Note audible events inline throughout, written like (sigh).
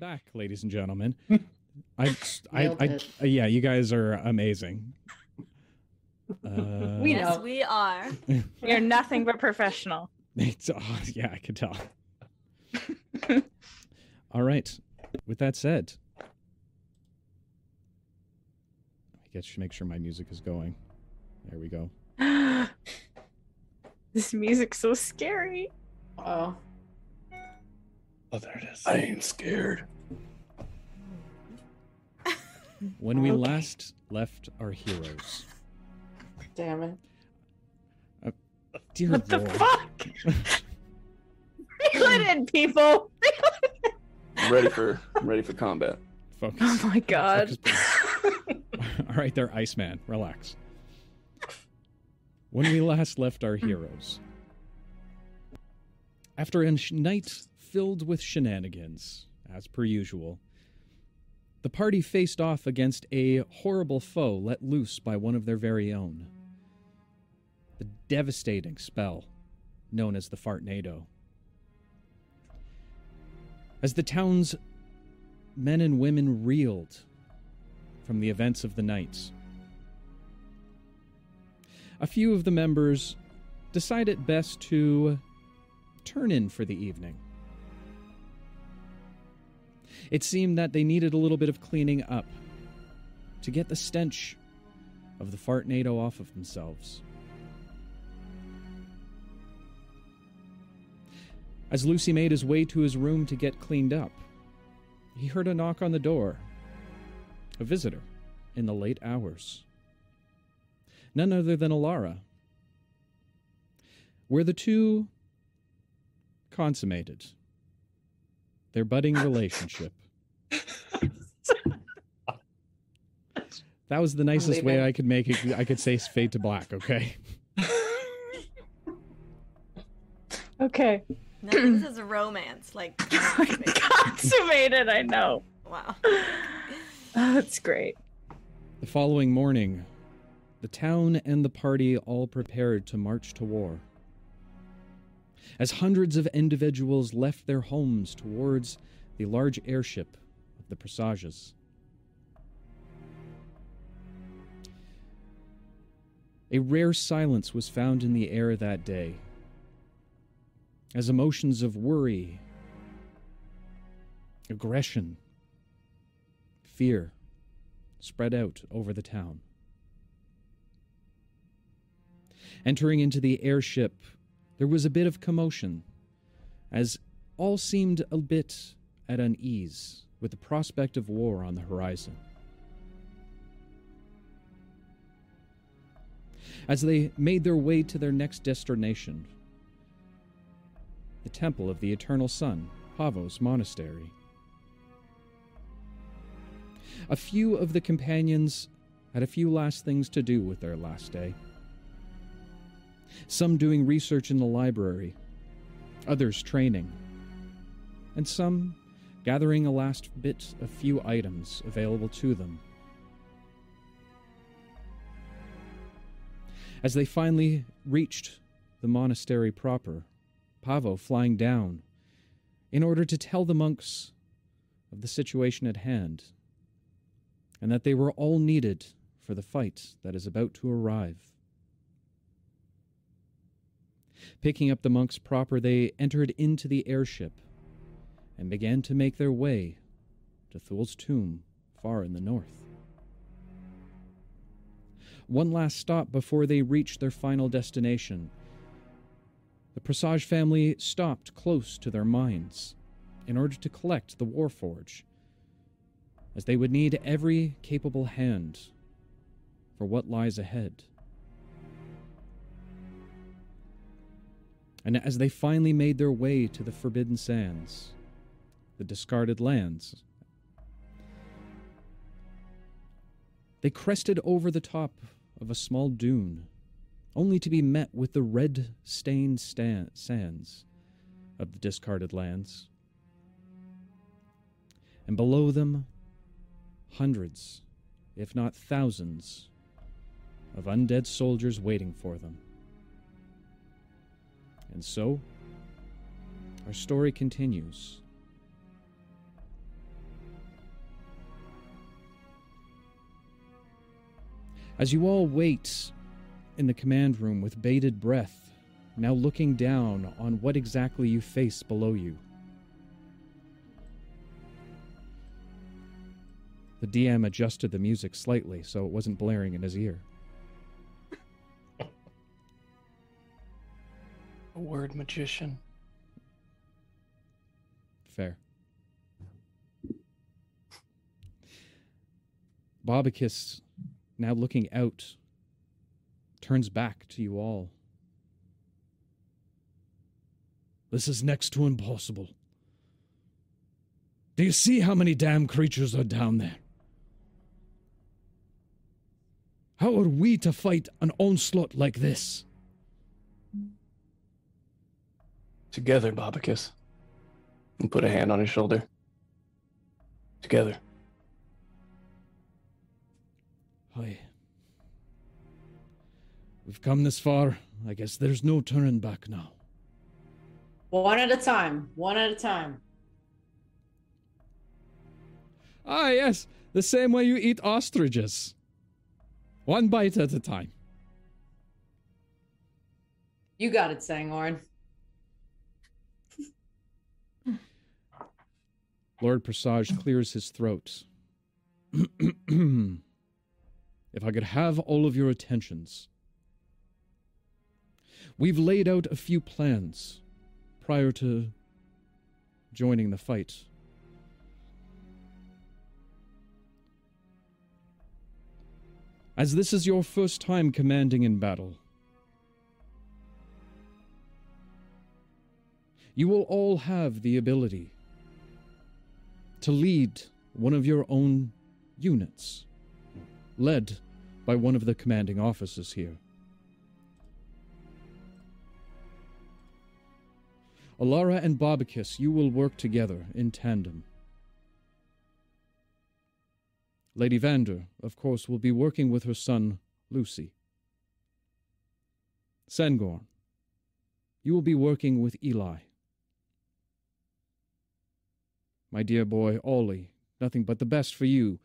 are back, ladies and gentlemen. (laughs) I, (laughs) I, Nailed I, uh, yeah, you guys are amazing. Uh, We Yes, we are. You're nothing but professional. (laughs) It's, oh, yeah, I can tell. All right. With that said, I guess should make sure my music is going. There we go. (gasps) this music's so scary. Oh, Oh, there it is. I ain't scared. (laughs) When we Okay. last left our heroes, (laughs) damn it. Uh, dear What the fuck? (laughs) Reel it in, people. I'm ready for I'm ready for combat. focus. Oh my god. All right, there, Iceman. Relax. When we last left our heroes, after a night filled with shenanigans, as per usual, the party faced off against a horrible foe let loose by one of their very own. The devastating spell known as the Fartnado. As the town's men and women reeled from the events of the night. A few of the members decide it best to turn in for the evening. It seemed that they needed a little bit of cleaning up to get the stench of the fart fartnado off of themselves. As Lucy made his way to his room to get cleaned up, he heard a knock on the door. A visitor in the late hours. None other than Alara. Where the two consummated their budding relationship. That was the nicest way. I could make it. I could say fade to black, okay? Okay. No, this is a romance. Like, (laughs) oh Consummated, (laughs) I know. wow. Oh, that's great. The following morning, the town and the party all prepared to march to war. As hundreds of individuals left their homes towards the large airship of the Presages. A rare silence was found in the air that day, as emotions of worry, aggression, fear, spread out over the town. Entering into the airship, there was a bit of commotion, as all seemed a bit at unease with the prospect of war on the horizon. As they made their way to their next destination, the Temple of the Eternal Sun, Pavos Monastery. A few of the companions had a few last things to do with their last day. Some doing research in the library, others training, and some gathering a last bit of few items available to them. As they finally reached the monastery proper, Pavo flying down in order to tell the monks of the situation at hand and that they were all needed for the fight that is about to arrive. Picking up the monks proper, they entered into the airship and began to make their way to Thul's tomb far in the north. One last stop before they reached their final destination. The Presage family stopped close to their mines in order to collect the Warforge as they would need every capable hand for what lies ahead. And as they finally made their way to the Forbidden Sands, the discarded lands, they crested over the top of a small dune, only to be met with the red stained sands of the discarded lands. And below them, hundreds, if not thousands, of undead soldiers waiting for them. And so, our story continues. As you all wait in the command room with bated breath, now looking down on what exactly you face below you. The DM adjusted the music slightly so it wasn't blaring in his ear. Word magician. Fair. Bobicus, now looking out, turns back to you all. This is next to impossible. Do you see how many damn creatures are down there? How are we to fight an onslaught like this? Together, Bobicus. And put a hand on his shoulder. Together. Aye. We've come this far. I guess there's no turning back now. One at a time. One at a time. Ah, yes, the same way you eat ostriches. One bite at a time. You got it, Sangorn. Lord Presage clears his throat. (clears throat) if I could have all of your attentions. We've laid out a few plans prior to joining the fight. As this is your first time commanding in battle, you will all have the ability to lead one of your own units, led by one of the commanding officers here. Alara and Bobicus, you will work together in tandem. Lady Vander, of course, will be working with her son, Lucy. Sengorn, you will be working with Eli. My dear boy, Ollie, nothing but the best for you.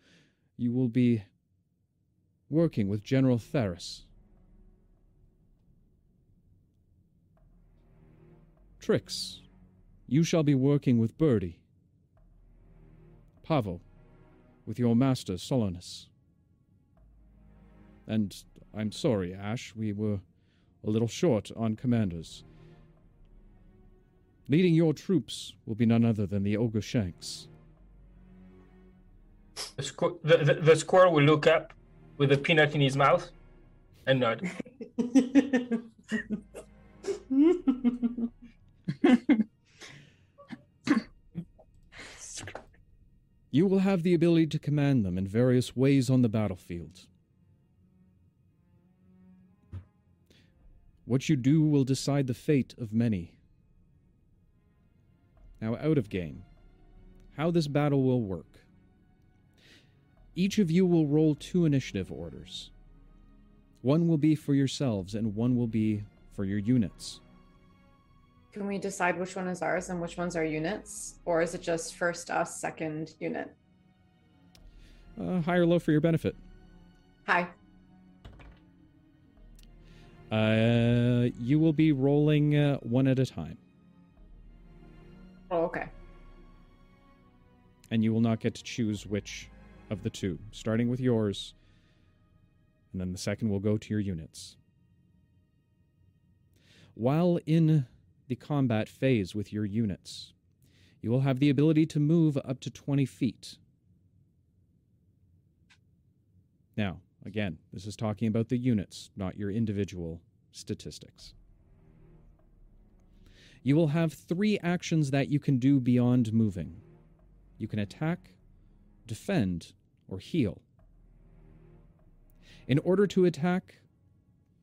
You will be working with General Theris. Trix, you shall be working with Birdie. Pavo, with your master Solanus. And I'm sorry, Ash, we were a little short on commanders. Leading your troops will be none other than the Ogre Shanks. The, squ- the, the, the squirrel will look up with a peanut in his mouth and nod. (laughs) You will have the ability to command them in various ways on the battlefield. What you do will decide the fate of many. Now, out of game, how this battle will work. Each of you will roll two initiative orders. One will be for yourselves, and one will be for your units. Can we decide which one is ours and which one's our units? Or is it just first us, second unit? Uh, high or low for your benefit. Hi. Uh, you will be rolling uh, one at a time, Oh, okay. and you will not get to choose which of the two, starting with yours, and then the second will go to your units. While in the combat phase with your units, you will have the ability to move up to 20 feet. Now, again, this is talking about the units, not your individual statistics. You will have three actions that you can do beyond moving you can attack, defend, or heal. In order to attack,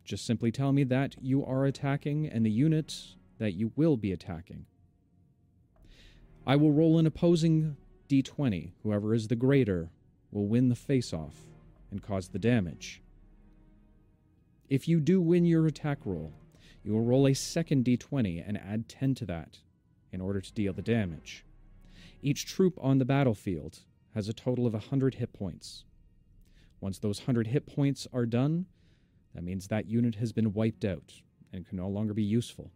just simply tell me that you are attacking and the unit that you will be attacking. I will roll an opposing d20. Whoever is the greater will win the face off and cause the damage. If you do win your attack roll, you will roll a second d20 and add 10 to that in order to deal the damage. Each troop on the battlefield has a total of 100 hit points. Once those 100 hit points are done, that means that unit has been wiped out and can no longer be useful.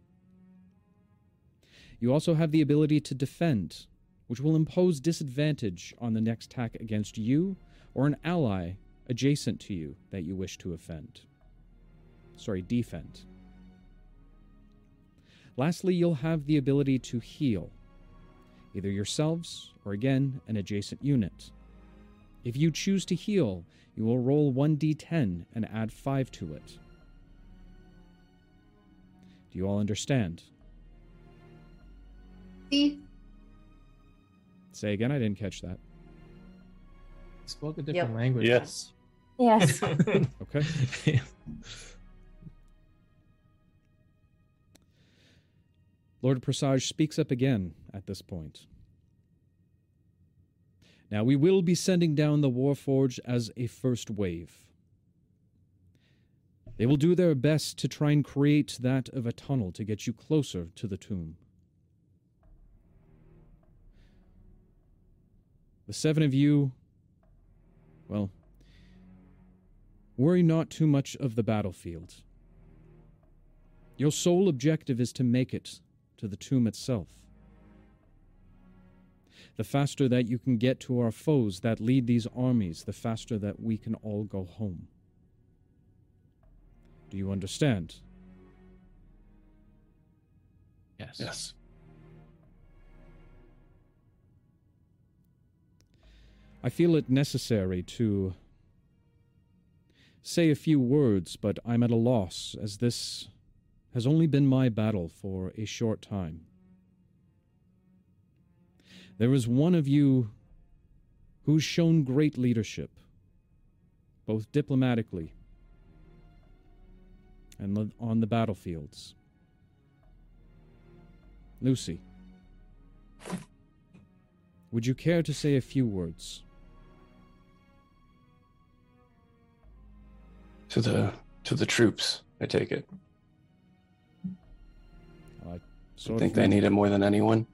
You also have the ability to defend, which will impose disadvantage on the next attack against you or an ally adjacent to you that you wish to offend. Sorry, defend. Lastly, you'll have the ability to heal, either yourselves or again an adjacent unit. If you choose to heal, you will roll 1d10 and add 5 to it. Do you all understand? See? Say again, I didn't catch that. Spoke a different language. Yes. Yes. (laughs) Okay. (laughs) Lord Presage speaks up again at this point. Now, we will be sending down the Warforge as a first wave. They will do their best to try and create that of a tunnel to get you closer to the tomb. The seven of you, well, worry not too much of the battlefield. Your sole objective is to make it to the tomb itself. The faster that you can get to our foes that lead these armies, the faster that we can all go home. Do you understand? Yes. Yes. I feel it necessary to say a few words, but I'm at a loss, as this has only been my battle for a short time. There is one of you who's shown great leadership, both diplomatically and on the battlefields. Lucy, would you care to say a few words? To the to the troops, I take it. I I think they need it more than anyone.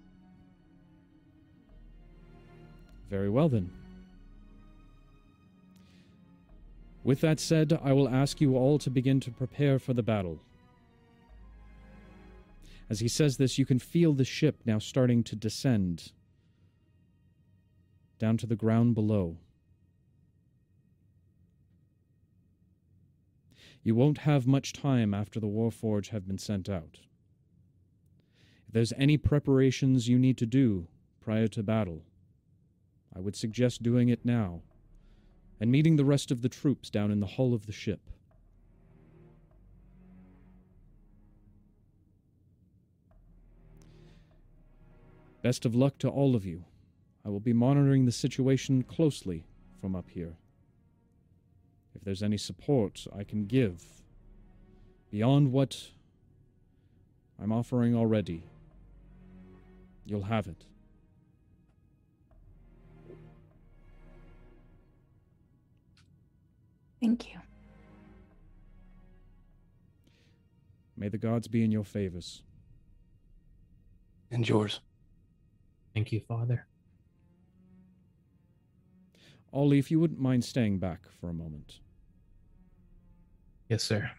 Very well, then. With that said, I will ask you all to begin to prepare for the battle. As he says this, you can feel the ship now starting to descend down to the ground below. You won't have much time after the Warforge have been sent out. There's any preparations you need to do prior to battle, I would suggest doing it now and meeting the rest of the troops down in the hull of the ship. Best of luck to all of you. I will be monitoring the situation closely from up here. If there's any support I can give beyond what I'm offering already, you'll have it. Thank you. May the gods be in your favors. And yours. Thank you, Father. Ollie, if you wouldn't mind staying back for a moment. Yes, sir.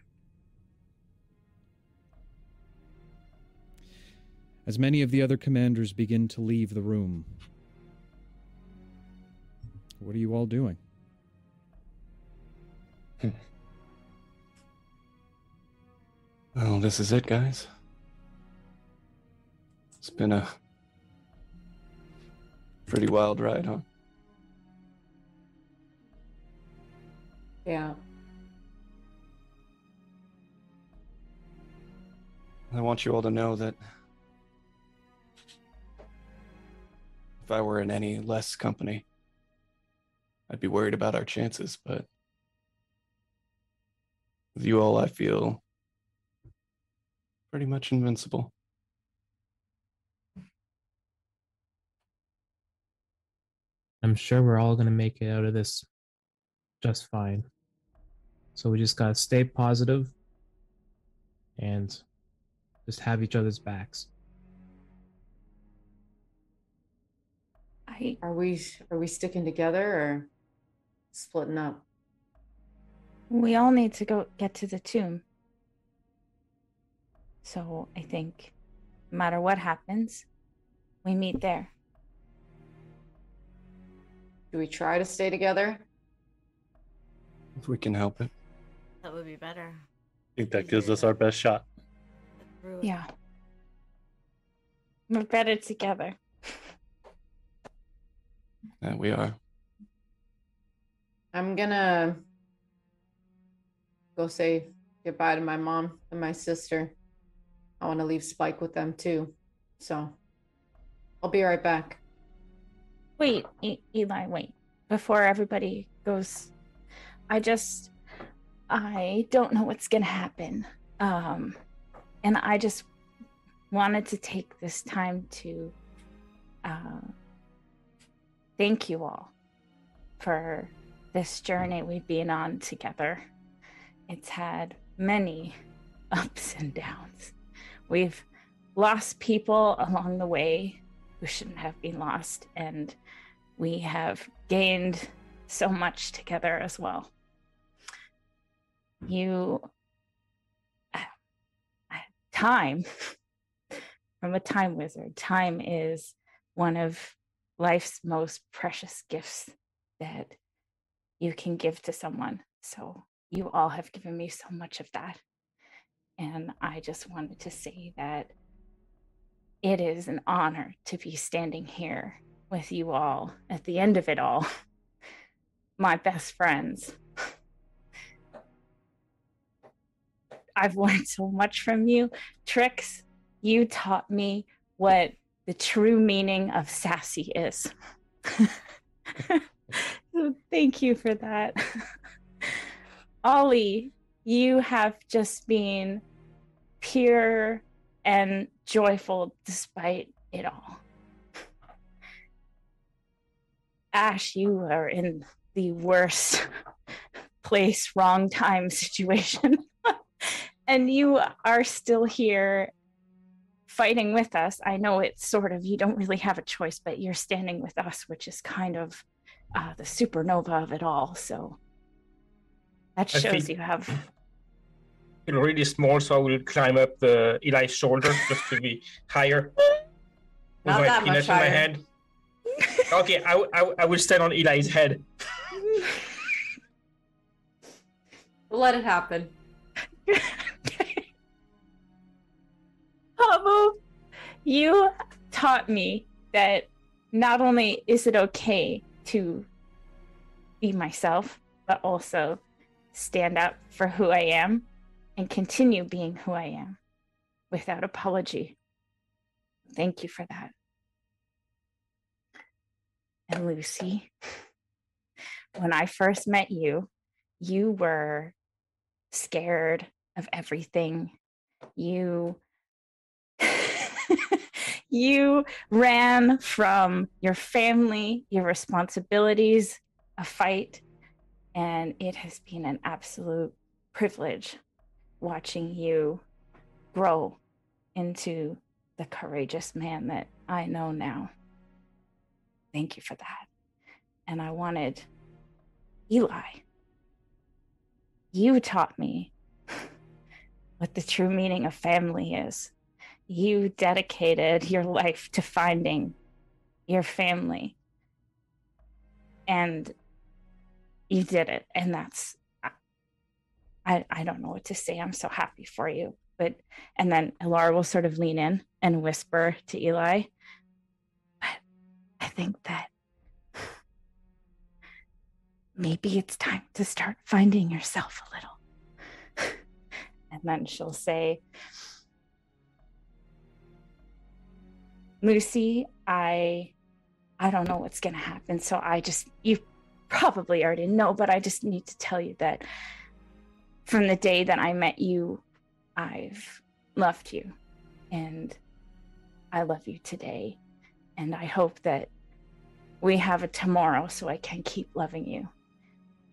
As many of the other commanders begin to leave the room, what are you all doing? (laughs) Well, this is it, guys. It's been a pretty wild ride, huh? Yeah. I want you all to know that if I were in any less company, I'd be worried about our chances, but with you all, I feel pretty much invincible. I'm sure we're all going to make it out of this just fine. So we just got to stay positive and just have each other's backs. I Are we are we sticking together or splitting up? We all need to go get to the tomb. So I think no matter what happens, we meet there. Do we try to stay together? If we can help it. That would be better. I think that gives us our best shot. Yeah. We're better together. Yeah, we are. I'm gonna go say goodbye to my mom and my sister. I want to leave Spike with them too. So I'll be right back. Wait, e- Eli, wait. Before everybody goes, I just, I don't know what's gonna happen. Um, and I just wanted to take this time to uh, thank you all for this journey we've been on together. It's had many (laughs) ups and downs. We've lost people along the way who shouldn't have been lost, and we have gained so much together as well. You, uh, uh, time, (laughs) from a time wizard, time is one of life's most precious gifts that you can give to someone. So, you all have given me so much of that. And I just wanted to say that it is an honor to be standing here with you all at the end of it all. (laughs) My best friends. I've learned so much from you. Trix, you taught me what the true meaning of sassy is. (laughs) thank you for that. (laughs) Ollie, you have just been pure and joyful despite it all. Ash, you are in the worst (laughs) place, wrong time situation. and you are still here fighting with us. I know it's sort of, you don't really have a choice, but you're standing with us, which is kind of uh, the supernova of it all. So that shows you have. (laughs) feel really small, so I will climb up the Eli's shoulder just to be higher. With Not my that peanut much in my higher. hand. Okay, I will stand on Eli's head. (laughs) Let it happen. (laughs) you taught me that not only is it okay to be myself, but also stand up for who I am and continue being who I am without apology. Thank you for that. And Lucy, when I first met you, you were scared of everything. You (laughs) you ran from your family, your responsibilities, a fight, and it has been an absolute privilege watching you grow into the courageous man that I know now. Thank you for that. And I wanted Eli. You taught me (laughs) what the true meaning of family is. You dedicated your life to finding your family. And you did it. And that's, I, I don't know what to say. I'm so happy for you. But, and then Laura will sort of lean in and whisper to Eli, but I think that maybe it's time to start finding yourself a little. (laughs) and then she'll say, Lucy, I I don't know what's going to happen, so I just you probably already know, but I just need to tell you that from the day that I met you, I've loved you and I love you today. And I hope that we have a tomorrow so I can keep loving you.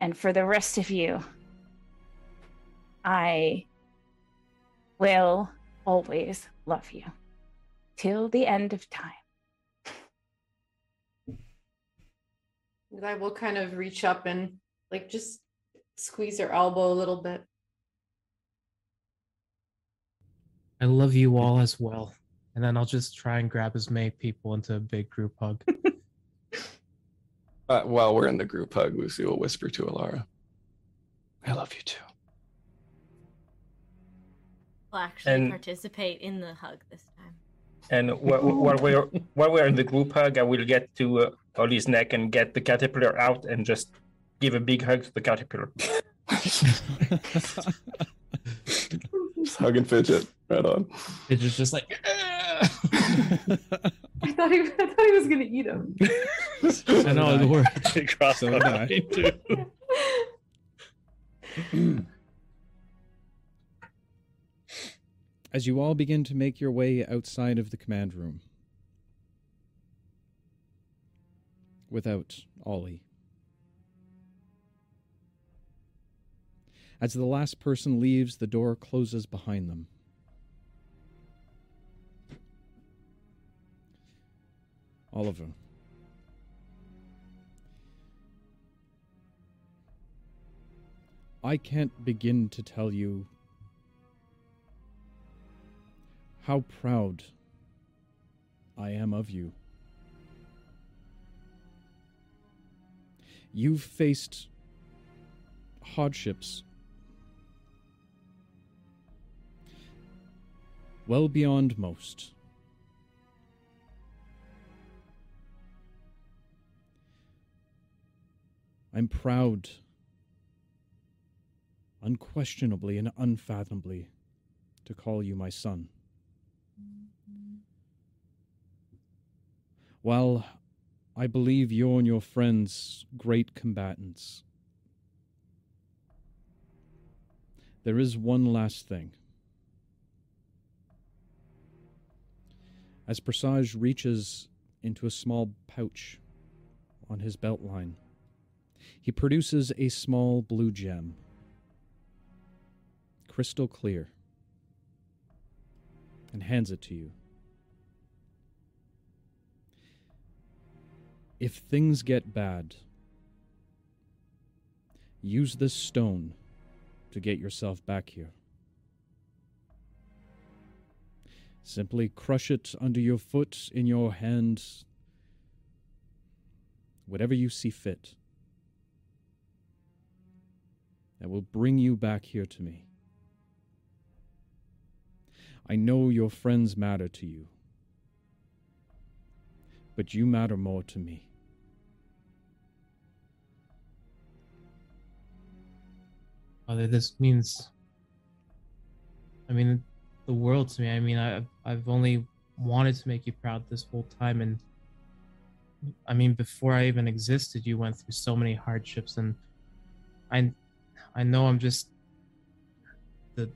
And for the rest of you, I will always love you till the end of time. I will kind of reach up and like just Squeeze her elbow a little bit. I love you all as well. And then I'll just try and grab as many people into a big group hug. (laughs) Uh, while we're in the group hug, Lucy will whisper to Alara, I love you too. We'll actually And- participate in the hug this time. And wh- wh- while we're while we're in the group hug, I will get to uh, Ollie's neck and get the caterpillar out and just give a big hug to the caterpillar. Just (laughs) hug and fidget. Right on. It's just, just like, (laughs) I thought he, I thought he was gonna eat him. (laughs) I know the word. Cross So did I. too. As you all begin to make your way outside of the command room, without Ollie. As the last person leaves, the door closes behind them. Oliver. I can't begin to tell you how proud I am of you. You've faced hardships well beyond most. I'm proud, unquestionably and unfathomably, to call you my son. While I believe you and your friends great combatants, there is one last thing. As Presage reaches into a small pouch on his belt line, he produces a small blue gem, crystal clear, and hands it to you. If things get bad, use this stone to get yourself back here. Simply crush it under your foot, in your hand, whatever you see fit. That will bring you back here to me. I know your friends matter to you, but you matter more to me. Father, this means, I mean, the world to me. I mean, I've I've only wanted to make you proud this whole time. And I mean, before I even existed, you went through so many hardships. And I, I know I'm just the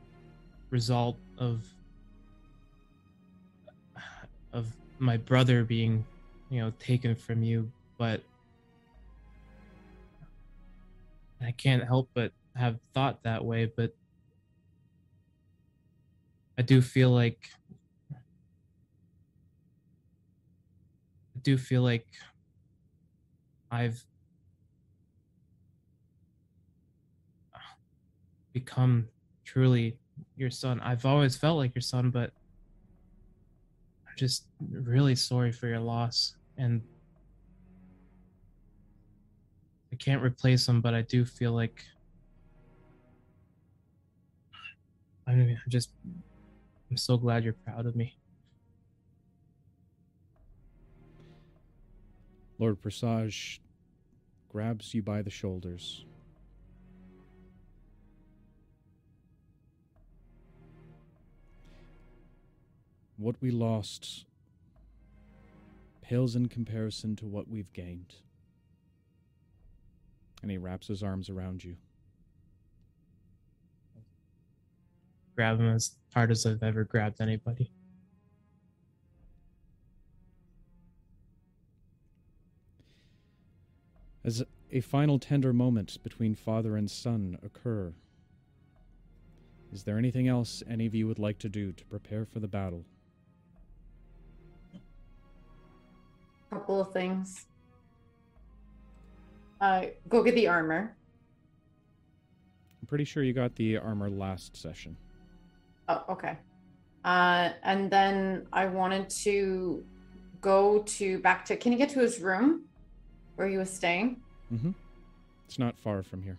result of, of my brother being, you know, taken from you. But I can't help but have thought that way, but I do feel like I do feel like I've become truly your son. I've always felt like your son, but I'm just really sorry for your loss and I can't replace him, but I do feel like I mean, I'm just I'm so glad you're proud of me. Lord Presage grabs you by the shoulders. What we lost pales in comparison to what we've gained. And he wraps his arms around you. Grab him as hard as I've ever grabbed anybody. As a final tender moment between father and son occur, is there anything else any of you would like to do to prepare for the battle? Couple of things. Uh, go get the armor. I'm pretty sure you got the armor last session. Oh, okay. Uh, and then I wanted to go to back to. Can you get to his room where he was staying? Mm-hmm. It's not far from here.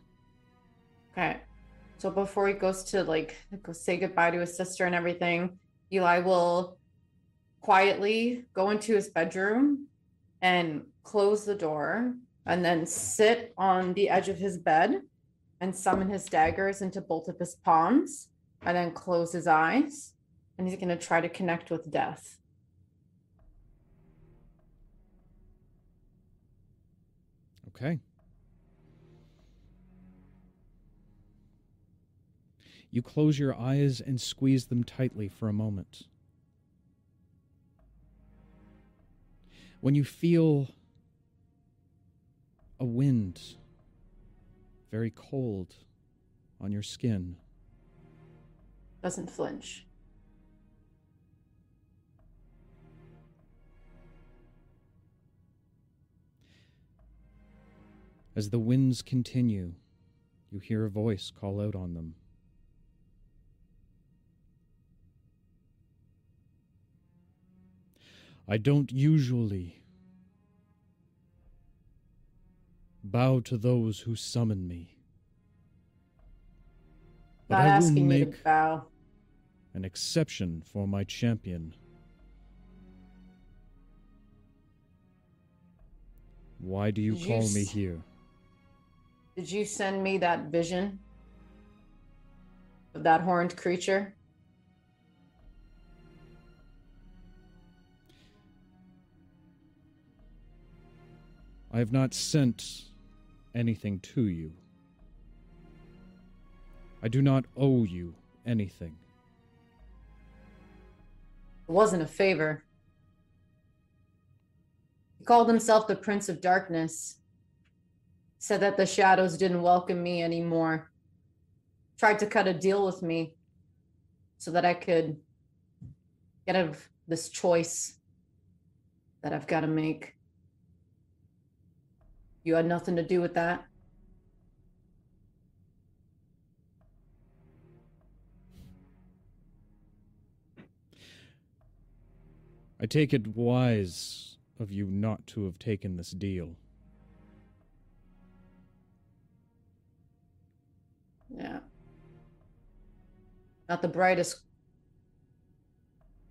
Okay. So before he goes to like go say goodbye to his sister and everything, Eli will quietly go into his bedroom and close the door and then sit on the edge of his bed and summon his daggers into both of his palms and then close his eyes and he's going to try to connect with death. Okay. You close your eyes and squeeze them tightly for a moment. When you feel a wind, very cold, on your skin, Doesn't flinch. as the winds continue, you hear a voice call out on them. I don't usually bow to those who summon me. But Not I will asking me to make bow. An exception for my champion. Why do you Did you call me here? Did you send me that vision of that horned creature? I have not sent anything to you. I do not owe you anything. It wasn't a favor. He called himself the Prince of Darkness. Said that the shadows didn't welcome me anymore. Tried to cut a deal with me so that I could get out of this choice that I've got to make. You had nothing to do with that. I take it wise of you not to have taken this deal. Yeah. Not the brightest,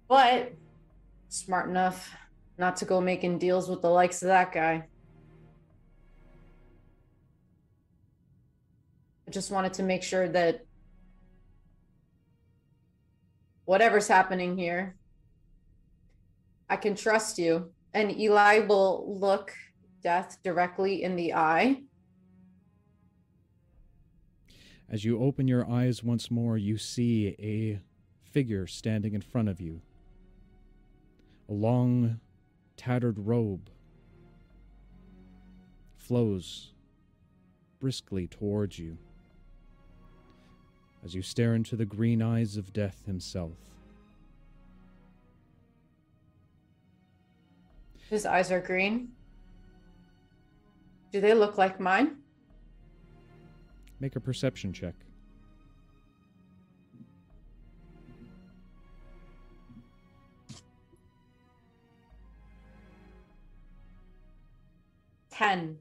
but smart enough not to go making deals with the likes of that guy. I just wanted to make sure that whatever's happening here, I can trust you. And Eli will look death directly in the eye. As you open your eyes once more, you see a figure standing in front of you. A long, tattered robe flows briskly towards you as you stare into the green eyes of death himself. His eyes are green. Do they look like mine? Make a perception check. Ten.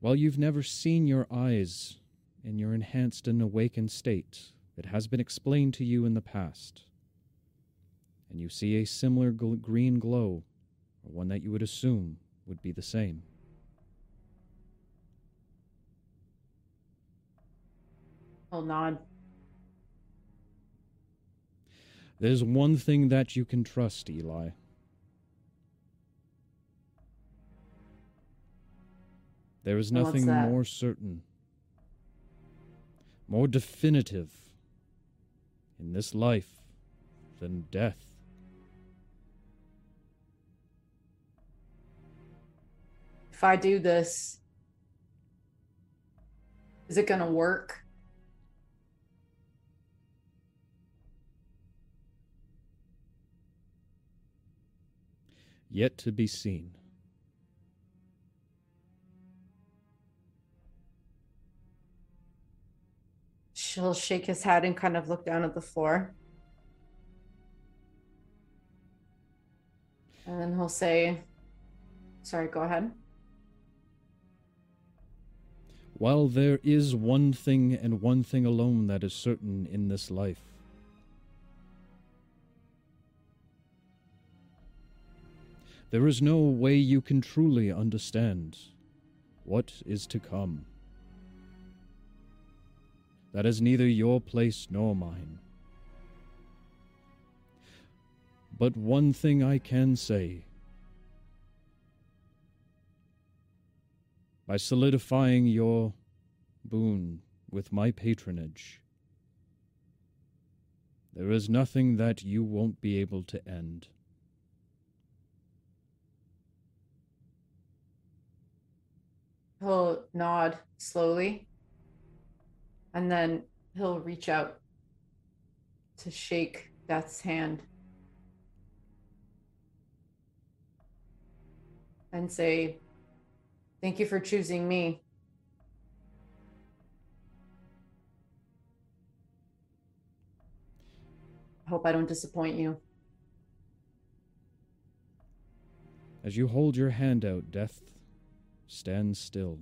While you've never seen your eyes in your enhanced and awakened state, it has been explained to you in the past. And you see a similar gl- green glow, or one that you would assume would be the same. He'll nod. There's one thing that you can trust, Eli. There is nothing more certain, more definitive in this life than death. If I do this, is it going to work? Yet to be seen. He'll shake his head and kind of look down at the floor. And then he'll say, Sorry, go ahead. While there is one thing and one thing alone that is certain in this life, there is no way you can truly understand what is to come. That is neither your place nor mine. But one thing I can say by solidifying your boon with my patronage, there is nothing that you won't be able to end. He'll nod slowly. And then he'll reach out to shake Death's hand and say, Thank you for choosing me. I hope I don't disappoint you. As you hold your hand out, Death stands still.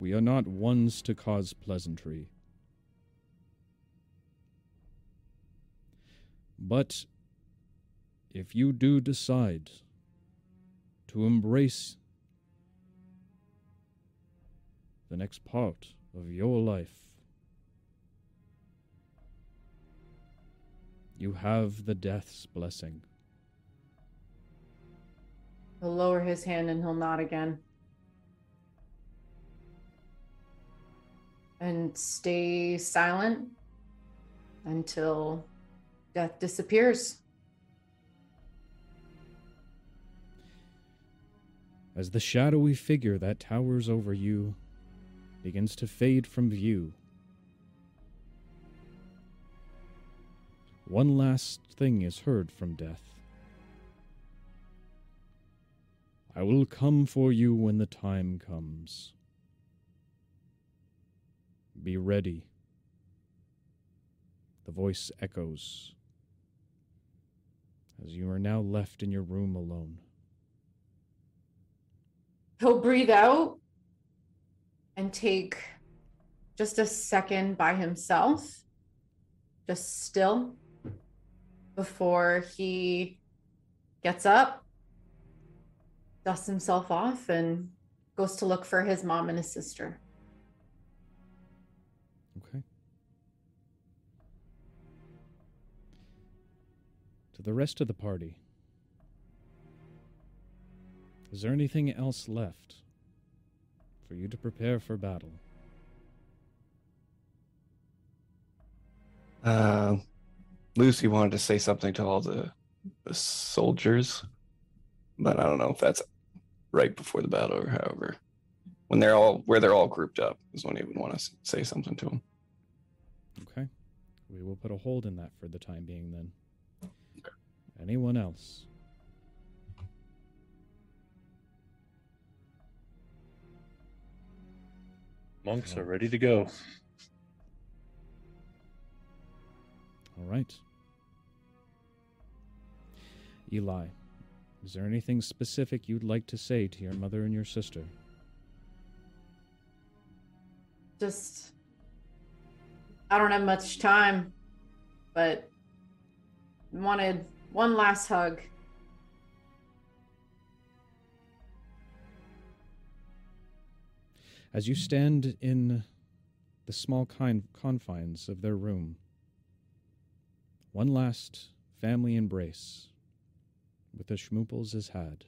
We are not ones to cause pleasantry. But if you do decide to embrace the next part of your life, you have the death's blessing. He'll lower his hand and he'll nod again. And stay silent until death disappears. As the shadowy figure that towers over you begins to fade from view, one last thing is heard from death. I will come for you when the time comes. Be ready. The voice echoes as you are now left in your room alone. He'll breathe out and take just a second by himself, just still, before he gets up, dusts himself off, and goes to look for his mom and his sister. To the rest of the party, is there anything else left for you to prepare for battle? Uh, Lucy wanted to say something to all the, the soldiers, but I don't know if that's right before the battle or however. When they're all where they're all grouped up is when he would want to say something to them. Okay. We will put a hold in that for the time being then. Anyone else? Monks are ready to go. All right. Eli, is there anything specific you'd like to say to your mother and your sister? Just, I don't have much time, but wanted one last hug. As you stand in the small kind confines of their room, one last family embrace with the Schmooples is had.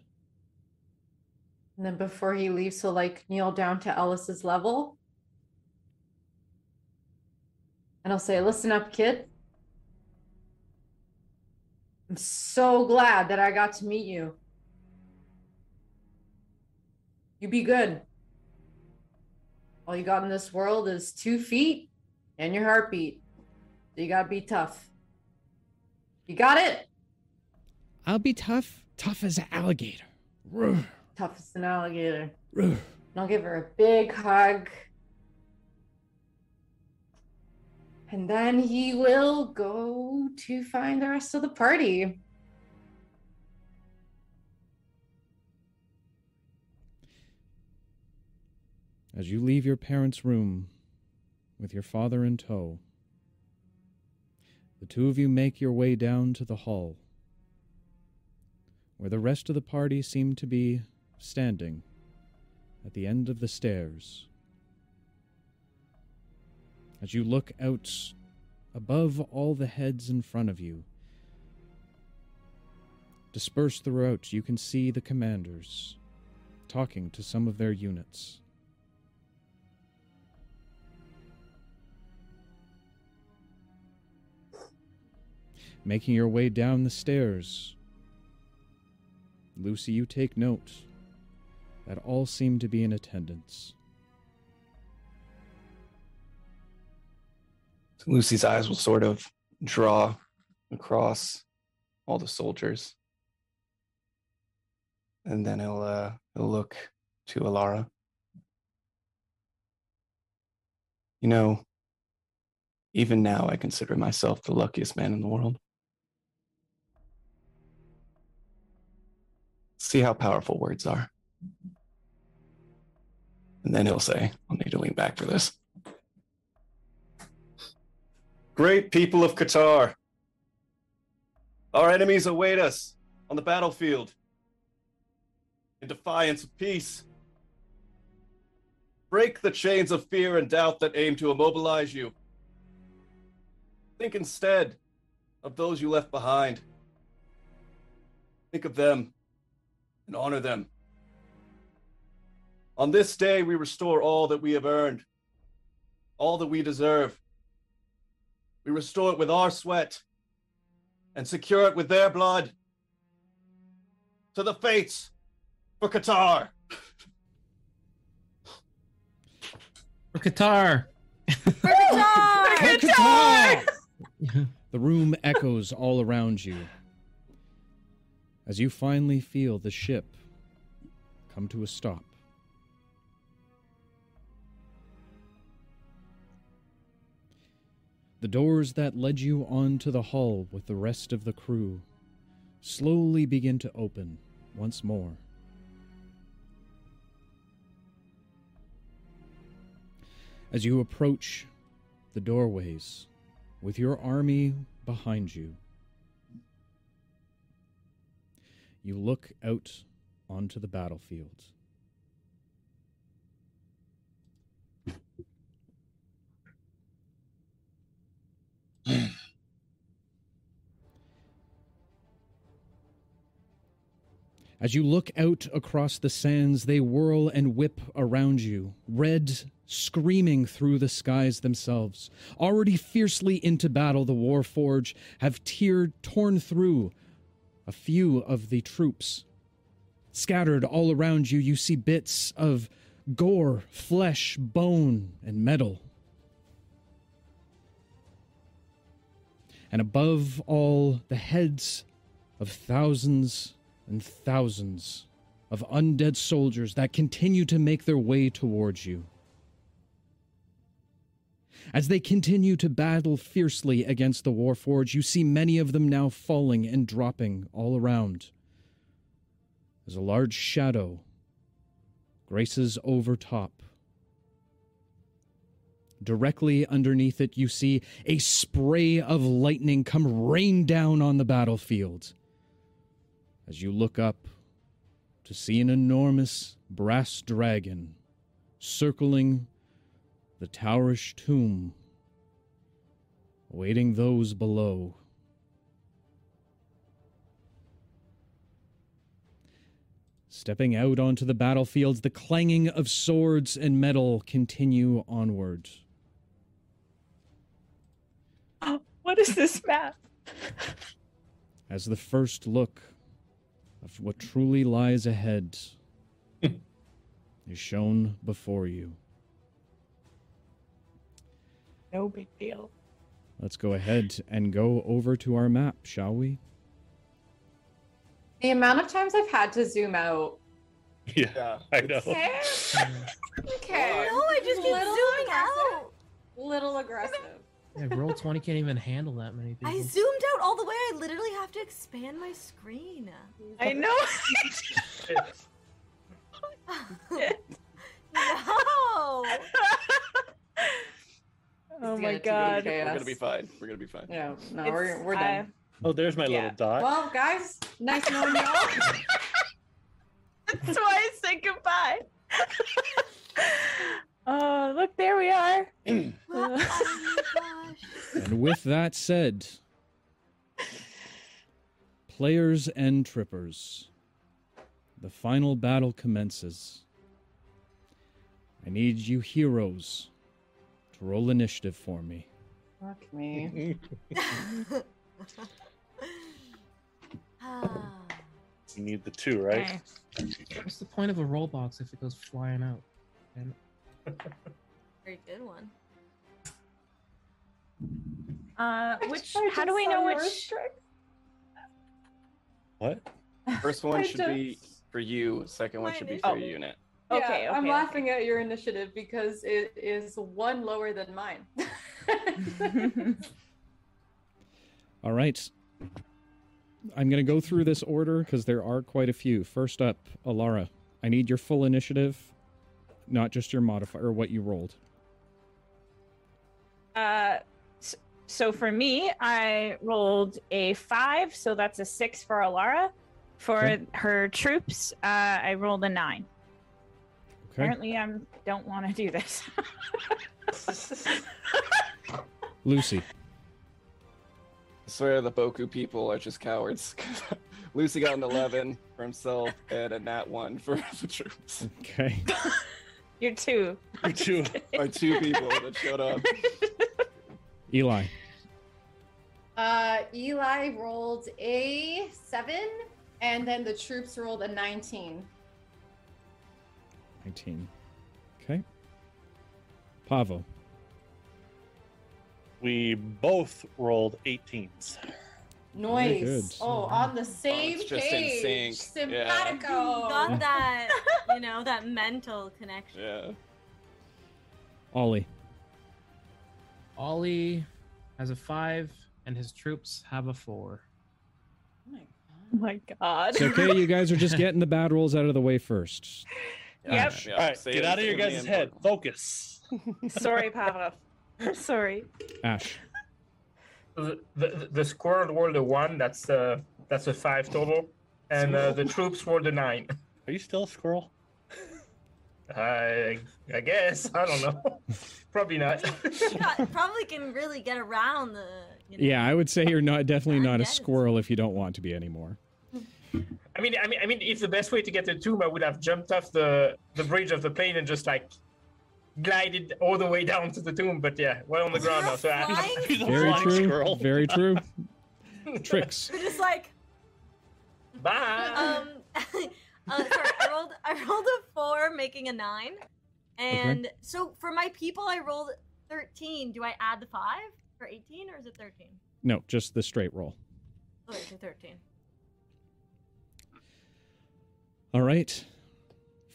And then before he leaves, he'll like kneel down to Ellis's level. And I'll say, Listen up, kid. I'm so glad that I got to meet you. You be good. All you got in this world is two feet and your heartbeat. So you gotta be tough. You got it? I'll be tough, tough as an alligator. Tough as an alligator. And I'll give her a big hug. And then he will go to find the rest of the party. As you leave your parents' room with your father in tow, the two of you make your way down to the hall, where the rest of the party seem to be standing at the end of the stairs. As you look out above all the heads in front of you, dispersed throughout, you can see the commanders talking to some of their units. Making your way down the stairs, Lucy, you take note that all seem to be in attendance. Lucy's eyes will sort of draw across all the soldiers. And then he'll uh he'll look to Alara. You know, even now I consider myself the luckiest man in the world. See how powerful words are. And then he'll say, I'll need to lean back for this. Great people of Qatar. Our enemies await us on the battlefield in defiance of peace. Break the chains of fear and doubt that aim to immobilize you. Think instead of those you left behind. Think of them and honor them. On this day, we restore all that we have earned, all that we deserve. We restore it with our sweat and secure it with their blood. To the fates for Qatar. For Qatar. for Qatar! The room echoes all around you as you finally feel the ship come to a stop. The doors that led you onto the hull with the rest of the crew slowly begin to open once more. As you approach the doorways with your army behind you, you look out onto the battlefield. As you look out across the sands, they whirl and whip around you, red screaming through the skies themselves. Already fiercely into battle, the Warforge have teared, torn through a few of the troops. Scattered all around you, you see bits of gore, flesh, bone, and metal. And above all, the heads of thousands and thousands of undead soldiers that continue to make their way towards you. As they continue to battle fiercely against the Warforge, you see many of them now falling and dropping all around. As a large shadow graces over top. Directly underneath it, you see a spray of lightning come rain down on the battlefield. As you look up to see an enormous brass dragon circling the towerish tomb, awaiting those below. Stepping out onto the battlefields, the clanging of swords and metal continue onward. (gasps) What is this map? As the first look of what truly lies ahead is shown before you. No big deal. Let's go ahead and go over to our map, shall we? The amount of times I've had to zoom out Yeah, (laughs) Yeah. I know. (laughs) Okay. Okay. No, I just keep zooming aggressive. out. Little aggressive. Yeah, roll twenty can't even handle that many people. I zoomed out all the way. I literally have to expand my screen. I know. no. (laughs) oh my god. We're gonna be fine. We're gonna be fine. No, no, It's- we're we're I- done. Oh, there's my Yeah. little dot. Well, guys, nice knowing y'all. (laughs) That's why I said goodbye. (laughs) oh, look, there we are. (clears throat) oh my uh, gosh. And with that said, players and trippers, the final battle commences. I need you heroes to roll initiative for me. Fuck me. (laughs) You need the two, right? Okay. What's the point of a roll box if it goes flying out? And Very good one. Uh, which? I How do we know which? Trix. What? (laughs) First one I should be for you. Second one My should be initial- for your unit. Okay, Yeah, okay, I'm okay. laughing at your initiative because it is one lower than mine. (laughs) (laughs) All right. I'm going to go through this order because there are quite a few. First up, Alara. I need your full initiative, not just your modifier, or what you rolled. Uh, s- so for me, I rolled a five, so that's a six for Alara. For Okay. her troops, uh, I rolled a nine. Okay. Apparently, I don't want to do this. (laughs) Lucy. I swear the Boku people are just cowards. (laughs) Lucy got an 11 for himself and a nat 1 for (laughs) the troops. Okay. You're two. You're two. Or two people that showed up. (laughs) Eli. uh, Eli rolled a seven, and then the troops rolled a 19. 19. Okay. Pavo. We both rolled 18s. Very good. Noise. Oh, on the oh, same it's just in page. sync. Yeah. Simpatico. Got that, (laughs) you know, that mental connection. Yeah. Ollie. Ollie has a five, and his troops have a four. Oh my Oh my god. It's okay. You guys are just getting the bad rolls out of the way first. (laughs) Yep. Yeah, All right, say get it- out of your guys' head. Focus. Sorry, Pavlov. (laughs) Sorry. Ash. The, the, the squirrel rolled a one. That's uh that's a five total, and uh, the troops rolled a nine. Are you still a squirrel? I I guess I don't know. (laughs) Probably not. Got- probably can really get around the. You know, Yeah, I would say you're not definitely not a squirrel if you don't want to be anymore. I mean, I mean, I mean, if the best way to get to the tomb, I would have jumped off the the bridge of the plane and just like glided all the way down to the tomb. But yeah, we're on the ground now, so I, Flying? A Very true. squirrel. Very true. (laughs) Trix. We're just like, bye. um, (laughs) uh, sorry, I rolled, I rolled a four, making a nine, and so for my people, I rolled thirteen. Do I add the five for eighteen, or is it thirteen? No, just the straight roll. Okay, so thirteen. All right.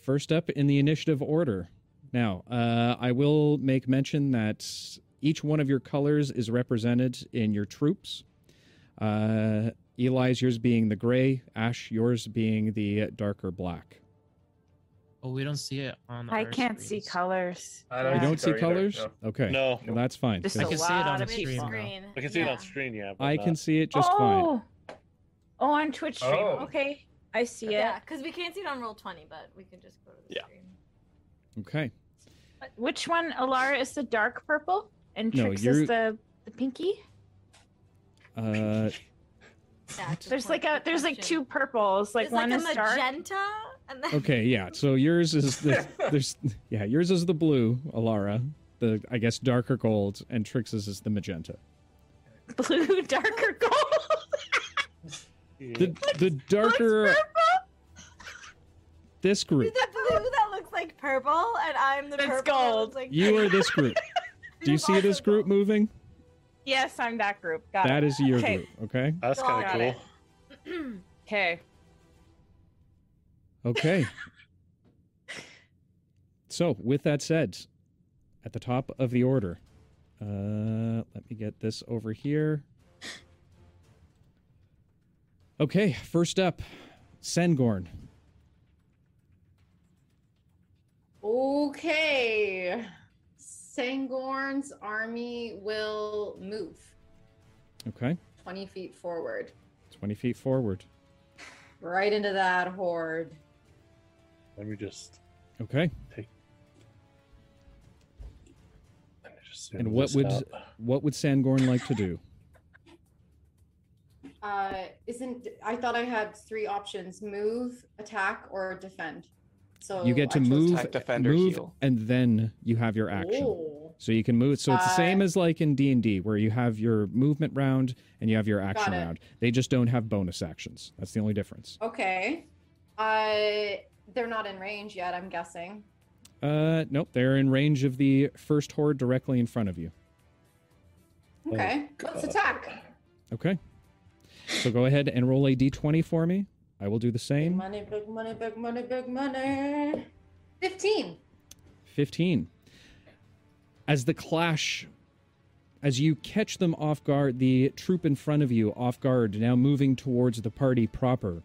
First up in the initiative order. Now, uh, I will make mention that each one of your colors is represented in your troops. Uh, Eli's yours being the gray, Ash yours being the darker black. Oh, we don't see it on. I our can't see colors. I don't don't see either, colors? no. Okay. No. Well, that's fine. I can see it on the screen. screen. I can see it on Yeah. screen, yeah. But I not- can see it just fine. oh. Oh, on Twitch stream. Oh. Okay, I see it. Yeah, because we can't see it on roll twenty, but we can just go to the Yeah. screen. Okay. Which one, Alara, is the dark purple, and No, Trix you're- is the the pinky? Uh, Yeah, There's like a there's like two purples. Like There's one like is a dark. magenta, and then okay, yeah. So yours is the (laughs) there's yeah, yours is the blue, Alara. The I guess darker gold, and Trix's is the magenta. blue, (laughs) darker gold. Yeah. The the darker this the group. blue that looks like purple, and I'm the That's purple gold. like You are this group. (laughs) Do you see this group moving? yes, I'm that group. Got That it. is your okay. group, okay? That's kind of it. cool. (clears throat) Okay. Okay. (laughs) So, with that said, at the top of the order, uh, let me get this over here. Okay, first up, Sangorn. Okay. Sangorn's army will move Okay, 20 feet forward, 20 feet forward. right into that horde. Let me just. Okay, Let me just and what would out. what would Sangorn like to do? Uh, isn't I thought I had three options: move, attack, or defend. So You get to move, Attack, defend, or move, heal. and then you have your action. Oh, So you can move. So it's the same Uh, as like in D and D, where you have your movement round and you have your action round. They just don't have bonus actions. That's the only difference. okay. Uh, they're not in range yet. I'm guessing. Uh, nope, they're in range of the first horde directly in front of you. Okay, let's attack. Okay. So go ahead and roll a d20 for me. I will do the Big same. money, big money, big money, big money. Fifteen. 15. As the clash, as you catch them off guard, the troop in front of you off guard, now moving towards the party proper.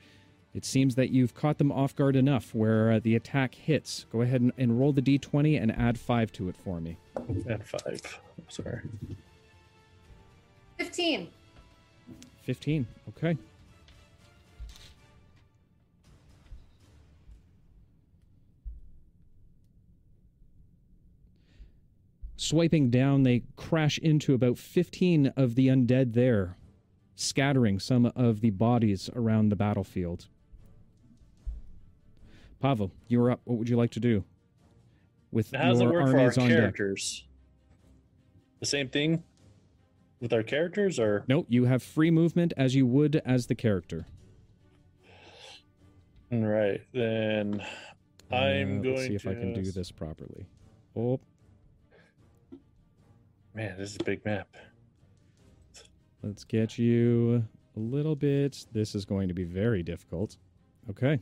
It seems that you've caught them off guard enough where uh, the attack hits. Go ahead and, and roll the d20 and add 5 to it for me. Add five. I'm sorry. Fifteen. 15. Okay. Swiping down, they crash into about 15 of the undead there, scattering some of the bodies around the battlefield. Pavel, you're up. What would you like to do? With How your work for our armies on deck. characters? The same thing with our characters, or Nope, you have free movement as you would as the character. right? Then I'm Uh, going let's see if to I can do this properly. Oh, Man, this is a big map. let's get you a little bit. This is going to be very difficult. Okay.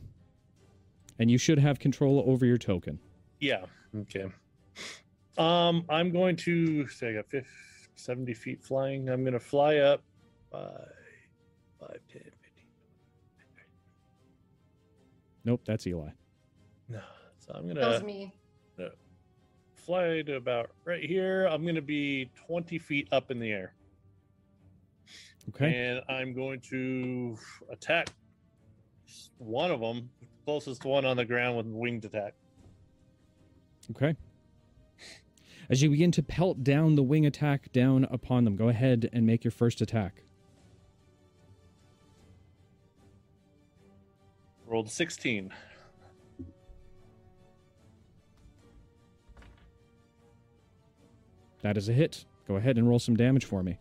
And you should have control over your token. Yeah. Okay. Um, I'm going to say I got 50, 70 feet flying. I'm going to fly up by 5, 10, 15. Nope, that's Eli. No. So I'm going to. That was me. Fly to about right here. I'm going to be 20 feet up in the air. Okay. And I'm going to attack one of them, closest one on the ground with winged attack. Okay. As you begin to pelt down the wing attack down upon them, go ahead and make your first attack. Rolled 16. That is a hit. Go ahead and roll some damage for me.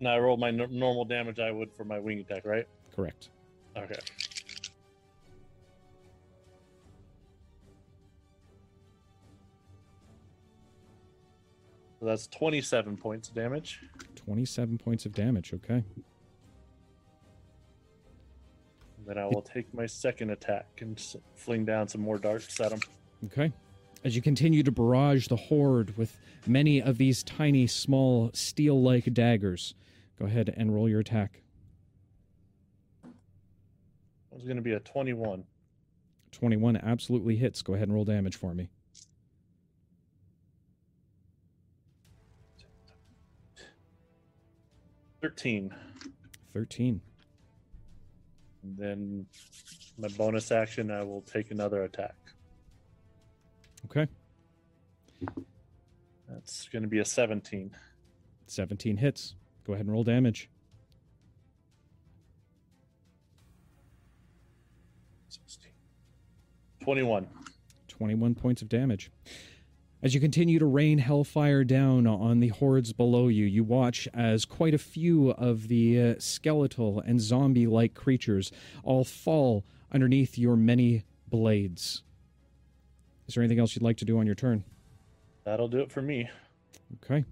Now I rolled my n- normal damage I would for my wing attack, right? Correct. Okay. So that's 27 points of damage. 27 points of damage. Okay. Then I will take my second attack and s- fling down some more darts at him. Okay. As you continue to barrage the horde with many of these tiny, small, steel like daggers, go ahead and roll your attack. It's going to be a 21. 21 absolutely hits. Go ahead and roll damage for me. Thirteen. 13. And then my bonus action, I will take another attack. Okay. That's going to be a 17. 17 hits. Go ahead and roll damage. 16. 21. 21 points of damage. As you continue to rain hellfire down on the hordes below you, you watch as quite a few of the uh, skeletal and zombie like creatures all fall underneath your many blades. Is there anything else you'd like to do on your turn? That'll do it for me. Okay.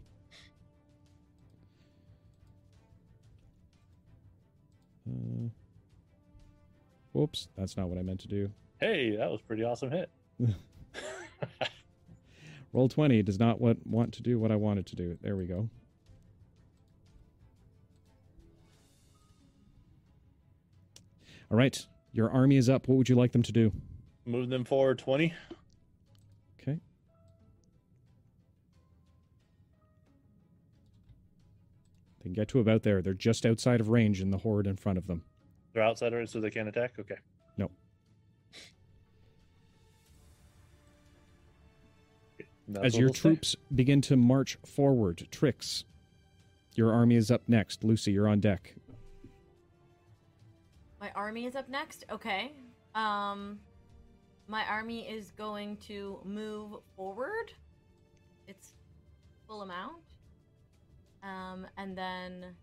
Uh, whoops, that's not what I meant to do. Hey, that was a pretty awesome hit. (laughs) Roll 20 does not what, want to do what I wanted to do. There we go. All right. Your army is up. What would you like them to do? Move them forward 20. They can get to about there. They're just outside of range in the horde in front of them. They're outside of it, so they can't attack? Okay. No. As your we'll say. troops begin to march forward, Trix, your army is up next. Lucy, you're on deck. My army is up next. Okay. Um, my army is going to move forward. Its full amount. Um, and then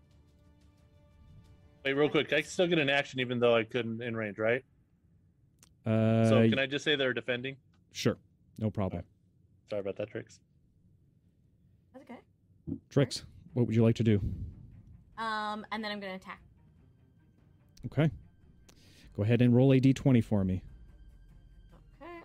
Wait, real quick. I can still get an action even though I couldn't in range, right? Uh, so can I just say they're defending? Sure. No problem. Sorry about that, Trix. that's okay. Trix, what would you like to do? Um, and then I'm gonna attack. Okay. Go ahead and roll a d20 for me. Okay.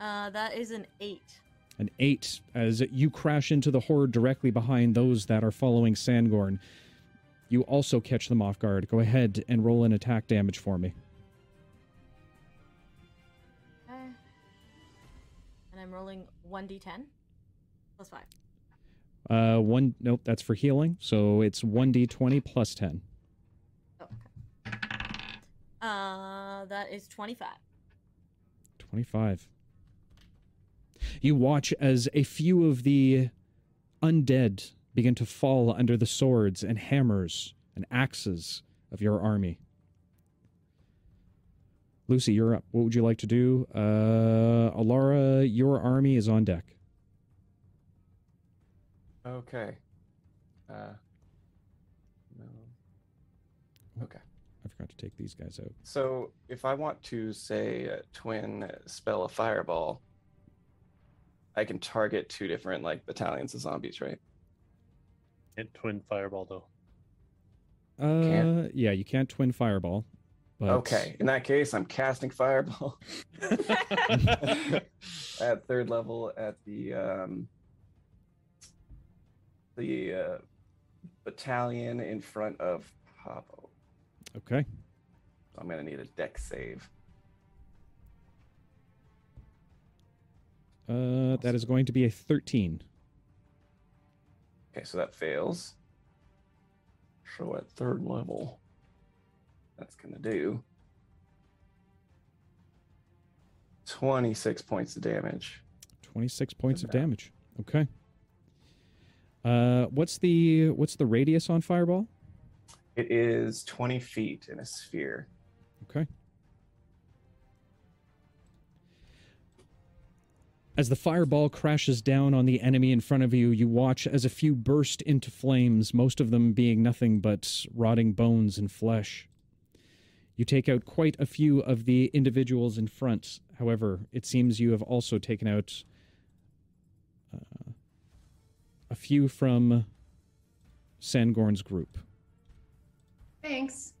Uh, that is an eight. An eight as you crash into the horde directly behind those that are following Sangorn. You also catch them off guard. Go ahead and roll an attack damage for me. Okay. And I'm rolling one d10 plus five. Uh, one. Nope, that's for healing. So it's one d20 plus ten. Oh. Uh, that is twenty-five. 25. You watch as a few of the undead begin to fall under the swords and hammers and axes of your army. Lucy, you're up. What would you like to do? Uh, Alara, your army is on deck. Okay. Uh, no. Okay. I forgot to take these guys out. So if I want to say uh, twin spell a fireball, I can target two different like battalions of zombies, right? Hit twin fireball though. Uh, yeah, you can't twin fireball. But Okay. In that case, I'm casting fireball (laughs) (laughs) at third level at the um the uh, battalion in front of Pavo. Okay. So I'm gonna need a Dex save. Uh, that is going to be a 13. Okay, so that fails. So at third level, that's gonna do 26 points of damage. 26 points of damage. Okay. Uh, what's the what's the radius on fireball? It is 20 feet in a sphere. As the fireball crashes down on the enemy in front of you, you watch as a few burst into flames, most of them being nothing but rotting bones and flesh. You take out quite a few of the individuals in front. However, it seems you have also taken out uh, a few from Sangorn's group. Thanks.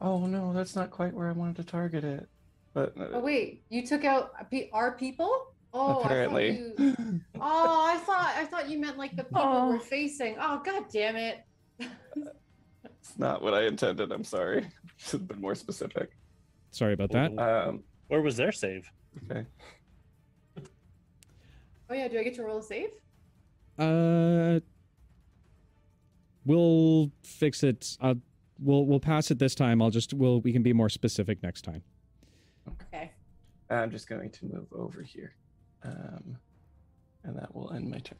Oh no, that's not quite where I wanted to target it. But Oh wait, you took out our people? Oh, Apparently. I you... (laughs) Oh, I thought I thought you meant like the people Oh. we're facing. Oh, god damn it. it's not what I intended. I'm sorry. Should have been more specific. Sorry about that. Um, Where was their save? okay. Oh yeah, do I get to roll a save? Uh, we'll fix it. Uh, we'll we'll pass it this time. I'll just we'll we can be more specific next time. Okay. I'm just going to move over here. Um, and that will end my turn.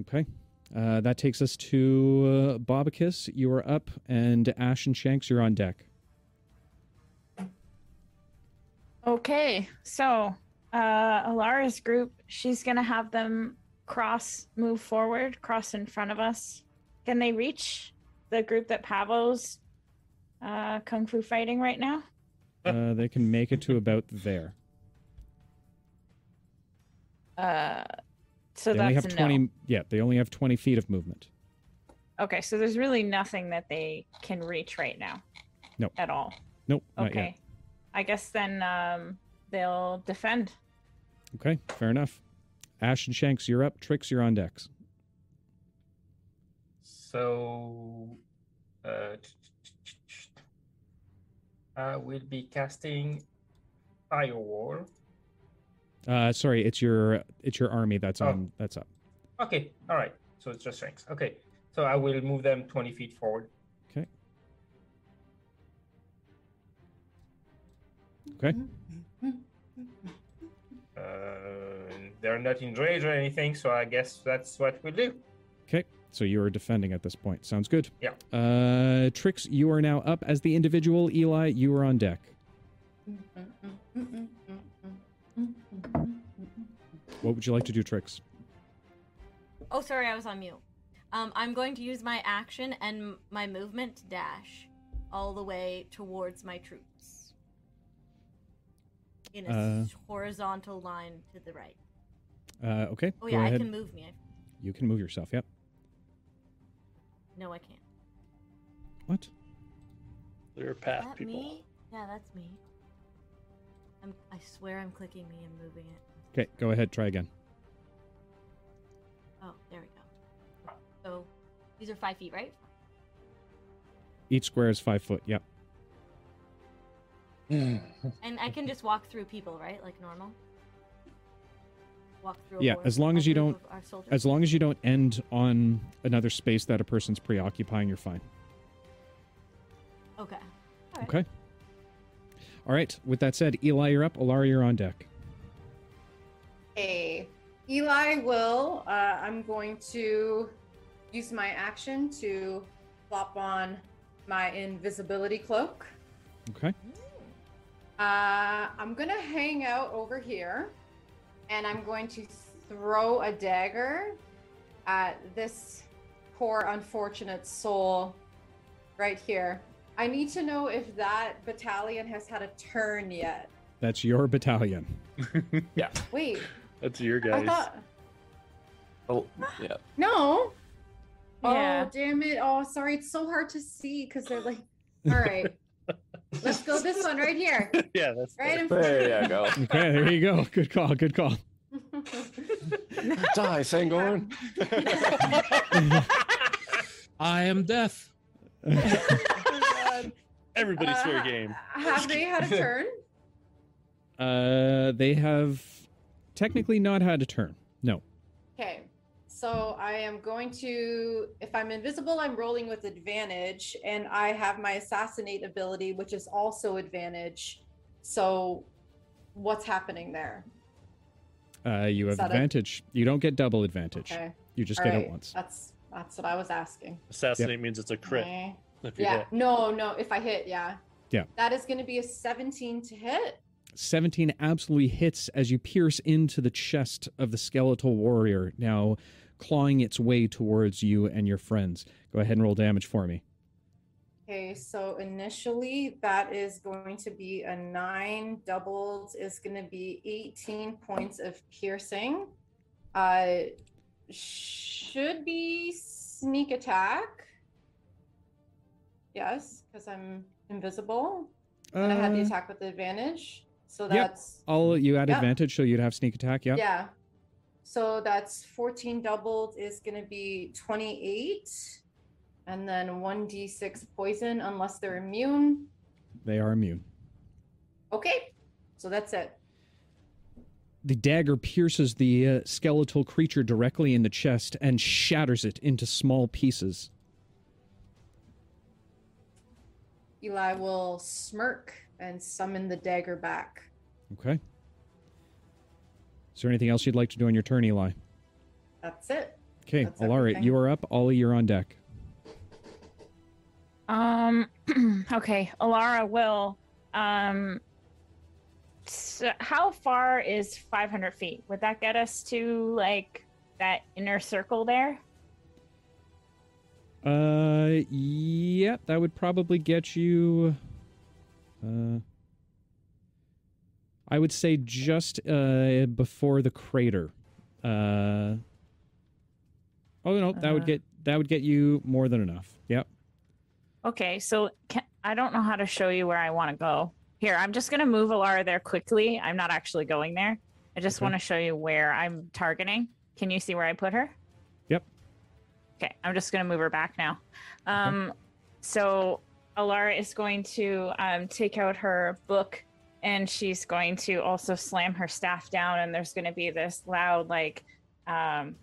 Okay. Uh, that takes us to uh, Bobicus. You are up, and Ash and Shanks, you're on deck. Okay, so uh Alara's group, she's gonna have them cross, move forward, cross in front of us. Can they reach the group that Pavo's uh kung fu fighting right now? Uh, they can make it to about there. Uh so they that's only have a twenty. no. Yeah, they only have twenty feet of movement. Okay, so there's really nothing that they can reach right now. No. At all. Nope. Not Okay. yet. I guess then um they'll defend. Okay, fair enough. Ash and Shanks, you're up. Trix, you're on decks. So, uh, I will be casting Firewall. Uh, sorry, it's your it's your army that's Oh. on that's up. Okay, all right. So it's just strengths. Okay, so I will move them 20 feet forward. Okay. Okay. Uh, they're not in rage or anything, so I guess that's what we'll do. Okay. So you are defending at this point. Sounds good. Yeah. Uh, Trix, you are now up as the individual. Eli, you are on deck. What would you like to do, Trix? Oh, sorry, I was on mute. Um, I'm going to use my action and my movement to dash all the way towards my troops in a Uh. s- horizontal line to the right. Uh, okay. Oh go yeah, I can move me. You can move yourself. Yep. No, I can't. What? There are Is path that people. me? Yeah, that's me. I'm. I swear I'm clicking me and moving it. Okay. Go ahead. Try again. Oh, there we go. So these are five feet, right? Each square is five foot. Yep. And I can just walk through people, right? Like normal. Walk through. Yeah, horde- as long as you don't- of our soldiers? As long as you don't end on another space that a person's preoccupying, you're fine. Okay. All right. Okay. All right. With that said, Eli, you're up. Alara, you're on deck. Hey, Eli will. Uh, I'm going to use my action to flop on my invisibility cloak. Okay. Uh, I'm gonna hang out over here, and I'm going to throw a dagger at this poor unfortunate soul right here. I need to know if that battalion has had a turn yet. That's your battalion. (laughs) Yeah. Wait, That's your I guys. thought Oh, yeah. no. Yeah. Oh damn it! Oh, sorry, it's so hard to see because they're like. All right, (laughs) let's go this one right here, (laughs) yeah, that's right in front. There you go. Okay, there you go. Good call. Good call. (laughs) Die, Sangorn. (laughs) I am death. Everybody's fair Uh, game. Have they had a turn? Uh, they have technically not had a turn. No. Okay, so I am going to, if I'm invisible, I'm rolling with advantage, and I have my assassinate ability, which is also advantage. So, what's happening there? Uh, you Is have that a- advantage. You don't get double advantage. Okay, You just all get right, it once. That's that's what I was asking. Assassinate means it's a crit. Okay. If you Yeah, hit. no, no. If I hit, yeah. Yeah. That is going to be a 17 to hit. 17 absolutely hits as you pierce into the chest of the skeletal warrior, now clawing its way towards you and your friends. Go ahead and roll damage for me. Okay, so initially that is going to be a nine. Doubled is going to be 18 points of piercing. Uh, should be sneak attack. Yes, because I'm invisible and I had the Uh, attack with the advantage. So yep. that's I'll you add Yep. advantage, so you'd have sneak attack. Yeah. yeah. So that's 14 doubled is going to be 28. And then 1d6 poison unless they're immune. They are immune. Okay. So that's it. The dagger pierces the uh, skeletal creature directly in the chest and shatters it into small pieces. Eli will smirk and summon the dagger back. Okay. Is there anything else you'd like to do on your turn, Eli? That's it. Okay, That's Alara, you are up. Ollie, you're on deck. Um. (clears throat) okay, Alara will. Um. So how far is 500 feet? Would that get us to like that inner circle there? Uh, yeah, that would probably get you. Uh, I would say just uh before the crater. Uh. Oh no, that would Uh. get that would get you more than enough. Yep. Okay, so can, I don't know how to show you where I want to go. Here, I'm just gonna move Alara there quickly. I'm not actually going there. I just Okay. want to show you where I'm targeting. Can you see where I put her? Yep. Okay, I'm just gonna move her back now. Um, so Alara is going to um, take out her book, and she's going to also slam her staff down, and there's going to be this loud like, um,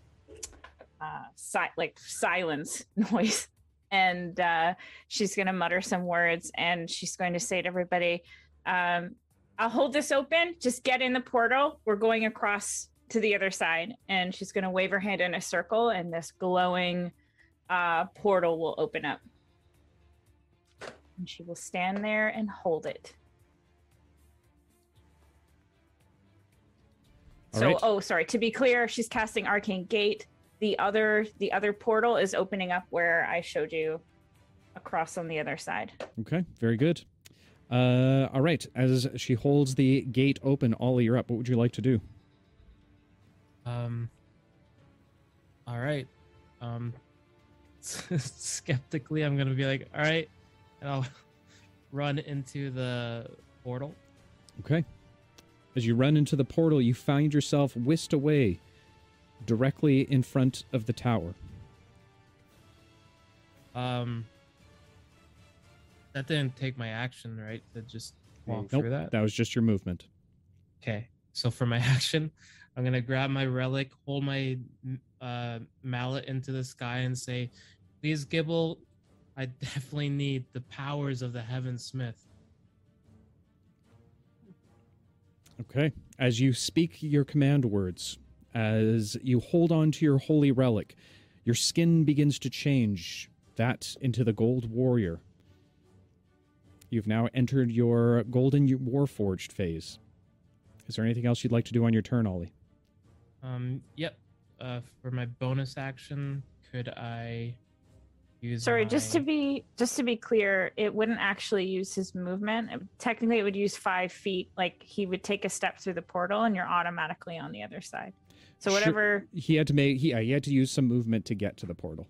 uh, si- like silence (laughs) noise, and uh, she's going to mutter some words, and she's going to say to everybody, um, "I'll hold this open. Just get in the portal. We're going across." To the other side, and she's going to wave her hand in a circle, and this glowing uh, portal will open up. And she will stand there and hold it. All so, right. oh, sorry. To be clear, she's casting Arcane Gate. The other, the other portal is opening up where I showed you across on the other side. Okay, very good. Uh, all right. As she holds the gate open, Ollie, you're up. What would you like to do? Um. All right. Um. (laughs) skeptically, I'm gonna be like, all right, and I'll (laughs) run into the portal. Okay. As you run into the portal, you find yourself whisked away directly in front of the tower. Um. That didn't take my action, right? To just walk Nope, through that. that was just your movement. Okay. So for my (laughs) action, I'm gonna grab my relic, hold my uh, mallet into the sky, and say, "Please, Gibble, I (laughs) definitely need the powers of the Heaven Smith." Okay. As you speak your command words, as you hold on to your holy relic, your skin begins to change, that into the gold warrior. You've now entered your golden warforged phase. Is there anything else you'd like to do on your turn, Ollie? Um. Yep. Uh, for my bonus action, could I use? Sorry, just to be just to be clear, it wouldn't actually use his movement. It- technically, it would use five feet. Like he would take a step through the portal, and you're automatically on the other side. So Sure. whatever. He had to make he, yeah, he had to use some movement to get to the portal.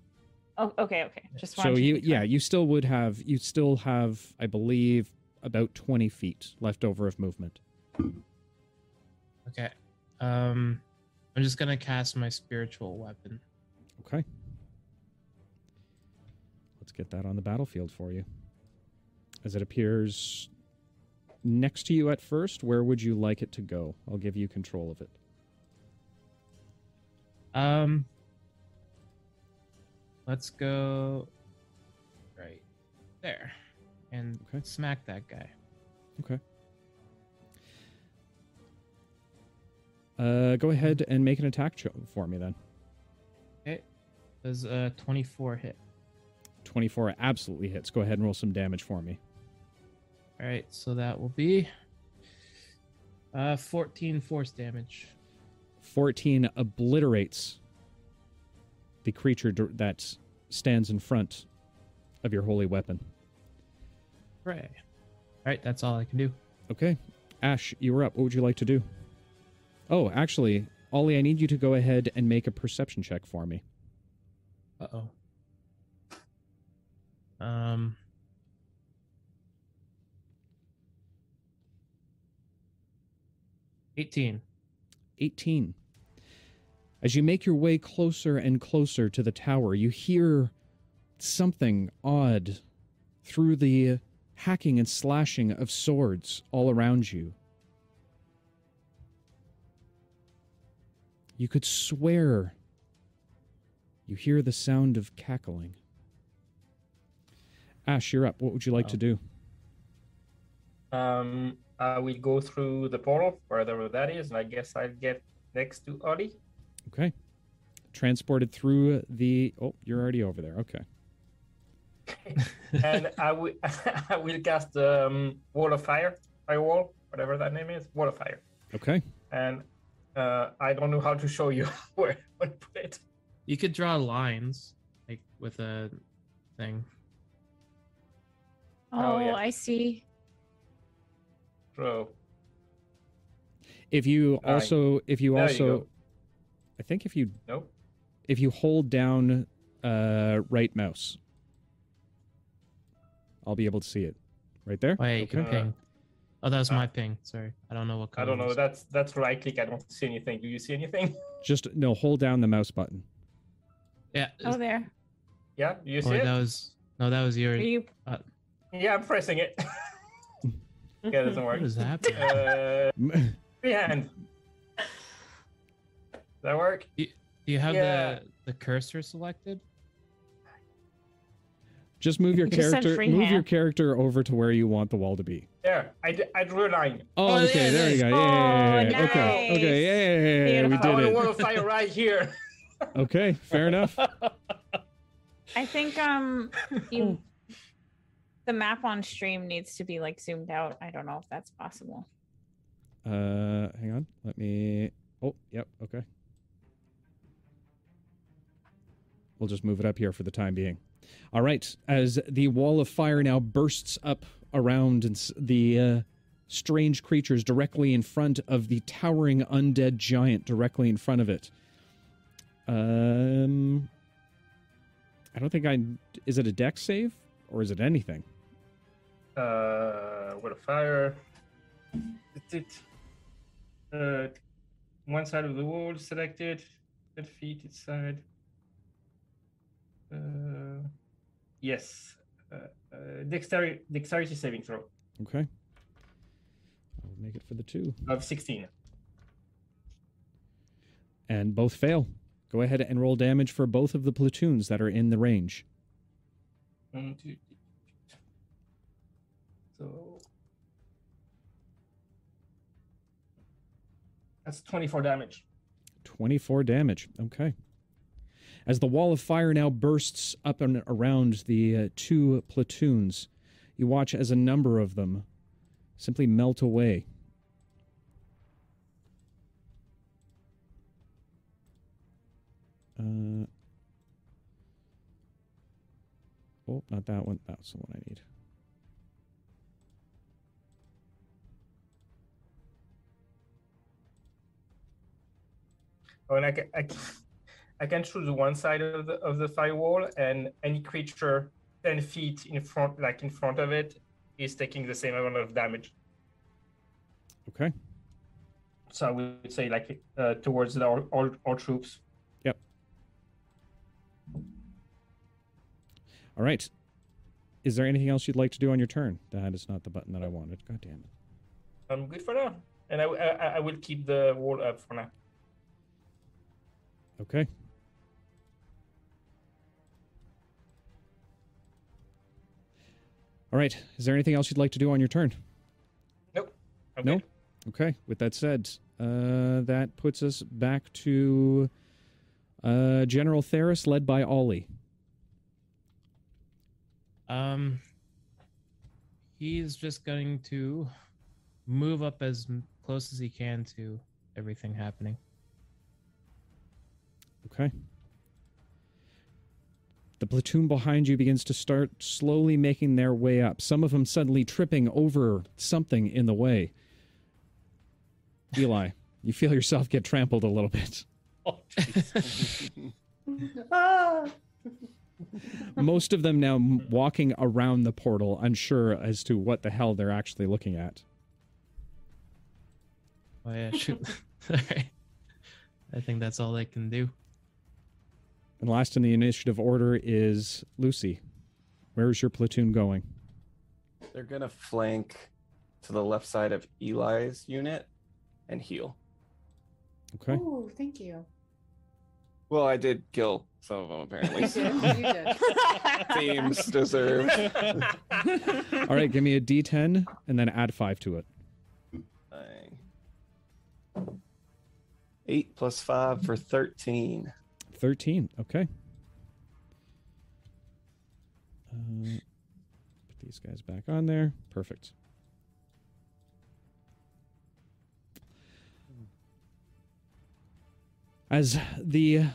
Oh, okay, okay. Just So wanted to you yeah, you still would have you still have I believe about 20 feet left over of movement. Okay. Um, I'm just gonna cast my spiritual weapon. Okay. Let's get that on the battlefield for you. As it appears next to you at first, where would you like it to go? I'll give you control of it. Um, let's go right there and Okay. smack that guy. Okay. Uh, go ahead and make an attack cho- for me then. Okay, does uh 24 hit? 24 absolutely hits. Go ahead and roll some damage for me. All right, so that will be uh 14 force damage. 14 obliterates the creature that stands in front of your holy weapon. Hooray! All right, that's all I can do. Okay. Ash, you were up. What would you like to do? Oh, actually, Ollie, I need you to go ahead and make a perception check for me. Uh oh. Um. Eighteen. 18. As you make your way closer and closer to the tower, you hear something odd through the hacking and slashing of swords all around you. You could swear you hear the sound of cackling. Ash, you're up. What would you like to do? Um, I will go through the portal, wherever that is, and I guess I'll get next to Ollie. Okay. Transported through the. Oh, you're already over there. Okay. (laughs) and I will (laughs) I will cast um, Wall of Fire, Firewall, whatever that name is, Wall of Fire. Okay. And uh, I don't know how to show you (laughs) where to put it. You could draw lines like with a thing. Oh, Oh, yeah. I see. Bro. If you Aye. also, if you There you also, go. I think if you nope. if you hold down uh, right mouse, I'll be able to see it. Right there. Oh, yeah, you can Okay. ping. Oh, that was Uh, my ping. Sorry, I don't know what. I don't know. That's that's right click. I don't see anything. Do you see anything? (laughs) Just no, hold down the mouse button. Yeah. Oh, there. Yeah, do you see wait, it? that was no, that was yours. Are yours. you? Yeah, I'm pressing it. (laughs) yeah, it doesn't work. What is happening? (laughs) Uh, M- freehand. Does that work? Do you have Yeah. the the cursor selected? Just move your You character. free Move your character over to where you want the wall to be. There, I, d- I drew a line. Oh, Oh, okay. there you go. Yeah, yeah, yeah, yeah. Oh, Okay. Okay. Yeah, yeah, yeah, We Beautiful. I want a did wall of fire (laughs) right here. Okay. Fair enough. I think um you the map on stream needs to be like zoomed out. I don't know if that's possible. Uh, hang on. Let me. Oh, yep. Okay. We'll just move it up here for the time being. All right. As the wall of fire now bursts up around the uh, strange creatures directly in front of the towering undead giant directly in front of it. Um, I don't think I. Is it a Dex save or is it anything? Uh, what a fire. Uh, one side of the wall selected. 10 feet each side. Uh, yes. Uh, uh, dexterity, dexterity saving throw Okay. I'll make it for the two. of 16. and both fail. Go ahead and roll damage for both of the platoons that are in the range. One, two. So that's 24 damage. 24 damage. Okay. As the wall of fire now bursts up and around the uh, two platoons, you watch as a number of them simply melt away. Uh, oh, not that one. That's the one I need. And I can, I can, I can choose one side of the of the firewall, and any creature ten feet in front, like in front of it, is taking the same amount of damage. Okay. So I would say like uh, towards the, all, all all troops. Yep. All right. Is there anything else you'd like to do on your turn? That is not the button that I wanted. God damn it. I'm good for now, and I, I I will keep the wall up for now. Okay. All right. Is there anything else you'd like to do on your turn? I'm No? Okay. With that said, uh, that puts us back to uh, General Theris, led by Ollie. Um, he's just going to move up as close as he can to everything happening. Okay. The platoon behind you begins to start slowly making their way up. Some of them suddenly tripping over something in the way. Eli, (laughs) you feel yourself get trampled a little bit. Oh. Ah! (laughs) Most of them now walking around the portal, unsure as to what the hell they're actually looking at. Oh yeah, shoot. (laughs) Alright. I think that's all they can do. And last in the initiative order is Lucy. Where is your platoon going? They're gonna flank to the left side of Eli's unit and heal. Okay. Ooh, thank you. Well, I did kill some of them apparently. (laughs) You did. You did. (laughs) Seems deserved. (laughs) All right, give me a d10 and then add 5 to it. Eight plus five for thirteen. 13. Okay. Uh, put these guys back on there. Perfect. As the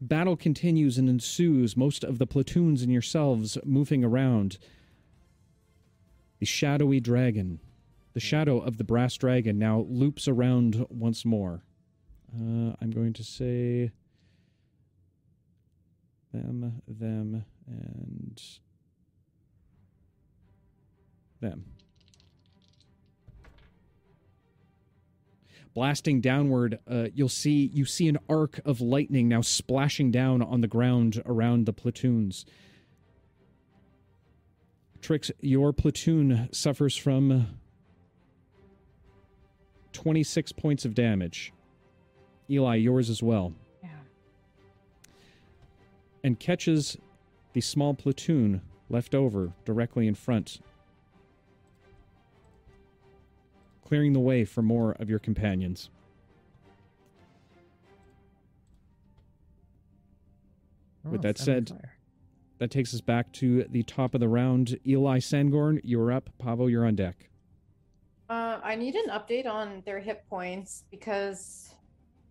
battle continues and ensues, most of the platoons and yourselves moving around, the shadowy dragon, the shadow of the brass dragon, now loops around once more. Uh, I'm going to say them, them, and them. Blasting downward, uh, you'll see you see an arc of lightning now splashing down on the ground around the platoons. Trix, your platoon suffers from 26 points of damage. Eli, yours as well. Yeah. And catches the small platoon left over directly in front, clearing the way for more of your companions. With Oh, that said- fire. That takes us back to the top of the round. Eli Sangorn, you're up. Pavo, you're on deck. Uh, I need an update on their hit points because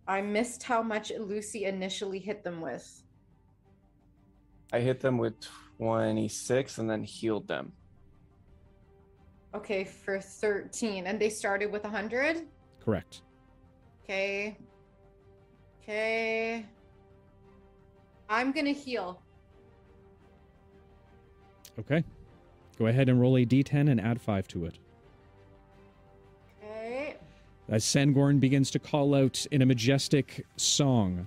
I missed how much Lucy initially hit them with. I hit them with 26 and then healed them. Okay, for 13. And they started with 100? Correct. Okay. Okay. I'm going to heal. Okay. Go ahead and roll a d10 and add 5 to it. Okay. As Sangorn begins to call out in a majestic song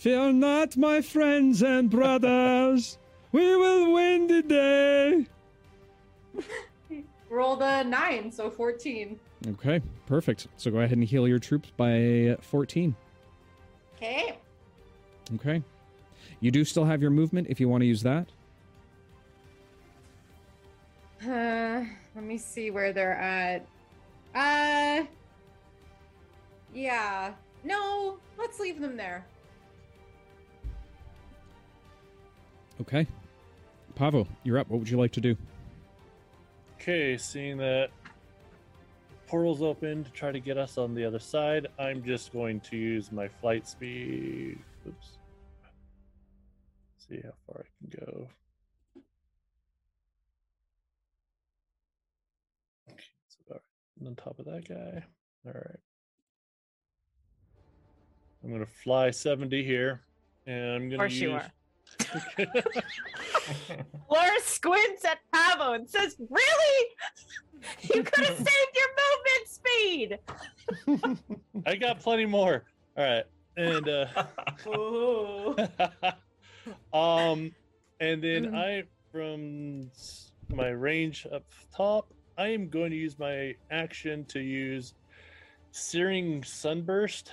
Fear not, my friends and brothers, we will win the day. (laughs) Rolled a 9, so 14. Okay, perfect. So go ahead and heal your troops by 14. Okay. Okay. You do still have your movement if you want to use that. Uh, let me see where they're at. Uh, yeah. No, let's leave them there. Okay. Pavo, you're up. What would you like to do? Okay, seeing that portal's open to try to get us on the other side, I'm just going to use my flight speed. Oops. See how far I can go. Okay, so about on top of that guy. All right. I'm going to fly 70 here, and I'm going to use. you are. (laughs) Laura squints at Pavo and says, Really? You could have (laughs) saved your movement speed. I got plenty more. All right, and uh, (laughs) um, and then Mhm. I from my range up top, I am going to use my action to use searing sunburst.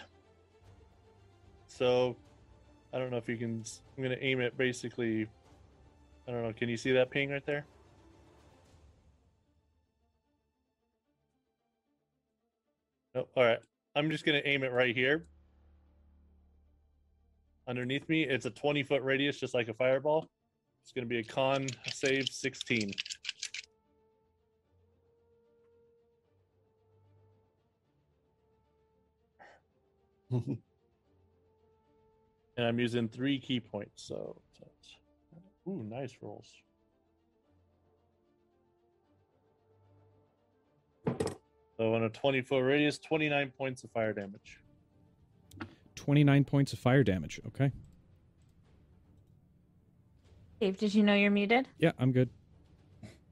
So, I don't know if you can. I'm to aim it basically. I don't know. Can you see that ping right there? Nope. All right. I'm just to aim it right here. Underneath me, it's a 20 foot radius, just like a fireball. It's to be a con save 16. (laughs) and I'm using three ki points. So, that's, ooh, nice rolls. So, on a 20 foot radius, 29 points of fire damage. 29 points of fire damage. Okay. Dave, did you know you're muted? Yeah, I'm good.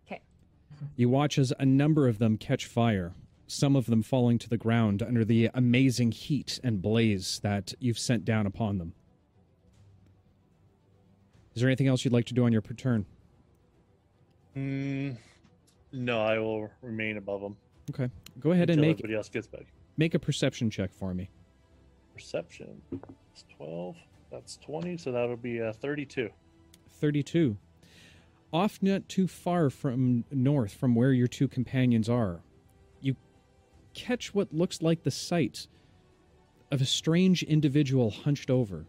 Okay. You watch as a number of them catch fire, some of them falling to the ground under the amazing heat and blaze that you've sent down upon them. Is there anything else you'd like to do on your turn? Mm, no, I will remain above them. Okay. Go ahead and make everybody else gets back. make a perception check for me. Perception. It's 12. That's 20. So that'll be uh, 32. 32. Off not too far from north from where your two companions are, you catch what looks like the sight of a strange individual hunched over.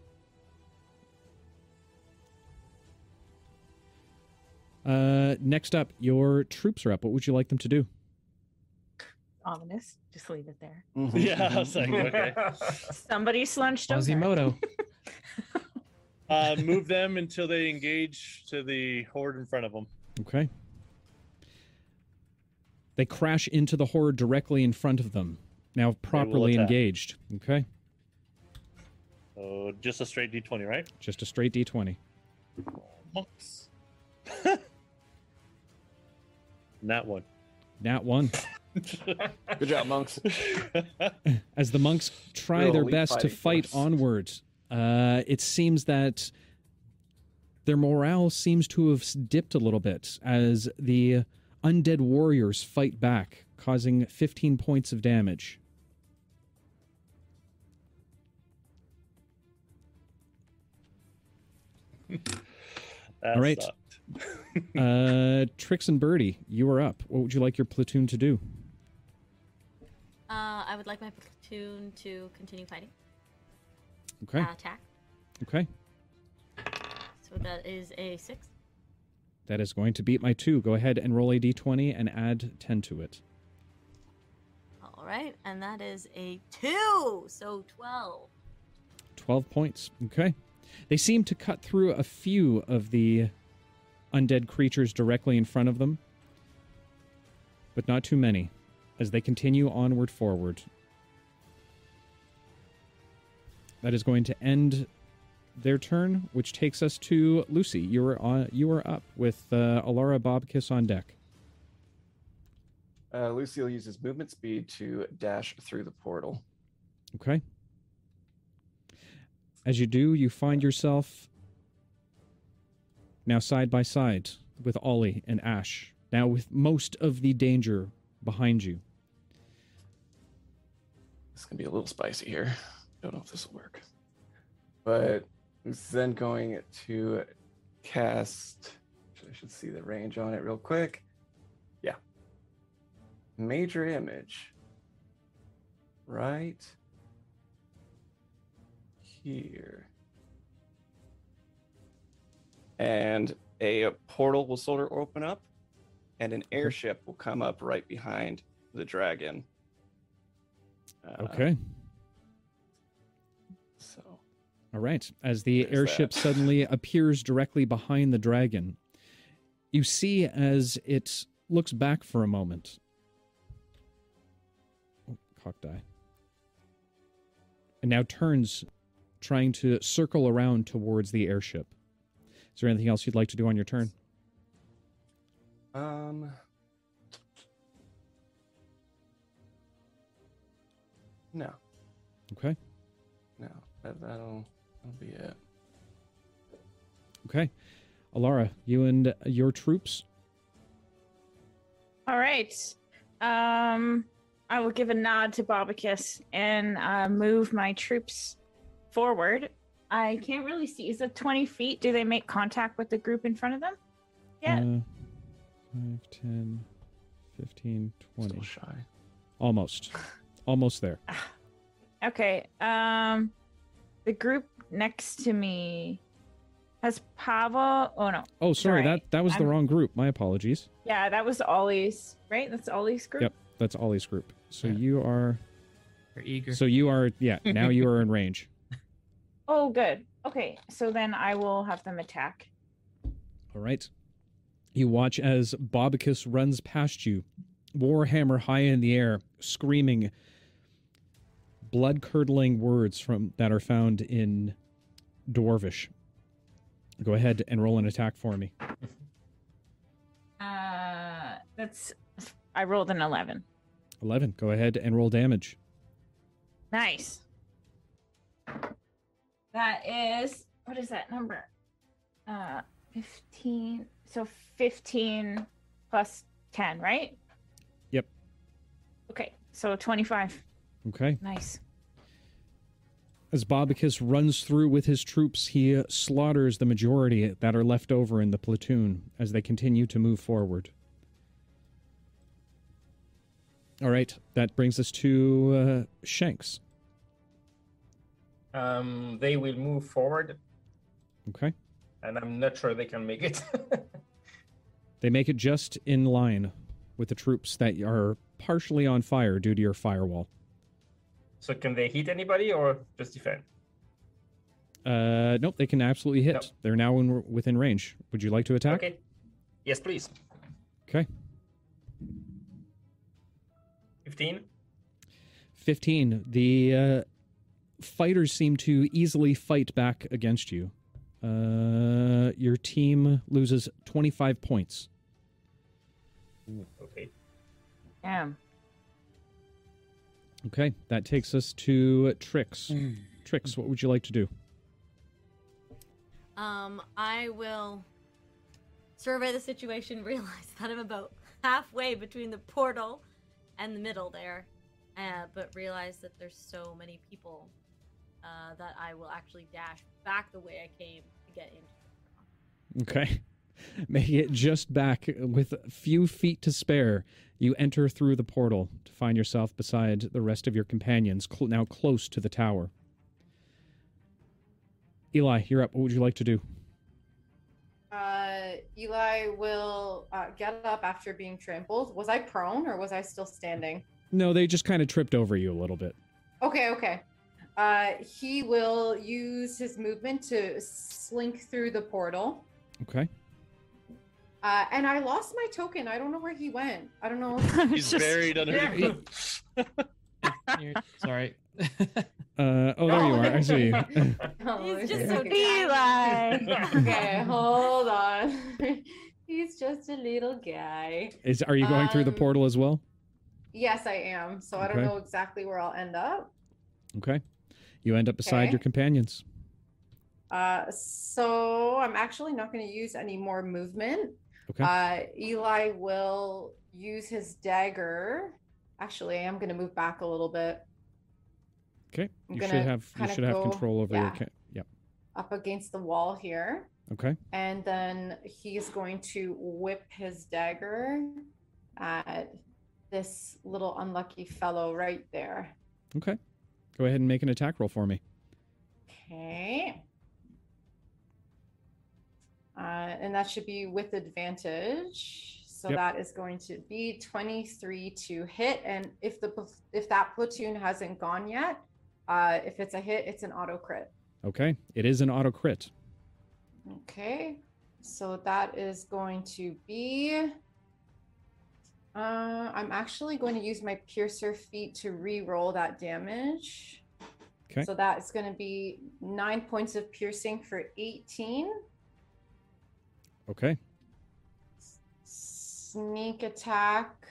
Uh, next up, your troops are up. What would you like them to do? Ominous. Just leave it there. (laughs) Yeah, I was like, okay. Somebody slunched over. Quasimodo. (laughs) Uh, move them until they engage to the horde in front of them. Okay. They crash into the horde directly in front of them, now properly engaged. Okay. So just a straight d20, right? Just a straight d20. Monks. (laughs) That one. Nat 1. (laughs) Good job, monks. (laughs) As the monks try Real their elite best to fight force. onward, uh, it seems that their morale seems to have dipped a little bit as the undead warriors fight back, causing 15 points of damage. That All right. (laughs) (laughs) Uh, Trix and Birdie, you are up. What would you like your platoon to do? Uh, I would like my platoon to continue fighting. Okay. Uh, attack. Okay. So that is a six. That is going to beat my two. Go ahead and roll a d20 and add 10 to it. All right, and that is a two. So twelve. 12 points. Okay. They seem to cut through a few of the undead creatures directly in front of them, but not too many as they continue onward forward. That is going to end their turn, which takes us to Lucy. You are on. You are up with uh, Alara Bobicus on deck. Uh, Lucille uses movement speed to dash through the portal. Okay. As you do, you find yourself now side by side with Ollie and Ash, now with most of the danger behind you. It's gonna be a little spicy here. Don't know if this will work. But it's then going to cast. I should see the range on it real quick. Yeah. Major image. Right here. And a portal will sort of open up, and an airship will come up right behind the dragon. Uh, Okay. So All right. As the airship that. (laughs) suddenly appears directly behind the dragon, you see as it looks back for a moment. Oh, cocked eye. And now turns, trying to circle around towards the airship. Is there anything else you'd like to do on your turn? Um. No, Okay. no, that, that'll that'll be it. Okay. Alara, you and your troops. All right. Um, I will give a nod to Bobicus and uh, move my troops forward. I can't really see. Is it 20 feet? Do they make contact with the group in front of them? Yeah. Uh, 5, 10, 15, 20. Still shy. Almost. Almost there. Okay. Um, the group next to me has Pavel. Oh no. Oh, sorry, Sorry, that that was the I'm- wrong group. My apologies. Yeah, that was Ollie's. Right. That's Ollie's group. Yep, that's Ollie's group. So Yeah. you are. We're eager. So you are. Yeah. Now you (laughs) are in range. Oh, good. Okay. So then I will have them attack. All right. You watch as Bobicus runs past you, warhammer high in the air, screaming blood-curdling words from that are found in Dwarvish. Go ahead and roll an attack for me. Uh, that's. I rolled an 11. 11. Go ahead and roll damage. Nice. That is what is that number? Uh 15. So 15 plus 10, right? Yep. Okay. So 25. Okay. Nice. As Bobicus runs through with his troops, he slaughters the majority that are left over in the platoon as they continue to move forward. All right, that brings us to uh, Shanks. Um, they will move forward, Okay. and I'm not sure they can make it. (laughs) They make it just in line with the troops that are partially on fire due to your firewall. so can they hit anybody or just defend? Uh, nope, they can absolutely hit. Nope. They're now in, within range. Would you like to attack? Okay. Yes, please. Okay. 15. 15. The uh, fighters seem to easily fight back against you. Uh, your team loses 25 points. Okay. Damn. Okay, that takes us to Trix. (clears throat) Trix, what would you like to do? Um, I will survey the situation, (laughs) realize that I'm about halfway between the portal and the middle there, uh, but realize that there's so many people uh, that I will actually dash back the way I came to get into. Okay. (laughs) Make it just back with a few feet to spare. You enter through the portal to find yourself beside the rest of your companions, cl- now close to the tower. Eli, you're up. What would you like to do? Uh, Eli will uh, get up after being trampled. Was I prone or was I still standing? No, they just kind of tripped over you a little bit. Okay, okay. Uh, he will use his movement to slink through the portal. Okay. Uh, and I lost my token. I don't know where he went. I don't know. (laughs) He's buried underneath. You're- Sorry. Uh, oh, there you are. I see you. (laughs) Oh, (laughs) He's just so okay. Eli. okay, hold on. He's just a little guy. Is are you going through the Um, portal as well? Yes, I am. So I don't Okay. know exactly where I'll end up. Okay. You end up beside Okay. your companions. Uh, so I'm actually not going to use any more movement. Okay. Uh, Eli will use his dagger. Actually, I am going to move back a little bit Okay. I'm You should have you should have control over your yeah. ca- Yep. up against the wall here. Okay. And then he's going to whip his dagger at this little unlucky fellow right there. Okay. Go ahead and make an attack roll for me. Okay. Uh, and that should be with advantage. So Yep. that is going to be 23 to hit. And if the if that platoon hasn't gone yet, uh, if it's a hit, it's an auto crit. Okay. It is an auto crit. Okay. So that is going to be. Uh, I'm actually going to use my piercer feat to re-roll that damage. Okay. So that's going to be nine points of piercing for 18. Okay. Sneak attack,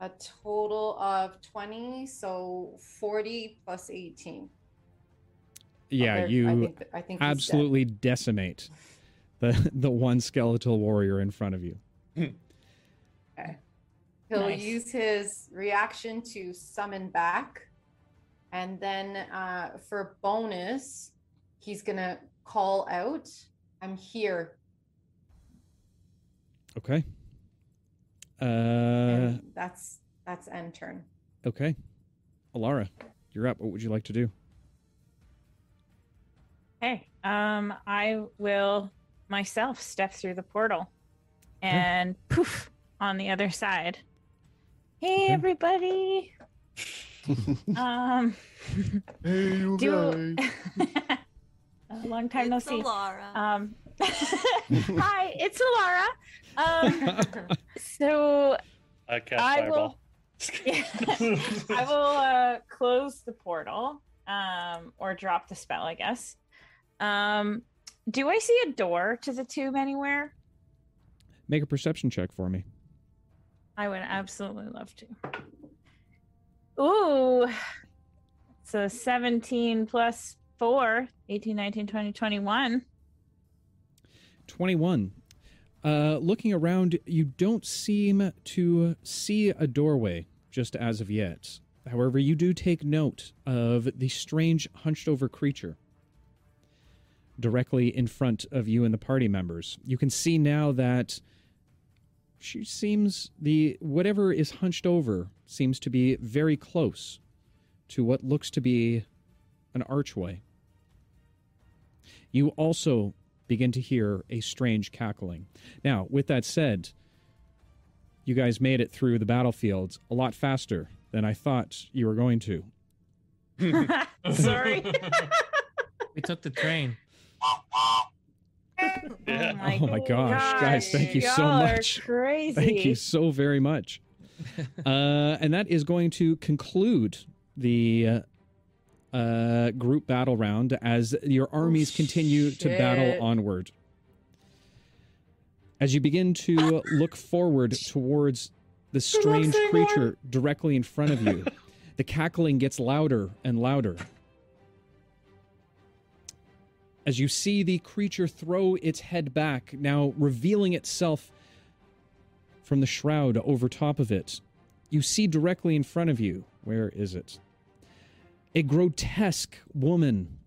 a total of 20. So 40 plus 18. Yeah, there- I you think I think absolutely decimate the the one skeletal warrior in front of you. Okay. He'll Nice. use his reaction to summon back. And then uh, for bonus, he's going to call out, I'm here. Okay. Uh and that's that's end turn. okay. Alara, you're up. What would you like to do? Hey, um, I will myself step through the portal and poof on the other side. Hey, Okay. everybody. (laughs) um, Hey, you do (laughs) a long time no see. Alara. Um, (laughs) hi, it's Alara. Um, so I cast I fireball. will. I will uh, close the portal um, or drop the spell, I guess. Um, do I see a door to the tomb anywhere? Make a perception check for me. I would absolutely love to. Ooh. So 17 plus 4, 18, 19, 20, 21. 21. Uh, looking around, you don't seem to see a doorway just as of yet. However, you do take note of the strange hunched over creature directly in front of you and the party members. You can see now that she seems the whatever is hunched over seems to be very close to what looks to be an archway. You also begin to hear a strange cackling. Now, with that said, you guys made it through the battlefields a lot faster than I thought you were going to. (laughs) Sorry. (laughs) We took the train. (laughs) (laughs) Yeah. Oh my gosh, guys, thank you so y'all are much. (laughs) Crazy. Thank you so very much. (laughs) uh, and that is going to conclude the uh, uh, group battle round as your armies continue to battle onward. As you begin to look forward towards the strange saying creature directly in front of you, The cackling gets louder and louder. As you see the creature throw its head back, now revealing itself from the shroud over top of it, you see directly in front of you. Where is it? A grotesque woman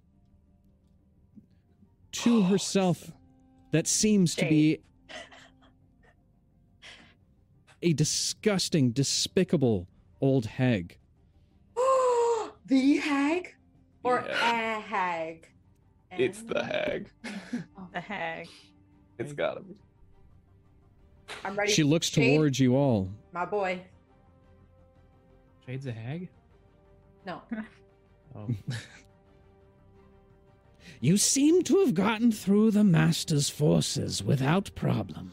to oh, herself that seems to be a disgusting, despicable old hag. (gasps) the hag or Yeah. a hag? It's the hag. Oh. The hag. It's gotta be. I'm ready. She looks Shade, towards you all. my boy. Shade's a hag? No. (laughs) Oh. You seem to have gotten through the Master's forces without problem,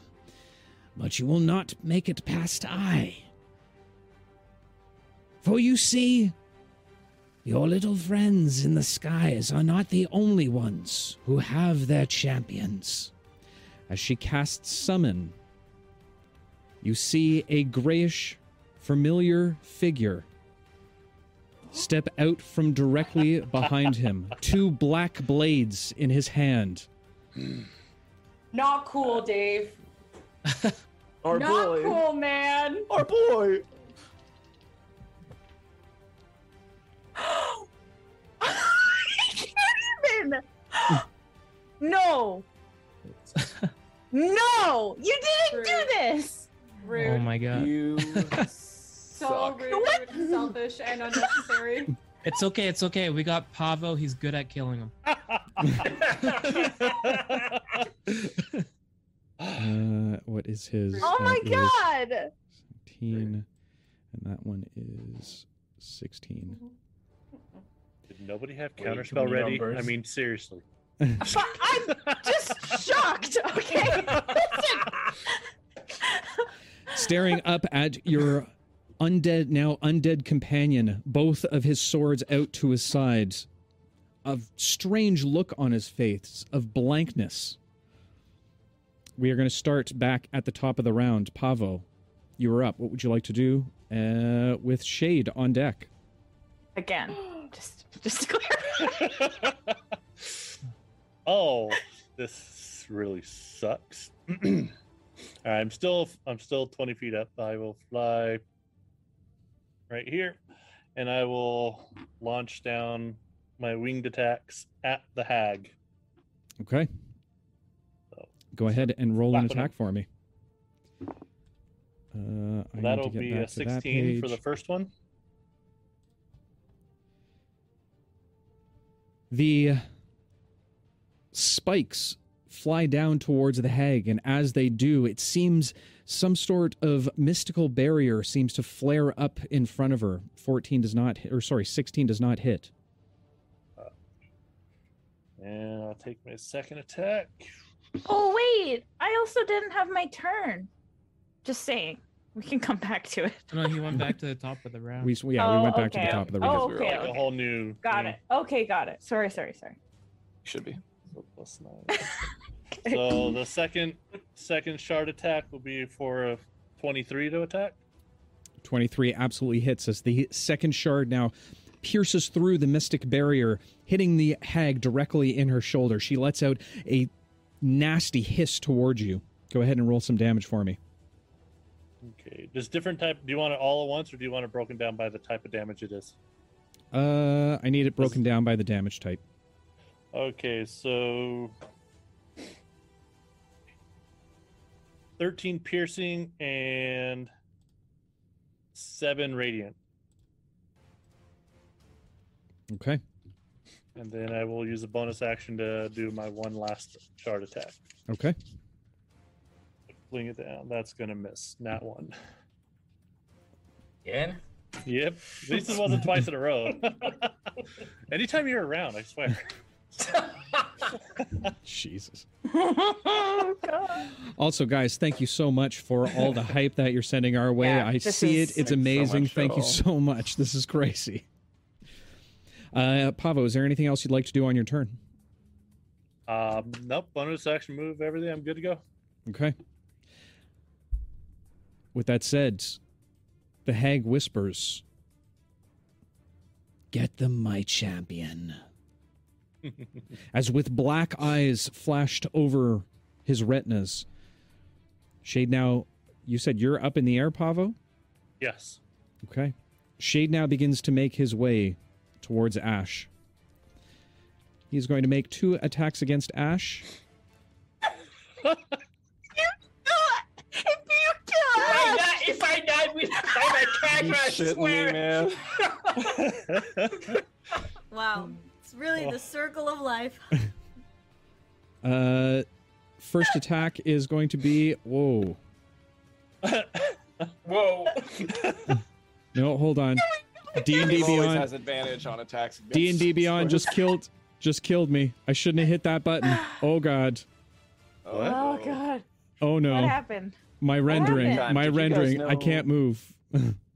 but you will not make it past I. For you see, your little friends in the skies are not the only ones who have their champions. As she casts Summon, you see a grayish, familiar figure step out from directly behind him, two black blades in his hand. Not cool, Dave. Our Not boy. cool, man. Our boy. No. (laughs) no, you didn't do this. Rude. oh my god. You (laughs) so suck. rude, selfish, and unnecessary. (laughs) It's okay, it's okay. We got Pavo. He's good at killing him. Uh, what is his? Oh my god. 17, and that one is 16. Did nobody have counterspell ready? numbers. I mean, seriously. (laughs) But I'm just shocked, okay? Listen. Staring up at your undead, now undead companion, both of his swords out to his sides, a strange look on his face of blankness. We are going to start back at the top of the round. Pavo, you are up. What would you like to do uh, with Shade on deck? Again, (gasps) just just to clarify. (laughs) oh, this really sucks. (clears throat) I'm still I'm still 20 feet up. I will fly right here, and I will launch down my winged attacks at the hag. Okay. So, Go ahead and roll an attack for me. Uh, I need to that'll be a 16 for the first one. The spikes fly down towards the hag, and as they do, it seems some sort of mystical barrier seems to flare up in front of her. 14 does not, hit, or sorry, 16 does not hit. Uh, and I'll take my second attack. Oh wait, I also didn't have my turn. Just saying. We can come back to it. No, he went back to the (laughs) top of the round. We, yeah, we Oh, went back to the oh, top of the round. Oh, round. We're okay, a whole new. Got new- it. Okay, got it. Sorry, sorry, sorry. Should be. So plus nine. (laughs) so the second second shard attack will be for a 23 to attack. 23 absolutely hits as the second shard now pierces through the mystic barrier, hitting the hag directly in her shoulder. She lets out a nasty hiss towards you. Go ahead and roll some damage for me. Okay. Does different type? Do you want it all at once, or do you want it broken down by the type of damage it is? Uh, I need it broken down by the damage type. Okay, so 13 piercing and 7 radiant. Okay. And then I will use a bonus action to do my one last shard attack. Okay. Fling it down. That's going to miss. Not one. Again? Yep. At least it wasn't twice in a row. (laughs) Anytime you're around, I swear. Jesus. oh. (laughs) Also, guys, thank you so much for all the hype that you're sending our way. Yeah, I see is- it. It's Thanks so amazing. thank you Joel. so much. This is crazy. Uh, Pavo, is there anything else you'd like to do on your turn? Um, nope. Bonus action move, everything. I'm good to go. Okay. With that said, the hag whispers Get them, my champion. As with black eyes flashed over his retinas, Shade now, you said you're up in the air, Pavo? yes. Okay. Shade now begins to make his way towards Ash. He's going to make two attacks against Ash. if you kill If I us, die, if I die with by my character, I You shitting me, swear. man? (laughs) Wow. It's really the circle of life. (laughs) Uh, first attack is going to be. Whoa. (laughs) Whoa. (laughs) No, hold on. D and D Beyond. has advantage on attacks. D and D Beyond just killed. Just killed me. I shouldn't have hit that button. (sighs) Oh god. oh god, Oh no. what happened? My rendering. happened? My Did rendering. I can't move.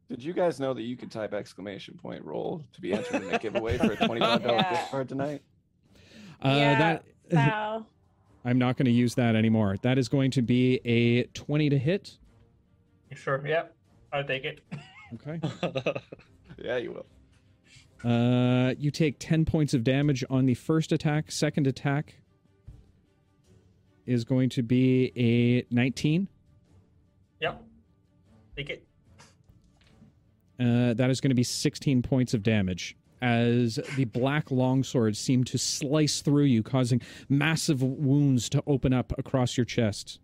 Did you guys know that you could type exclamation point roll to be entered in a giveaway for a (laughs) twenty-five dollar Yeah. gift card tonight? Uh, Yeah. That. Wow. (laughs) I'm not going to use that anymore. That is going to be a 20 to hit. Sure. Yeah. I'll take it. (laughs) Okay. Yeah, you will. Uh, you take 10 points of damage on the first attack. Second attack is going to be a 19. Yep. Take it. Uh, that is going to be 16 points of damage as the black longsword seemed to slice through you, causing massive wounds to open up across your chest.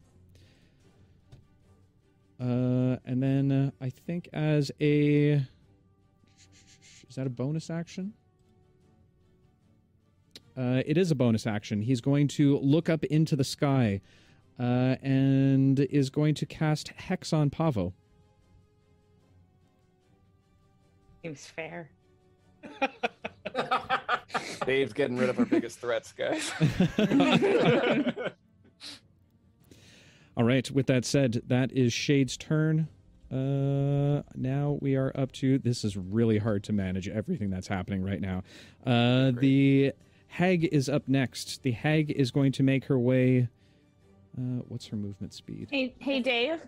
Uh, and then uh, I think as a. Is that a bonus action? Uh, it is a bonus action. He's going to look up into the sky uh, and is going to cast Hex on Pavo. Seems fair. (laughs) Dave's getting rid of our biggest threats, guys. (laughs) All right. With that said, that is Shade's turn. Uh, now we are up to. This is really hard to manage everything that's happening right now. Uh, the hag is up next. The hag is going to make her way. Uh, what's her movement speed? Hey, hey, Dave.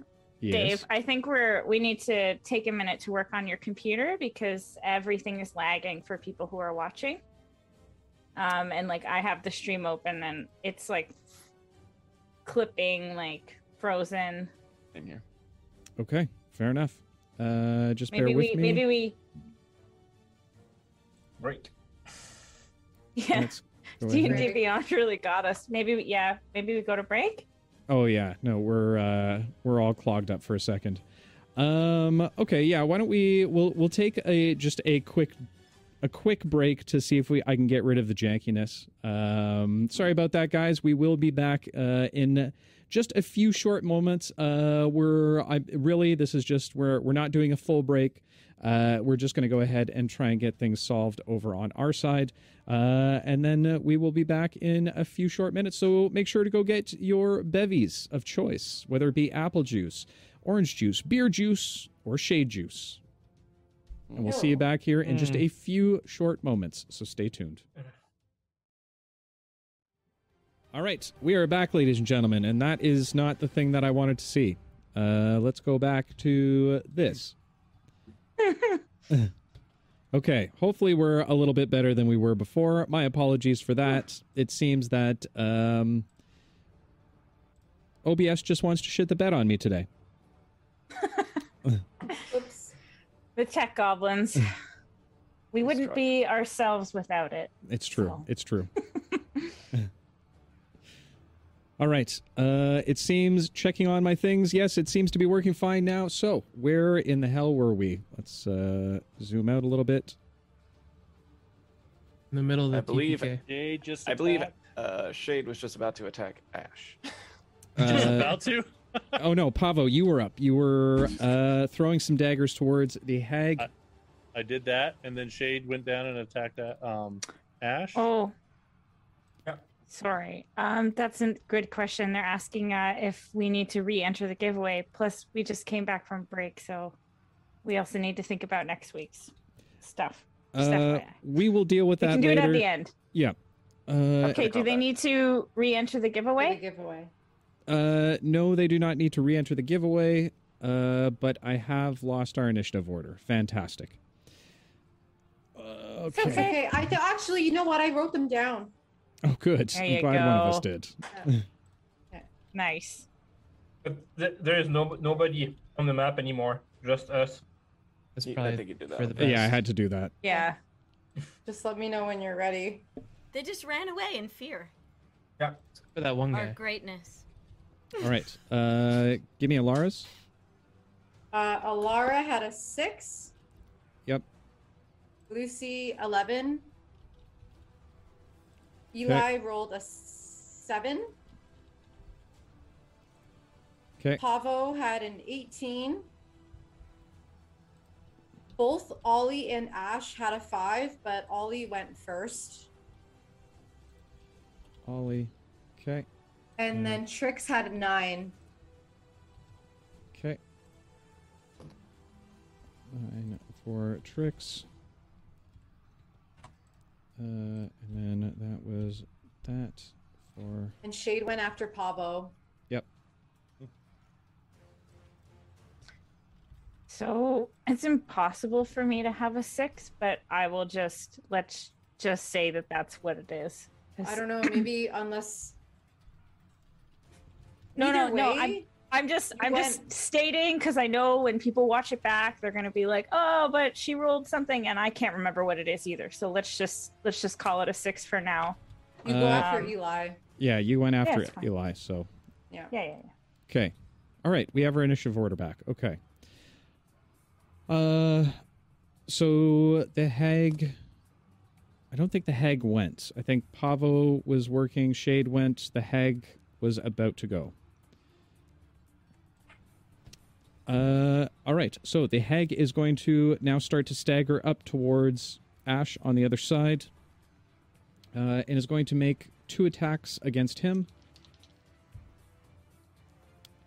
Yes. Dave, I think we're we need to take a minute to work on your computer because everything is lagging for people who are watching. Um, and like I have the stream open and it's like clipping, like frozen. In here. Okay. Fair enough. Uh, just Maybe bear with we, me. maybe we, Great. (laughs) yeah. Let's go D and. D Beyond really got us. Maybe, we, yeah. Maybe we go to break. Oh yeah, no, we're uh we're all clogged up for a second. Um okay, yeah, why don't we we'll we'll take a just a quick a quick break to see if we I can get rid of the jankiness. Um sorry about that guys. We will be back uh in just a few short moments. Uh we're I really this is just we're we're not doing a full break. Uh, we're just going to go ahead and try and get things solved over on our side. Uh, and then uh, we will be back in a few short minutes. So make sure to go get your bevies of choice, whether it be apple juice, orange juice, beer juice, or shade juice. And we'll see you back here in just a few short moments. So stay tuned. All right, we are back, ladies and gentlemen, and that is not the thing that I wanted to see. Uh, let's go back to this. (laughs) okay, hopefully we're a little bit better than we were before. My apologies for that. It seems that um, OBS just wants to shit the bed on me today. (laughs) Oops. The tech goblins. (laughs) we wouldn't be ourselves without it. It's true. So. It's true. All right. Uh, it seems checking on my things. Yes, it seems to be working fine now. So, where in the hell were we? Let's uh, zoom out a little bit. In the middle of the I believe- TPK. Just. I believe uh, Shade was just about to attack Ash. (laughs) Just Uh, about to. oh no, Pavo, you were up. You were uh, throwing some daggers towards the hag. I- I did that, and then Shade went down and attacked that um Ash. Oh. Yeah. Sorry. Um, that's a good question. They're asking uh, if we need to re-enter the giveaway. Plus, we just came back from break, so we also need to think about next week's stuff. Uh, FYI. we will deal with that We can do later. it at the end. Yeah. Uh, Okay. Do they need to re-enter the giveaway? The giveaway? giveaway. Uh, no, they do not need to re-enter the giveaway. Uh, but I have lost our initiative order. Fantastic. Uh, It's okay. I th- actually, you know what? I wrote them down. Oh, good. There I'm you glad one of us go. did. (laughs) Nice. But th- there is no nobody on the map anymore. Just us. That's Yeah, I probably think you did that for the best. Yeah, I had to do that. Yeah. (laughs) Just let me know when you're ready. They just ran away in fear. Yeah. For that one Our guy. greatness. All right. Uh, give me Alara's. Uh, Alara had a six. Yep. Lucy eleven. Eli rolled a seven. Okay. Pavo had an eighteen. Both Ollie and Ash had a five, but Ollie went first. Ollie. Okay. And Mm. then Trix had a nine. Okay. Nine for Trix. Uh, and then that was that for. And Shade went after Pavo. Yep. So it's impossible for me to have a six, but I will just let's just say that that's what it is. I don't know, maybe unless. No, no, Either no. way, I'm I'm just I'm went- just stating because I know when people watch it back, they're gonna be like, "Oh, but she rolled something," and I can't remember what it is either. So let's just let's just call it a six for now. You go Uh, after Um, Eli. Yeah, you went after it's fine. Eli, so. Yeah. Yeah, yeah, yeah. Okay. All right, we have our initiative order back. Okay. Uh so the hag I don't think the hag went. I think Pavo was working, Shade went, the hag was about to go. Uh all right. So the hag is going to now start to stagger up towards Ash on the other side. Uh, and is going to make two attacks against him.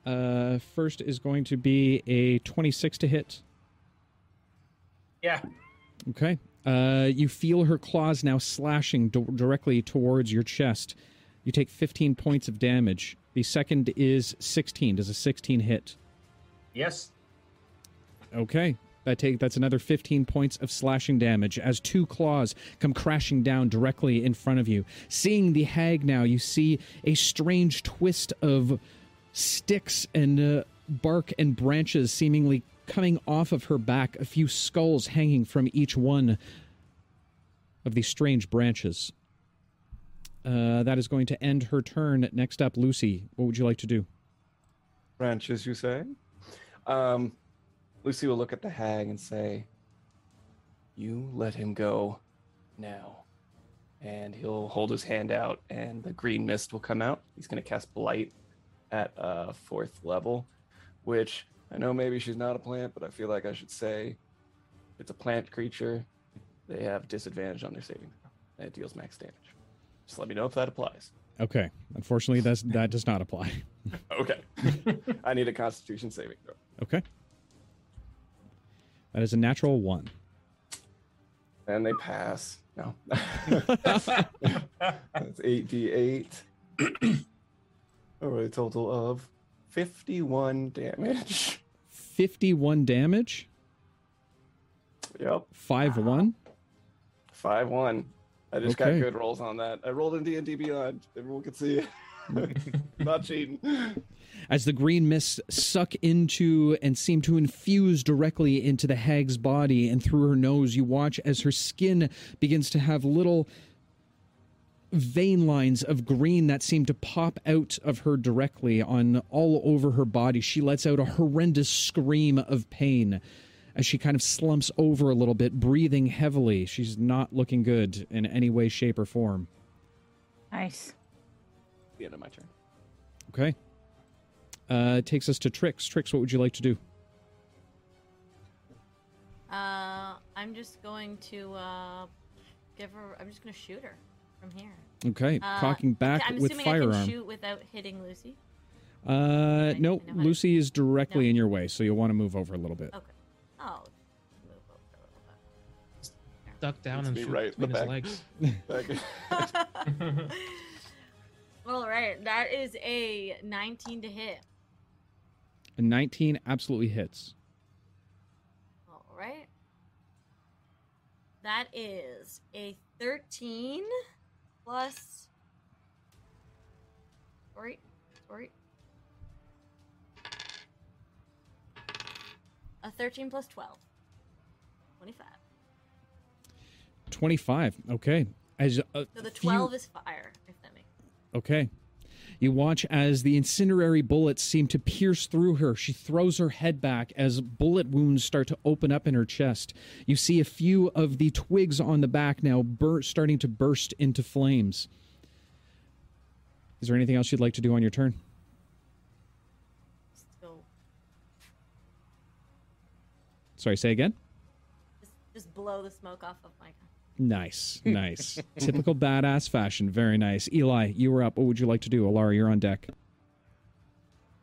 Uh, first is going to be a 26 to hit. Yeah. Okay. Uh, you feel her claws now slashing d- directly towards your chest. You take 15 points of damage. The second is 16. Does a 16 hit? Yes. Okay. That take that's another 15 points of slashing damage as two claws come crashing down directly in front of you. Seeing the hag now, you see a strange twist of sticks and uh, bark and branches seemingly coming off of her back, a few skulls hanging from each one of these strange branches. Uh, that is going to end her turn. Next up, Lucy. What would you like to do? branches, you say? Um, Lucy will look at the hag and say, You let him go now. And he'll hold his hand out, and the green mist will come out. He's going to cast Blight at uh, fourth level, which I know maybe she's not a plant, but I feel like I should say it's a plant creature. They have disadvantage on their saving throw, and it deals max damage. Just let me know if that applies. Okay. Unfortunately, that's, that does not apply. (laughs) Okay. (laughs) I need a Constitution saving throw. Okay. That is a natural one. And they pass. No. (laughs) That's 8d8. Or a total of 51 damage. 51 damage. Yep. 5 1. 5 1. I just Okay. got good rolls on that. I rolled in D&D Beyond. Everyone can see it. (laughs) (laughs) Not cheating. As the green mists suck into and seem to infuse directly into the hag's body and through her nose, you watch as her skin begins to have little vein lines of green that seem to pop out of her directly on all over her body. She lets out a horrendous scream of pain as she kind of slumps over a little bit, breathing heavily. She's not looking good in any way, shape, or form. Nice. the end of my turn. Okay. Uh, it takes us to Trix. Trix, what would you like to do? Uh, I'm just going to uh, give her. I'm just going to shoot her from here. Okay, Uh, cocking back I'm with assuming I firearm. can shoot without hitting Lucy. Uh, I no, know to- Lucy is directly No. in your way, so you'll want to move over a little bit. Okay. Oh, move over a little Duck down It's and me shoot right in the between his back. legs. (laughs) Back- (laughs) All right, that is a 19 to hit. A 19 absolutely hits. All right. That is a 13 plus. Sorry, sorry. A 13 plus 12. 25. 25. Okay. As uh, So the few- 12 is fire, if that makes Okay. You watch as the incinerary bullets seem to pierce through her. She throws her head back as bullet wounds start to open up in her chest. You see a few of the twigs on the back now bur- starting to burst into flames. Is there anything else you'd like to do on your turn? So Sorry, say again? just, just blow the smoke off of my. Nice, (laughs) nice. Typical badass fashion. Very nice. Eli, you were up. What would you like to do? Alara, you're on deck.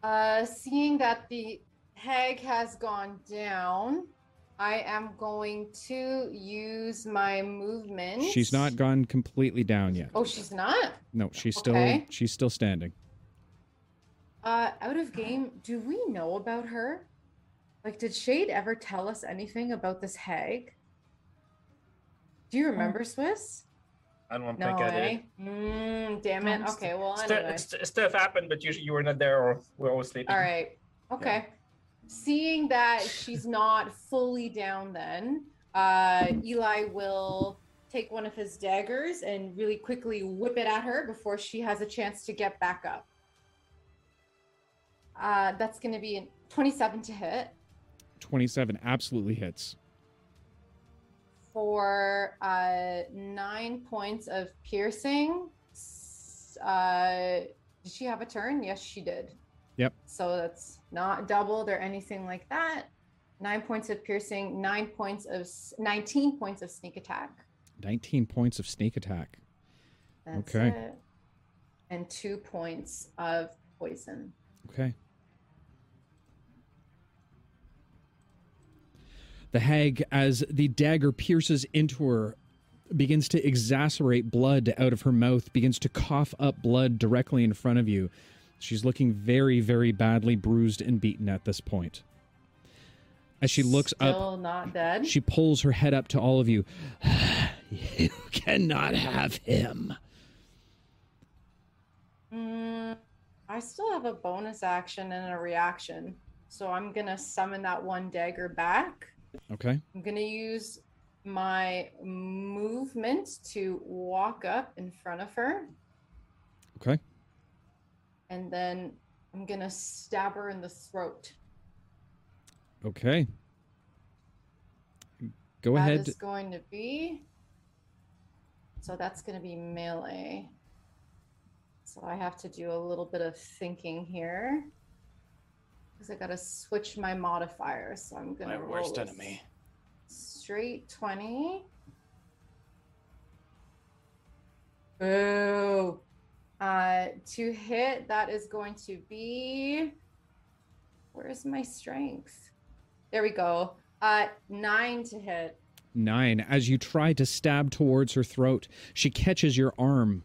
Uh, seeing that the hag has gone down, I am going to use my movement. She's not gone completely down yet. Oh, she's not. No, she's still Okay. she's still standing. Uh, out of game. Do we know about her? Like, did Shade ever tell us anything about this hag? Do you remember Swiss? I don't No, think I eh? did. Mm, damn it. Okay, well, Stu- anyway. st- stuff happened, but usually you were not there or we're all sleeping. All right. Okay. Seeing that she's not fully down, then uh, Eli will take one of his daggers and really quickly whip it at her before she has a chance to get back up. Uh, that's going to be a 27 to hit 27 absolutely hits. For uh, nine points of piercing. Uh, did she have a turn? Yes, she did. Yep. So that's not doubled or anything like that. Nine points of piercing, nine points of 19 points of sneak attack. 19 points of sneak attack. That's Okay. it. And two points of poison. Okay. The hag, as the dagger pierces into her, begins to exacerbate blood out of her mouth, begins to cough up blood directly in front of you. She's looking very, very badly bruised and beaten at this point. As she looks up, Still not dead. she pulls her head up to all of you. (sighs) you cannot have him. Mm, I still have a bonus action and a reaction. So I'm going to summon that one dagger back. Okay. I'm going to use my movement to walk up in front of her. Okay. And then I'm going to stab her in the throat. Okay. Go That ahead. is going to be. So that's going to be melee. So I have to do a little bit of thinking here. Because I got to switch my modifiers. So I'm gonna worst roll a enemy. Straight 20. Boo. Uh, to hit, that is going to be. Where's my strength? There we go. Uh, nine to hit. Nine. As you try to stab towards her throat, she catches your arm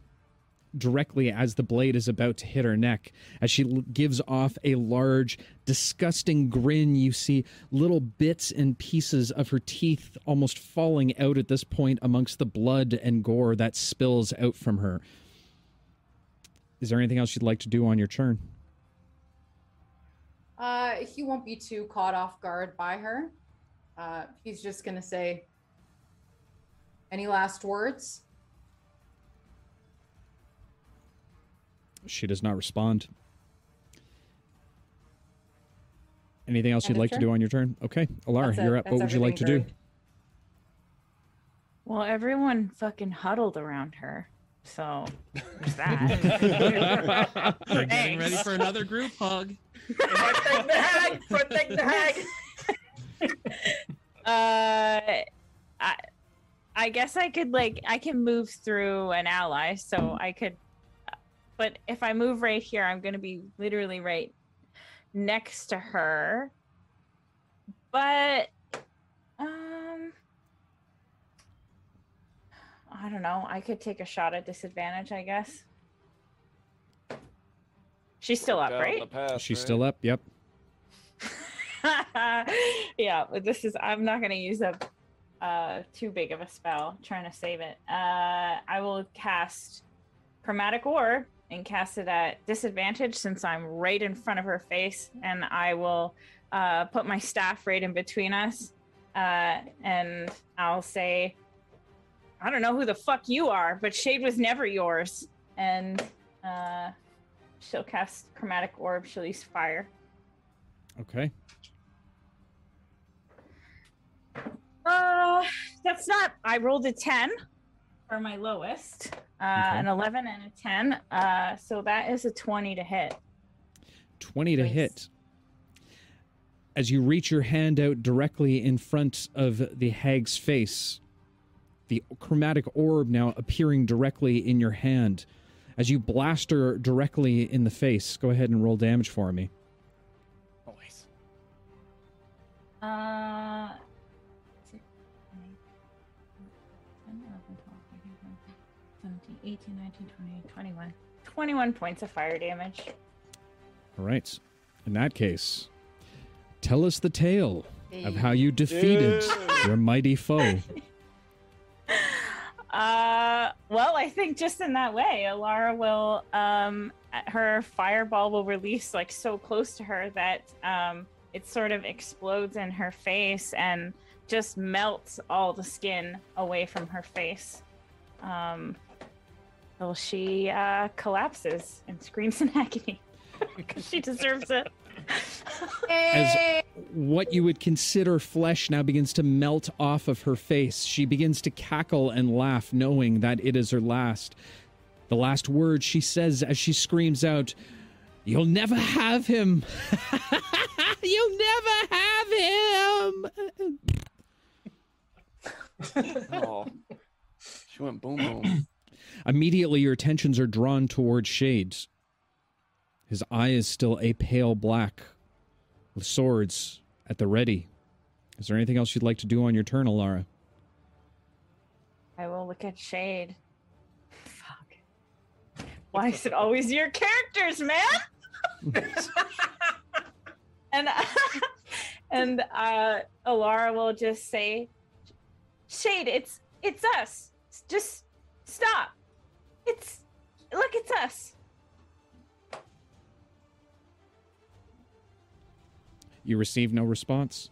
directly as the blade is about to hit her neck. As she gives off a large, disgusting grin, you see little bits and pieces of her teeth almost falling out at this point amongst the blood and gore that spills out from her. Is there anything else you'd like to do on your turn? Uh, he won't be too caught off guard by her. Uh, he's just gonna say, "Any last words?" She does not respond. Anything else End you'd of like to do on your turn? Okay, Alara, you're up. That's what would you like to do? Well, everyone fucking huddled around her. So there's that. (laughs) We're getting ready for another group hug. Protect the hag! Protect the hag! (laughs) uh I I guess I could like I can move through an ally, so I could but if I move right here, I'm gonna be literally right next to her. But um I don't know. I could take a shot at disadvantage, I guess. She's still up, right? the past, She's right? still up. Yep. (laughs) yeah, but this is I'm not gonna use a uh too big of a spell trying to save it. Uh I will cast chromatic orb and cast it at disadvantage since I'm right in front of her face and I will uh put my staff right in between us. Uh and I'll say I don't know who the fuck you are, but Shade was never yours. And uh she'll cast chromatic orb, she'll use fire. Okay. Uh, that's not. I rolled a ten for my lowest, uh, Okay. an eleven and a ten. Uh, so that is a twenty to hit. 20 to Nice. hit. As you reach your hand out directly in front of the hag's face, the chromatic orb now appearing directly in your hand. As you blast her directly in the face, go ahead and roll damage for me. Always. Uh, 18, 19, 20, 21. 21 points of fire damage. All right. In that case, tell us the tale of how you defeated your mighty foe. (laughs) Uh, well, I think just in that way, Alara will, um, her fireball will release like so close to her that, um, it sort of explodes in her face and just melts all the skin away from her face. Um, till she, uh, collapses and screams in (laughs) agony because (laughs) she deserves it. As what you would consider flesh now begins to melt off of her face, she begins to cackle and laugh, knowing that it is her last. The last word she says as she screams out, You'll never have him! (laughs) You'll never have him! Oh, she went boom boom. Immediately, your attentions are drawn towards Shades. His eye is still a pale black, with swords at the ready. Is there anything else you'd like to do on your turn, Alara? I will look at Shade. Fuck. Why is it always your characters, man? (laughs) and (laughs) and uh Alara will just say, Shade, it's it's us. Just stop. It's look, it's us. You receive no response.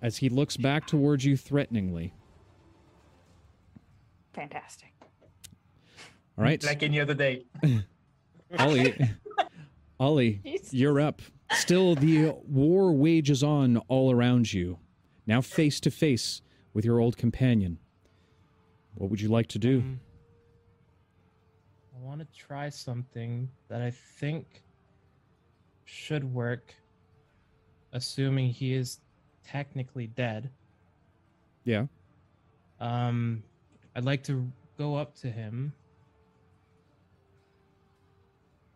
As he looks back towards you threateningly. Fantastic. All right, Like any other day. (laughs) Ollie. Ollie, (laughs) Jesus. you're up. Still, the war wages on all around you. Now face to face with your old companion. What would you like to do? Um, I want to try something that I think should work, assuming he is technically dead. Yeah. Um, I'd like to go up to him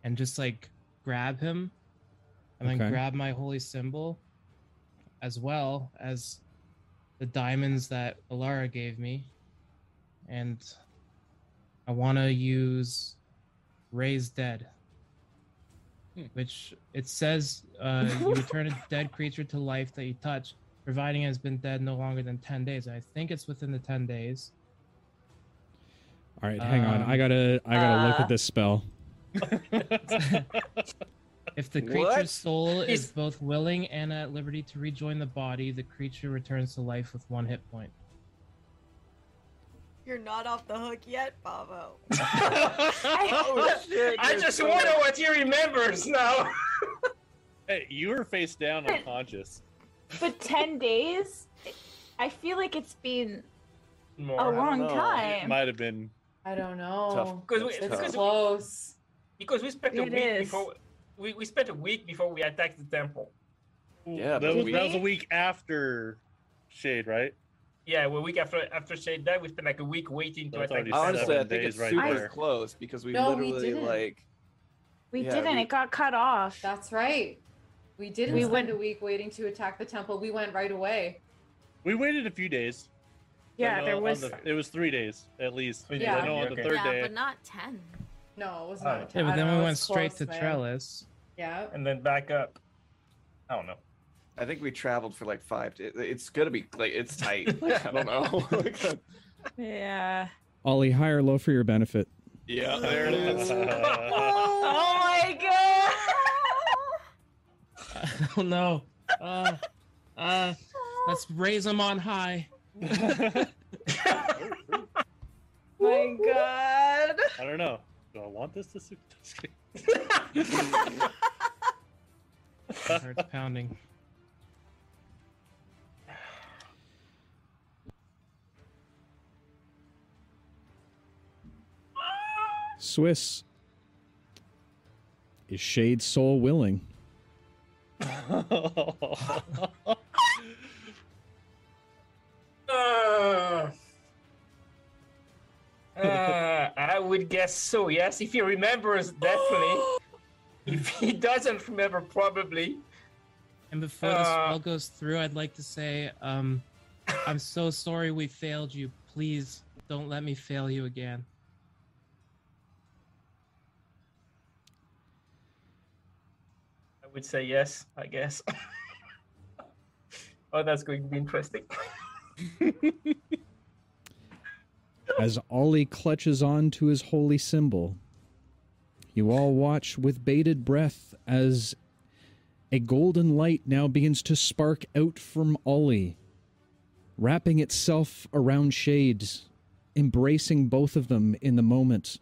and just like grab him and Okay. then grab my holy symbol as well as the diamonds that Alara gave me. And I want to use Raise Dead, which it says uh, you (laughs) return a dead creature to life that you touch, providing it has been dead no longer than 10 days. I think it's within the 10 days. All right, hang on. Um, I gotta, I gotta look uh, at this spell. (laughs) If the What? creature's soul is Is- both willing and at liberty to rejoin the body, the creature returns to life with one hit point. You're not off the hook yet, Pavo. (laughs) (laughs) oh, shit, I just wonder what he remembers now. (laughs) Hey, you were face down unconscious. But 10 days? I feel like it's been More. a I don't long time. It might have been. I don't know. Tough. 'Cause we- It's because we- close. Because we spent a It week is. before we, we spent a week before we attacked the temple. Yeah, that was, that was a week after Shade, right? Yeah, well, a week after after Shade died, we spent like a week waiting to attack the temple. Honestly, I think it's right super there. close because we No, literally didn't. like We Yeah, didn't. we- It got cut off. That's right. We didn't We went- a week waiting to attack the temple. We went right away. We waited a few days. yeah, know there was. the- it was three days at least. Three days, I know on the third yeah, day. but not ten. No, it was not. Yeah, Yeah, I but then we went was straight to man. Trellis. Yeah. and then back up. I don't know. I think we traveled for like five. Days. It's gonna be like it's tight. (laughs) Like, I don't know. (laughs) (laughs) Yeah. Ollie, high or low for your benefit? yeah, there it is. Oh my god. I don't know. Uh, uh, let's raise them on high. my god. I don't know. Do I want this to suit? Just kidding. Heart's pounding. Swiss. Is Shade soul willing? (laughs) Uh, uh, I would guess so. Yes, if he remembers, definitely. (gasps) if he doesn't remember, probably. And before this Uh, spell goes through, I'd like to say, um, I'm so sorry we failed you. Please don't let me fail you again. Would say yes. I guess. (laughs) oh, that's going to be interesting. (laughs) As Ollie clutches on to his holy symbol, you all watch with bated breath as a golden light now begins to spark out from Ollie, wrapping itself around Shades, embracing both of them in the moment.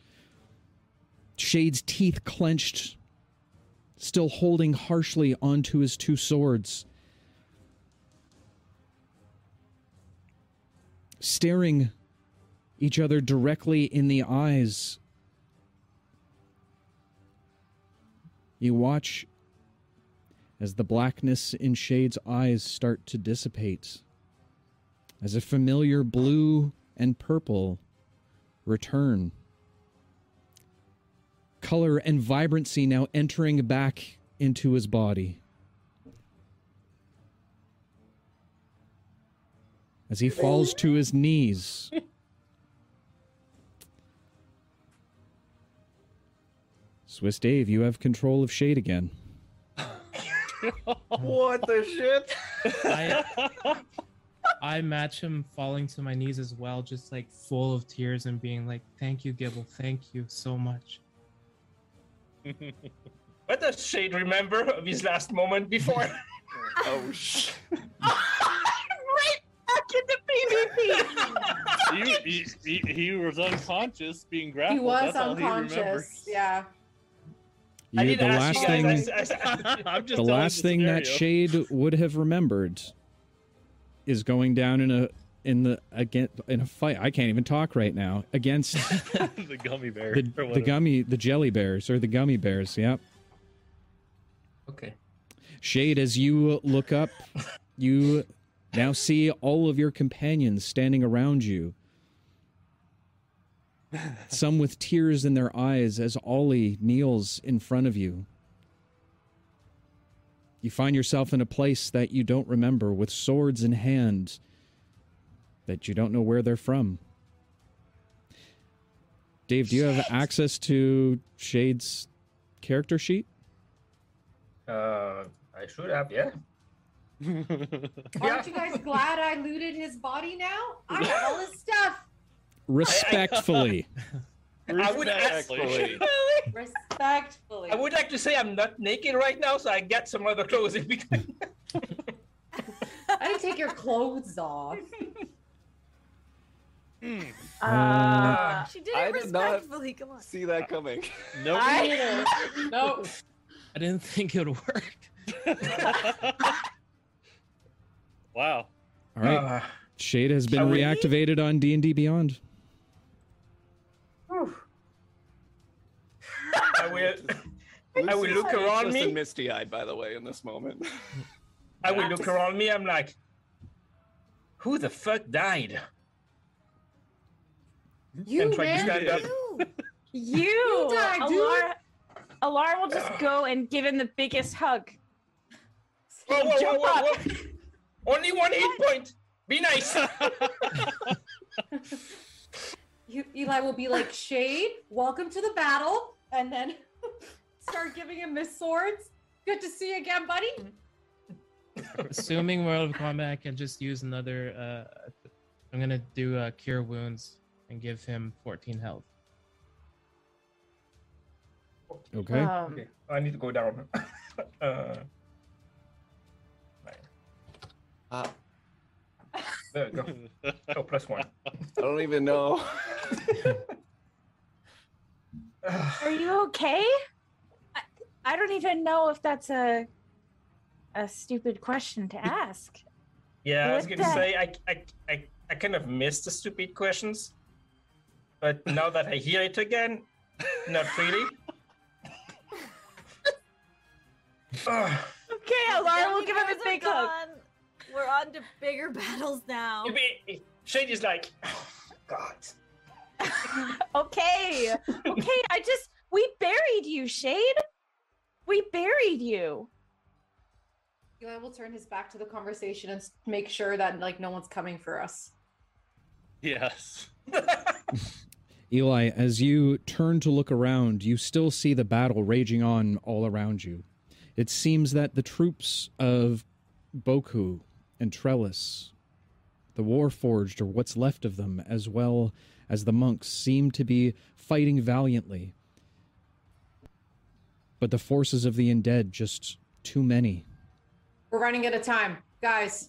Shade's teeth clenched, still holding harshly onto his two swords. Staring each other directly in the eyes. You watch as the blackness in Shade's eyes start to dissipate, as a familiar blue and purple return. Color and vibrancy now entering back into his body. As he falls to his knees. (laughs) Swiss Dave, you have control of Shade again. (laughs) what the shit? I, I match him falling to my knees as well, just like full of tears and being like, "Thank you, Gibble. Thank you so much." What does Shade remember of his last moment before? (laughs) oh shit. right back in the PvP. he, he, he, he was unconscious, being grappled. He was That's all he unconscious. remembers. yeah. I You- didn't the ask last you guys. thing, I s- I s- I'm just the last the thing that. Shade would have remembered is going down in a in the again in a fight. I can't even talk right now against (laughs) the gummy bear. the, the gummy the jelly bears or the gummy bears. Yep. okay. Shade, as you look up, you now see all of your companions standing around you. Some with tears in their eyes as Ollie kneels in front of you. You find yourself in a place that you don't remember with swords in hand that you don't know where they're from. Dave, do you have access to Shade's character sheet? Uh, I should have, (laughs) yeah. Aren't you guys glad I looted his body now? I have all his stuff. Respectfully. (laughs) I would Respectfully. (laughs) Respectfully. I would like to say I'm not naked right now, so I get some other clothes in between. I didn't take your clothes off. Uh, she did I it did not- respectfully. Come on. See that coming. Nope. I nope. (laughs) I didn't think it would work. (laughs) wow. All right. Uh, Shade has been Shall we? reactivated on D&D Beyond. I will. I will look around Just me. misty eyed, by the way, in this moment. I will look around me. I'm like, who the fuck died? You And try to man. stand up. (laughs) you, died, dude. Alara, Alara will just go and give him the biggest hug. Whoa, whoa, whoa, Jump whoa, up. whoa. Only one hit point. Be nice. (laughs) You, Eli will be like, Shade, welcome to the battle. And then (laughs) start giving him his swords. Good to see you again, buddy. Assuming World of Combat, I can just use another. Uh, I'm gonna do uh, Cure Wounds and give him 14 health. Okay. Um, Okay, I need to go down. (laughs) uh, Uh, there we go. Oh, plus one. (laughs) I don't even know. (laughs) Are you okay? I, I don't even know if that's a a stupid question to ask. Yeah, I was gonna say I, I, I, I kind of missed the stupid questions, but now that I hear it again, not really. (laughs) Okay, Alara will give him a big hug. gone. We're on to bigger (laughs) battles now. Maybe- Shade is like, oh, (sighs) God. (laughs) okay, okay. I just we buried you, Shade. We buried you. Eli will turn his back to the conversation and make sure that like no one's coming for us. yes. Eli, as you turn to look around, you still see the battle raging on all around you. It seems that the troops of Boku and Trellis, the Warforged, or what's left of them, as well as the monks, seem to be fighting valiantly. But the forces of the undead just too many. We're running out of time, guys.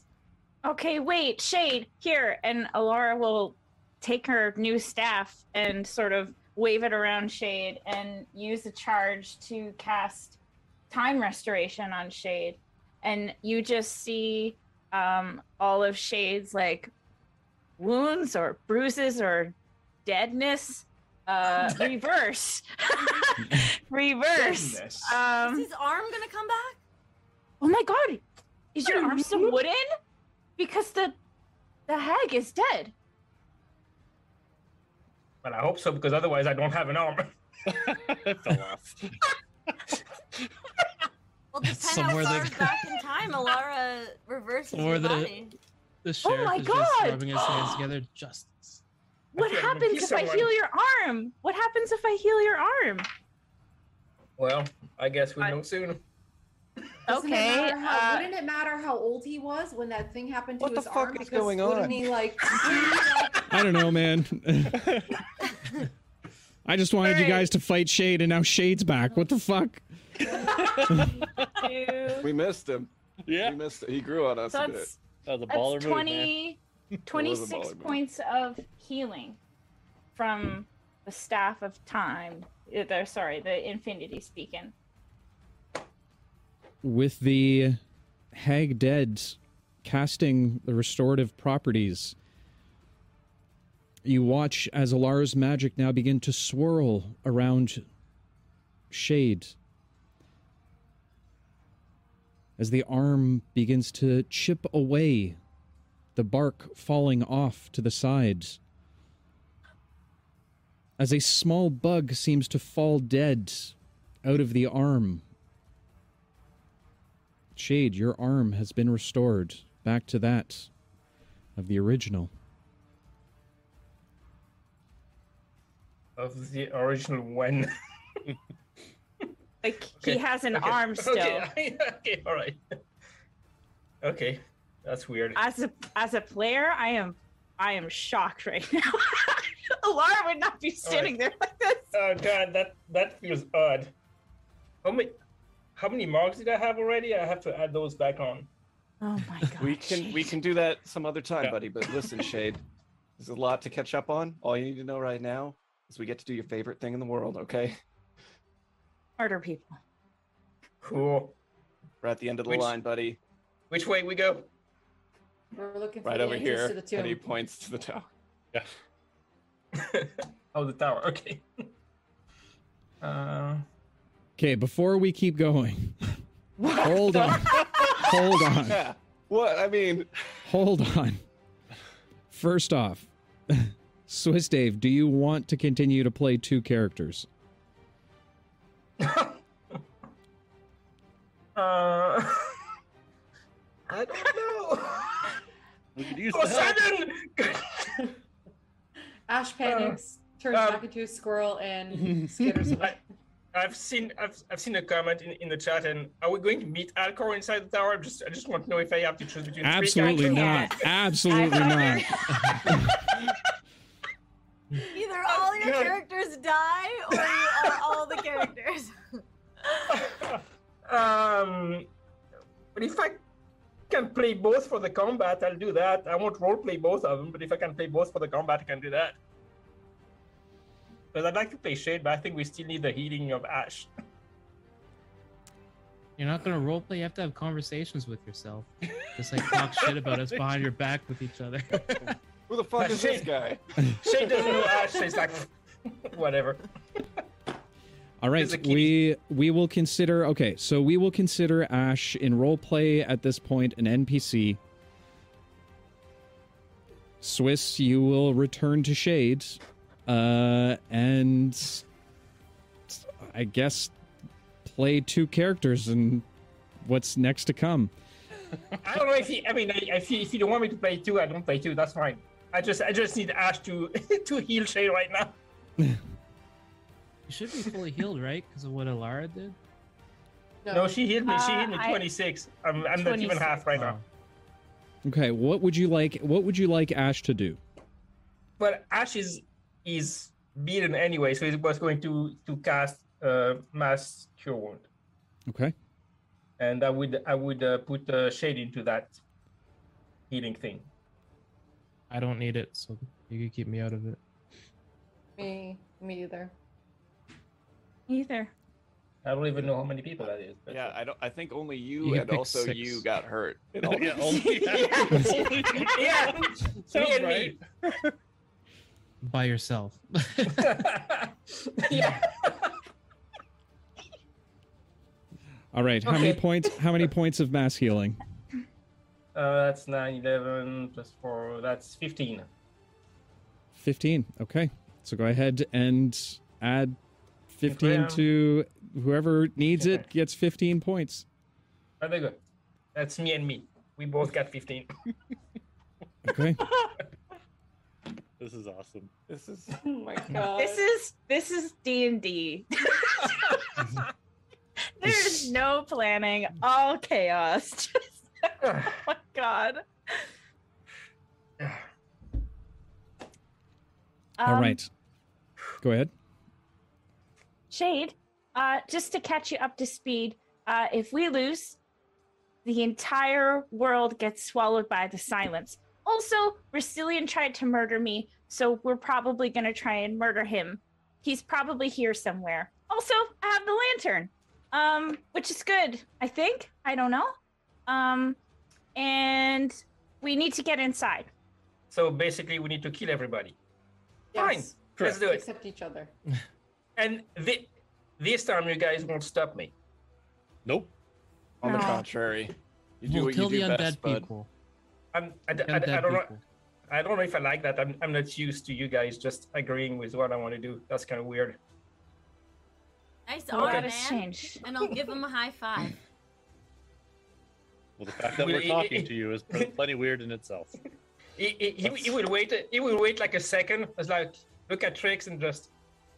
Okay, wait, Shade, here. And Alara will take her new staff and sort of wave it around Shade and use a charge to cast time restoration on Shade. And you just see um, all of Shade's like wounds or bruises or deadness uh, (laughs) reverse. (laughs) reverse. Goodness. Um, Is his arm gonna come back? Oh my god! Is your arm still wooden? Because the the hag is dead. But I hope so because otherwise I don't have an arm. it (laughs) fell off. Well, depending Somewhere how the- far back in time Alara reverses Somewhere your the- body. The oh sheriff my is just God! rubbing his hands together. Justice. What feel like I'm gonna happens kiss if I someone. heal your arm? What happens if I heal your arm? Well, I guess we I- know soon. Doesn't it Okay. matter how- uh, wouldn't it matter how old he was when that thing happened to What the his fuck arm? is Because going on? he like? (laughs) wouldn't he, like I don't know, man. (laughs) I just wanted you guys to fight Shade, and now Shade's back. What the fuck? two- (laughs) we missed him. Yeah. We missed it. He grew on us so a bit. that's, That was a baller that's move, man. 20, was 26 baller move. points of healing from the staff of time. Uh, the- sorry, the infinity speaking. With the hag dead casting the restorative properties you watch as alara's magic now begin to swirl around shade. As the arm begins to chip away the bark falling off to the sides. As a small bug seems to fall dead out of the arm Shade, your arm has been restored back to that of the original. Of the original when. Like Okay, he has an okay, arm still. Okay, (laughs) okay, all right. Okay, that's weird. As a as a player, I am I am shocked right now. (laughs) Alara would not be standing there like this. Oh god, that that feels odd. How many how many marks did I have already? I have to add those back on. Oh my (laughs) god. We can we can do that some other time, Yeah. buddy. But listen, Shade, there's a lot to catch up on. All you need to know right now is we get to do your favorite thing in the world. Okay, murder people. Cool. we're at the end of the Which- line, buddy. Which way we go? we're looking for Right the over here. to the tomb. And he points to the tower. Yeah. (laughs) oh, the tower. Okay. (laughs) Uh, Okay, before we keep going, (laughs) hold on. hold on. Yeah. What? I mean, Hold on. First off, (laughs) Swiss Dave, do you want to continue to play two characters? (laughs) uh, I don't know. We could use. Poseidon! Ash panics, turns um, back into a squirrel, and skitters away. I've seen I've, I've seen a comment in, in the chat, and are we going to meet Alcor inside the tower? I'm just I just want to know if I have to choose between three Absolutely characters. not. Absolutely not. Either all your God. characters die or you are all the characters. (laughs) um, but if I can play both for the combat, I'll do that. I won't role play both of them, but if I can play both for the combat, I can do that. Because I'd like to play Shade, but I think we still need the healing of Ash. You're not gonna roleplay. You have to have conversations with yourself. Just like talk (laughs) shit about us behind your back with each other. (laughs) Who the fuck is this guy? (laughs) Shade doesn't know Ash, so it's like, whatever. All right, He's a kitty. we we will consider. Okay, so we will consider Ash in roleplay at this point an NPC. Swiss, you will return to Shade, uh, and I guess play two characters and what's next to come. I don't know if you, I mean, if you, if you don't want me to play two, I don't play two. That's fine. I just I just need Ash to (laughs) to heal Shay right now. You should be fully healed, right? Because of what Alara did. No, she healed me. She Uh, healed me 26. I'm, I'm not even half right now. Okay, what would you like? What would you like Ash to do? But Ash is is beaten anyway, so it was going to to cast uh, mass cure wound, Okay, and I would I would uh, put uh, shade into that healing thing. I don't need it, so you can keep me out of it. Me, me either. Either. I don't even know how many people that is. but- Yeah, I don't. I think only you, You and also six. you got hurt. (laughs) in all (laughs) (laughs) yeah, only, yeah, Sounds me and right. me. By yourself. (laughs) yeah. all right. How many points? How many points of mass healing? Uh, that's 9, 11 plus 4. That's 15. Fifteen. Okay, so go ahead and add fifteen to whoever needs it gets fifteen points. Very good. That's me and me. We both got 15. Okay. (laughs) This is awesome. This is (laughs) Oh my (laughs) god. This is this is D and D. (laughs) There's no planning, all chaos. Just, oh (sighs) my god. All Um, right. Go ahead. Shade, uh, just to catch you up to speed, uh, if we lose, the entire world gets swallowed by the silence. Also, Brasilian tried to murder me, so we're probably going to try and murder him. He's probably here somewhere. Also, I have the lantern, um, which is good, I think. I don't know. Um, and we need to get inside. So basically, we need to kill everybody. Fine. Yes. Let's do it. Except each other. (laughs) And thi- this time, you guys won't stop me. Nope. on the contrary. You do we'll what kill you the do undead best, bud. people. I'm, I, The I, I don't know. People. I don't know if I like that. I'm, I'm not used to you guys just agreeing with what I want to do. That's kind of weird. Nice A arm, lot man. has changed. And I'll give him a high five. (laughs) Well, the fact that we're talking (laughs) to you is pl- plenty weird in itself. He, he, he, he will wait. He would wait like a second. It's like look at Trix and just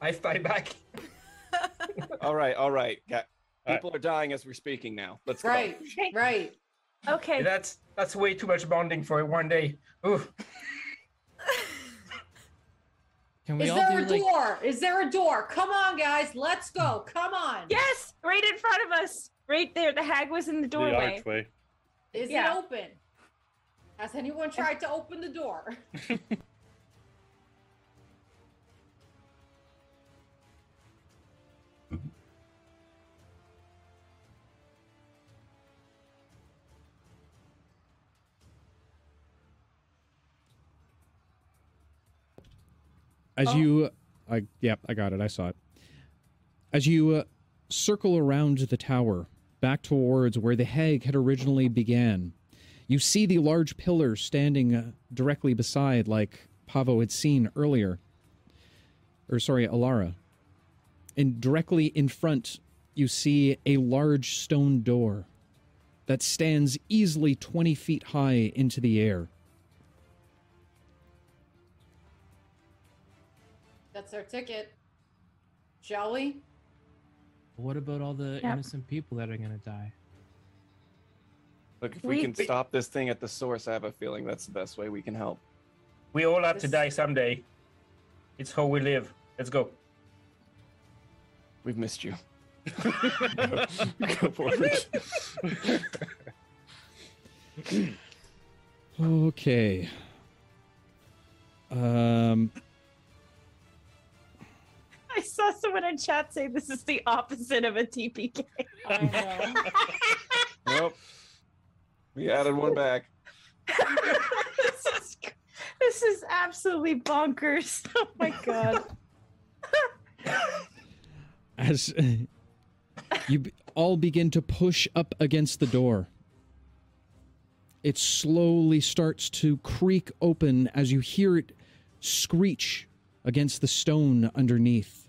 high five back. (laughs) All right, all right. Got, All right. people are dying as we're speaking now. Let's go. Right, right. Okay. That's that's way too much bonding for one day. Ooh. Can we Is all there do a like door? Is there a door? Come on, guys. Let's go. Come on. Yes, right in front of us. Right there. The hag was in the The doorway. archway. Is Yeah. it open? Has anyone tried to open the door? (laughs) As Oh. you, I yeah, I got it. I saw it. As you uh, circle around the tower, back towards where the hag had originally began, you see the large pillar standing uh, directly beside, like Pavo had seen earlier. Or sorry, Alara. And directly in front, you see a large stone door that stands easily twenty feet high into the air. That's our ticket. Shall we? What about all the Yep. innocent people that are gonna die? Look, if we We- can stop this thing at the source, I have a feeling that's the best way we can help. We all have to This- die someday. It's how we live. Let's go. We've missed you. Go (laughs) forward. (laughs) Okay. Um, I saw someone in chat say this is the opposite of a TPK. I know. nope. We added one back. this is this is absolutely bonkers. (laughs) Oh my god. as you all begin to push up against the door, it slowly starts to creak open as you hear it screech against the stone underneath.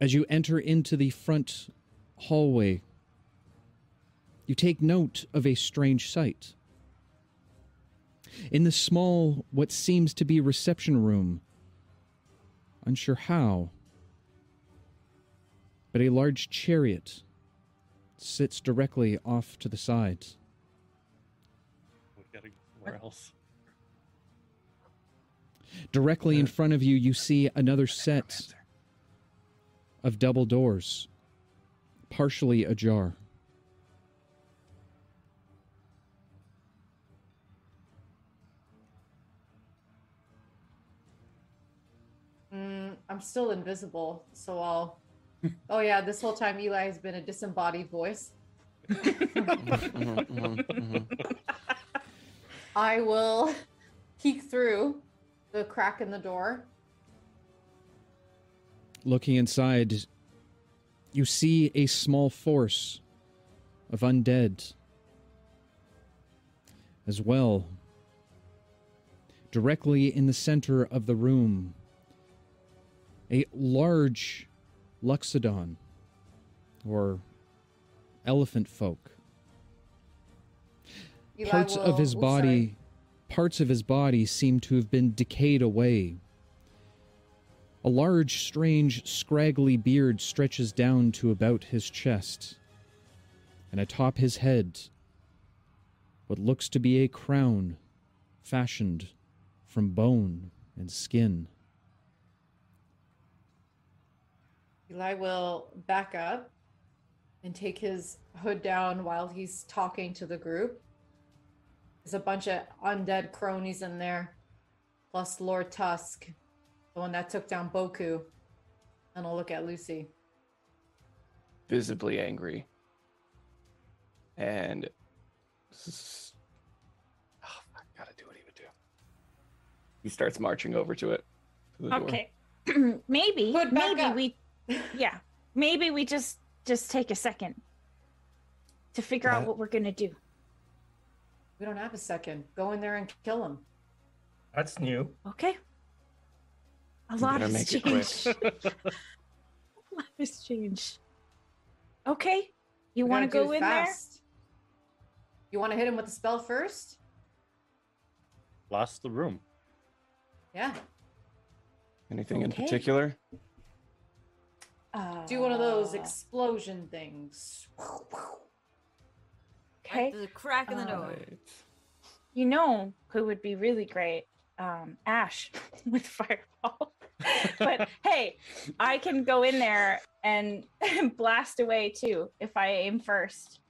As you enter into the front hallway, you take note of a strange sight. In the small, what seems to be reception room, unsure how, but a large chariot sits directly off to the side. We gotta go somewhere else. Directly in front of you, you see another set of double doors, partially ajar. Mm, I'm still invisible, so I'll. Oh yeah, this whole time Eli has been a disembodied voice. Mhm, mhm, mhm. (laughs) I will peek through the crack in the door. Looking inside, you see a small force of undead as well. Directly in the center of the room, a large Loxodon, or elephant folk. Eli parts of his body sorry. parts of his body seem to have been decayed away a large strange scraggly beard stretches down to about his chest and atop his head what looks to be a crown fashioned from bone and skin Eli will back up and take his hood down while he's talking to the group. There's a bunch of undead cronies in there, plus Lord Tusk, the one that took down Boku. And I'll look at Lucy. Visibly angry. And s- oh, I gotta do what he would do. He starts marching over to it. to the door. Okay. (clears throat) maybe Hood, maybe up. we yeah, maybe we just just take a second to figure out what we're going to do. We don't have a second. Go in there and kill him. That's new. Okay? A lot better has make it quick. changed. (laughs) a lot has changed. Okay. You want to go it in there? You want to hit him with the spell first? Lost the room. Yeah. Anything in Okay. particular? Do one of those Uh, explosion things. Okay. There's a crack in the Uh, door. Right. You know who would be really great? Um, Ash (laughs) with Fireball. (laughs) but hey, I can go in there and (laughs) blast away too if I aim first.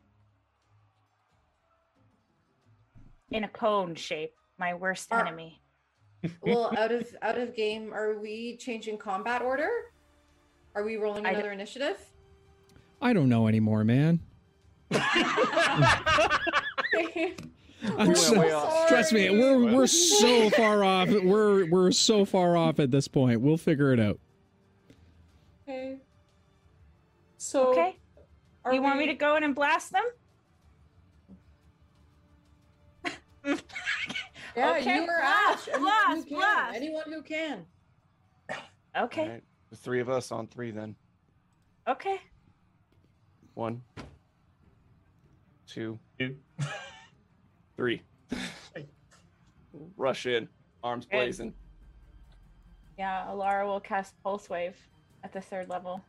In a cone shape, my worst Are- enemy. (laughs) well, out of out of game, are we changing combat order? Are we rolling I d- another initiative? i don't know anymore man I'm so- trust me we're we're (laughs) so far off we're we're so far off at this point we'll figure it out Okay. So Okay. are you want me to go in and blast them? (laughs) Yeah, Okay, you or blast, Ash. Anyone blast, who can. blast. Anyone who can. Okay. All right. The three of us on three then. Okay. One, two, Two. (laughs) three. Rush in, arms Good. blazing. Yeah, Alara will cast Pulse Wave. at the third level.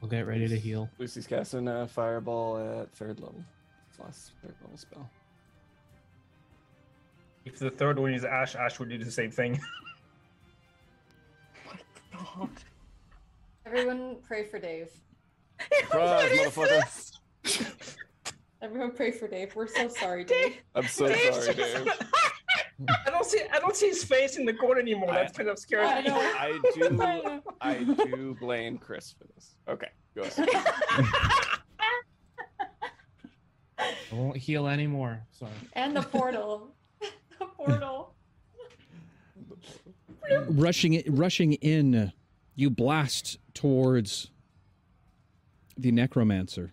We'll get ready to heal. Lucy's casting a fireball at third level. It's last third level spell. If the third one is Ash, Ash would do the same thing. (laughs) Everyone pray for Dave. Surprise, (laughs) motherfucker! Everyone pray for Dave. We're so sorry, Dave. I'm so Dave sorry, just- Dave. (laughs) I don't see I don't see his face in the corner anymore. That's kind of scary. I know. I (laughs) do, I do blame Chris for this. Okay, go ahead. (laughs) I won't heal anymore. Sorry. And the portal. the portal. rushing it, rushing in, you blast towards the necromancer.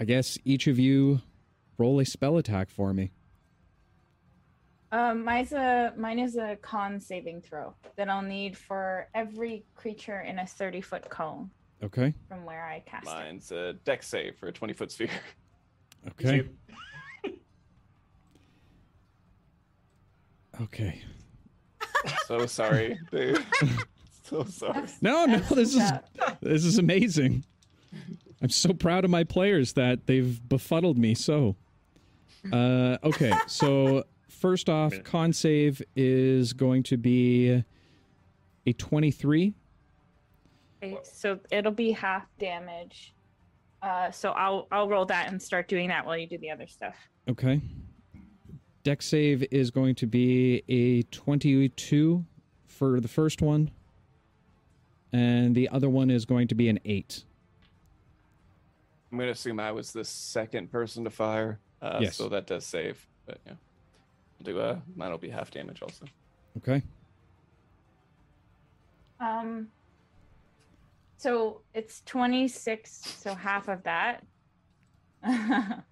I guess each of you roll a spell attack for me. Um, mine's a mine is a con saving throw that I'll need for every creature in a thirty foot cone Okay. from where I cast it. Mine's a Dex save for a 20 foot sphere. (laughs) Okay. (laughs) Okay. So sorry, Dave. (laughs) so sorry. No, no, this is this is amazing. I'm so proud of my players that they've befuddled me so. Uh, okay, so first (laughs) off, Minute. con save is going to be a 23. Okay, so it'll be half damage. Uh, so I'll I'll roll that and start doing that while you do the other stuff. Okay. Dex save is going to be a 22 for the first one, and the other one is going to be an 8. I'm gonna assume I was the second person to fire. Uh, Yes. So that does save. But yeah, I'll do uh, mine will be half damage also. Okay. Um. So it's twenty six. So half of that. (laughs)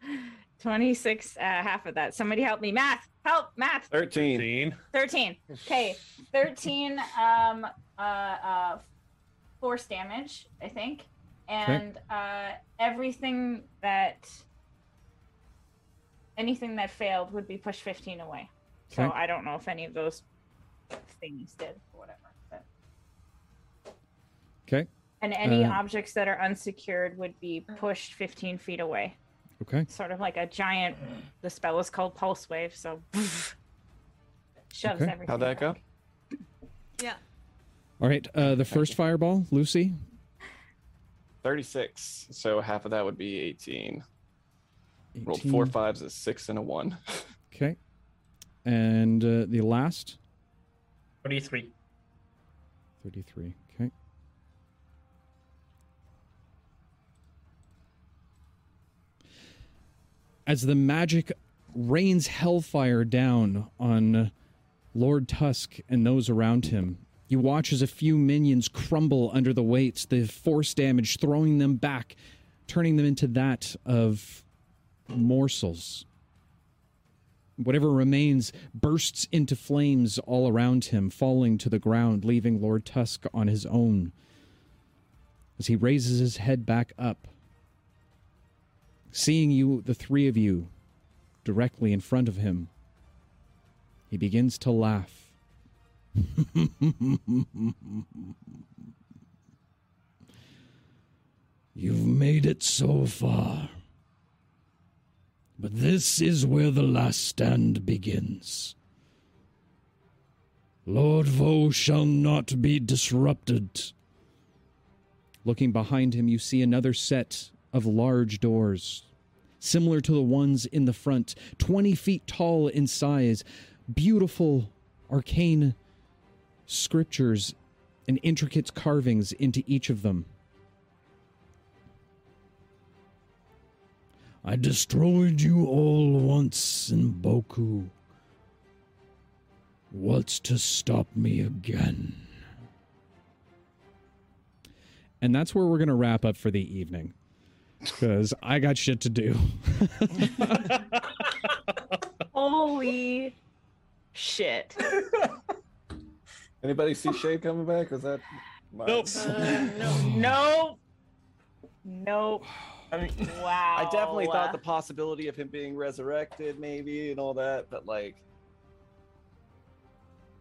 twenty six. Uh, half of that. Somebody help me. Math. Help. Math. 13. 13. 13 okay 13 um uh uh force damage i think and uh everything that anything that failed would be pushed 15 away so Okay. i don't know if any of those things did or whatever but... Okay. and any Uh, objects that are unsecured would be pushed 15 feet away Okay. sort of like a giant the spell is called pulse wave so (laughs) shoves Okay. everything How'd that go? Yeah. All right. Uh, the first fireball, Lucy. 36. So half of that would be 18. Rolled four fives, a six, and a one. (laughs) Okay. And uh, the last, 33. 33. Okay. As the magic rains hellfire down on Lord Tusk and those around him, you watch as a few minions crumble under the weights, the force damage throwing them back, turning them into that of morsels. Whatever remains bursts into flames all around him, falling to the ground, leaving Lord Tusk on his own. As he raises his head back up, seeing you, the three of you, directly in front of him, he begins to laugh. (laughs) You've made it so far. But this is where the last stand begins. Lord Vo shall not be disrupted. Looking behind him, you see another set of large doors, similar to the ones in the front, 20 feet tall in size, beautiful arcane scriptures and intricate carvings into each of them. I destroyed you all once in Boku. What's to stop me again? And that's where we're going to wrap up for the evening. Because I got shit to do. (laughs) Holy shit. (laughs) Anybody see Shay coming back? Was that? mine? Nope. Uh, no. Nope. Nope. (sighs) I mean, Wow. I definitely thought the possibility of him being resurrected, maybe, and all that, but like,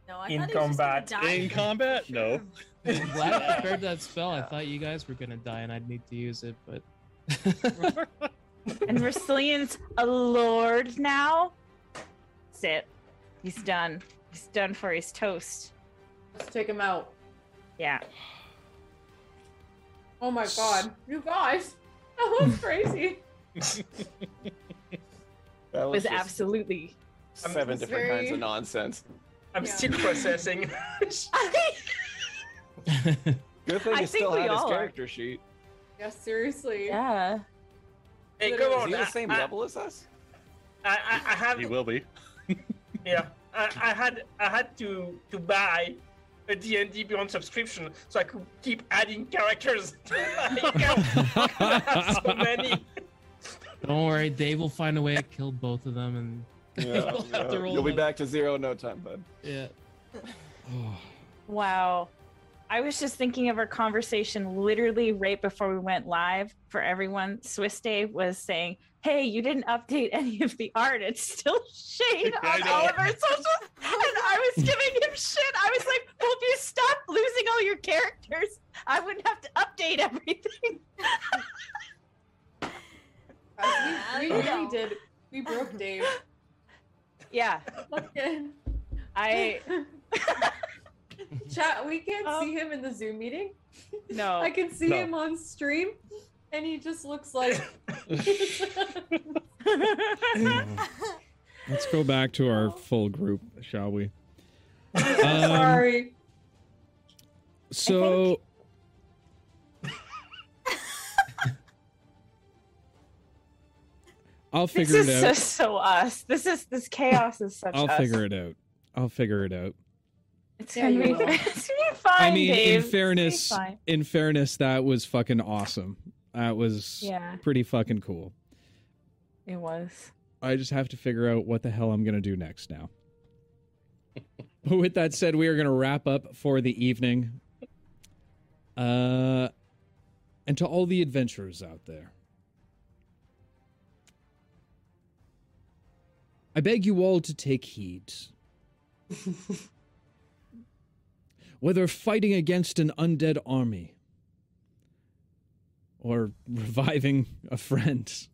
No, I In thought he was just gonna combat. In (laughs) combat? No. I'm glad I (laughs) prepared that spell. I thought you guys were gonna die and I'd need to use it, but And Vercilion's a lord now. That's it. He's done. He's done for his toast. Let's take him out. Yeah. Oh my god. (laughs) You guys. (laughs) That was crazy. That It was absolutely. seven It's different kinds of nonsense. I'm Yeah. still processing. (laughs) Good thing I you still we had his all are. character sheet. yeah, seriously. Yeah. hey, come Is on. he I, the same I, level as us? I, I, I have. He will be. Yeah, I, I had I had to to buy a D&D Beyond subscription so I could keep adding characters. to my account. I have so many. don't worry, Dave will find a way to kill both of them and Yeah, (laughs) You'll to yeah. roll You'll be back to zero in no time, bud. yeah. (sighs) Wow. I was just thinking of our conversation literally right before we went live for everyone. Swiss Dave was saying, Hey, you didn't update any of the art. It's still shade (laughs) I on know. all of our socials. (laughs) And I was giving him shit. I was like, Well, if you stop losing all your characters, I wouldn't have to update everything. (laughs) We, we really know. did. We broke Dave. Yeah. Okay. I Chat, we can't Um, see him in the Zoom meeting. no. I can see No. him on stream, and he just looks like. (laughs) Let's go back to our full group, shall we? (laughs) Um, Sorry. So, I'll (laughs) this figure is it so, out. so us. This is this chaos is such I'll us. figure it out. I'll figure it out. It's Yeah, gonna you be, it's gonna be fine, I mean, Dave. in It's gonna be fairness, in fairness, that was fucking awesome. That was Yeah. pretty fucking cool. It was. I just have to figure out what the hell I'm gonna do next now. (laughs) but with that said, we are gonna wrap up for the evening. Uh, and to all the adventurers out there, I beg you all to take heed. (laughs) Whether fighting against an undead army or reviving a friend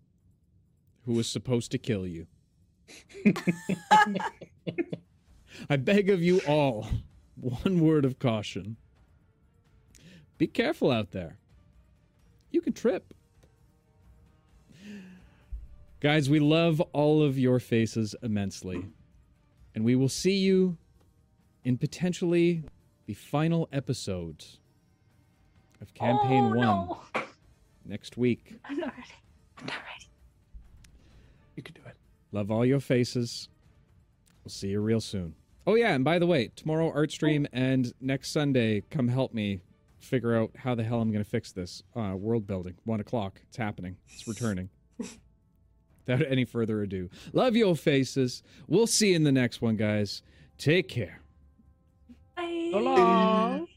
who was supposed to kill you. I beg of you all one word of caution. Be careful out there. You can trip. Guys, we love all of your faces immensely. And we will see you in potentially the final episode of Campaign oh, 1 No. Next week. I'm not ready. I'm not ready. You can do it. Love all your faces. We'll see you real soon. Oh yeah, and by the way, tomorrow art stream and next Sunday, come help me figure out how the hell I'm gonna fix this. Uh, world building, one o'clock. It's happening. It's returning. (laughs) Without any further ado, love your faces. We'll see you in the next one, guys. Take care. Bye. So long.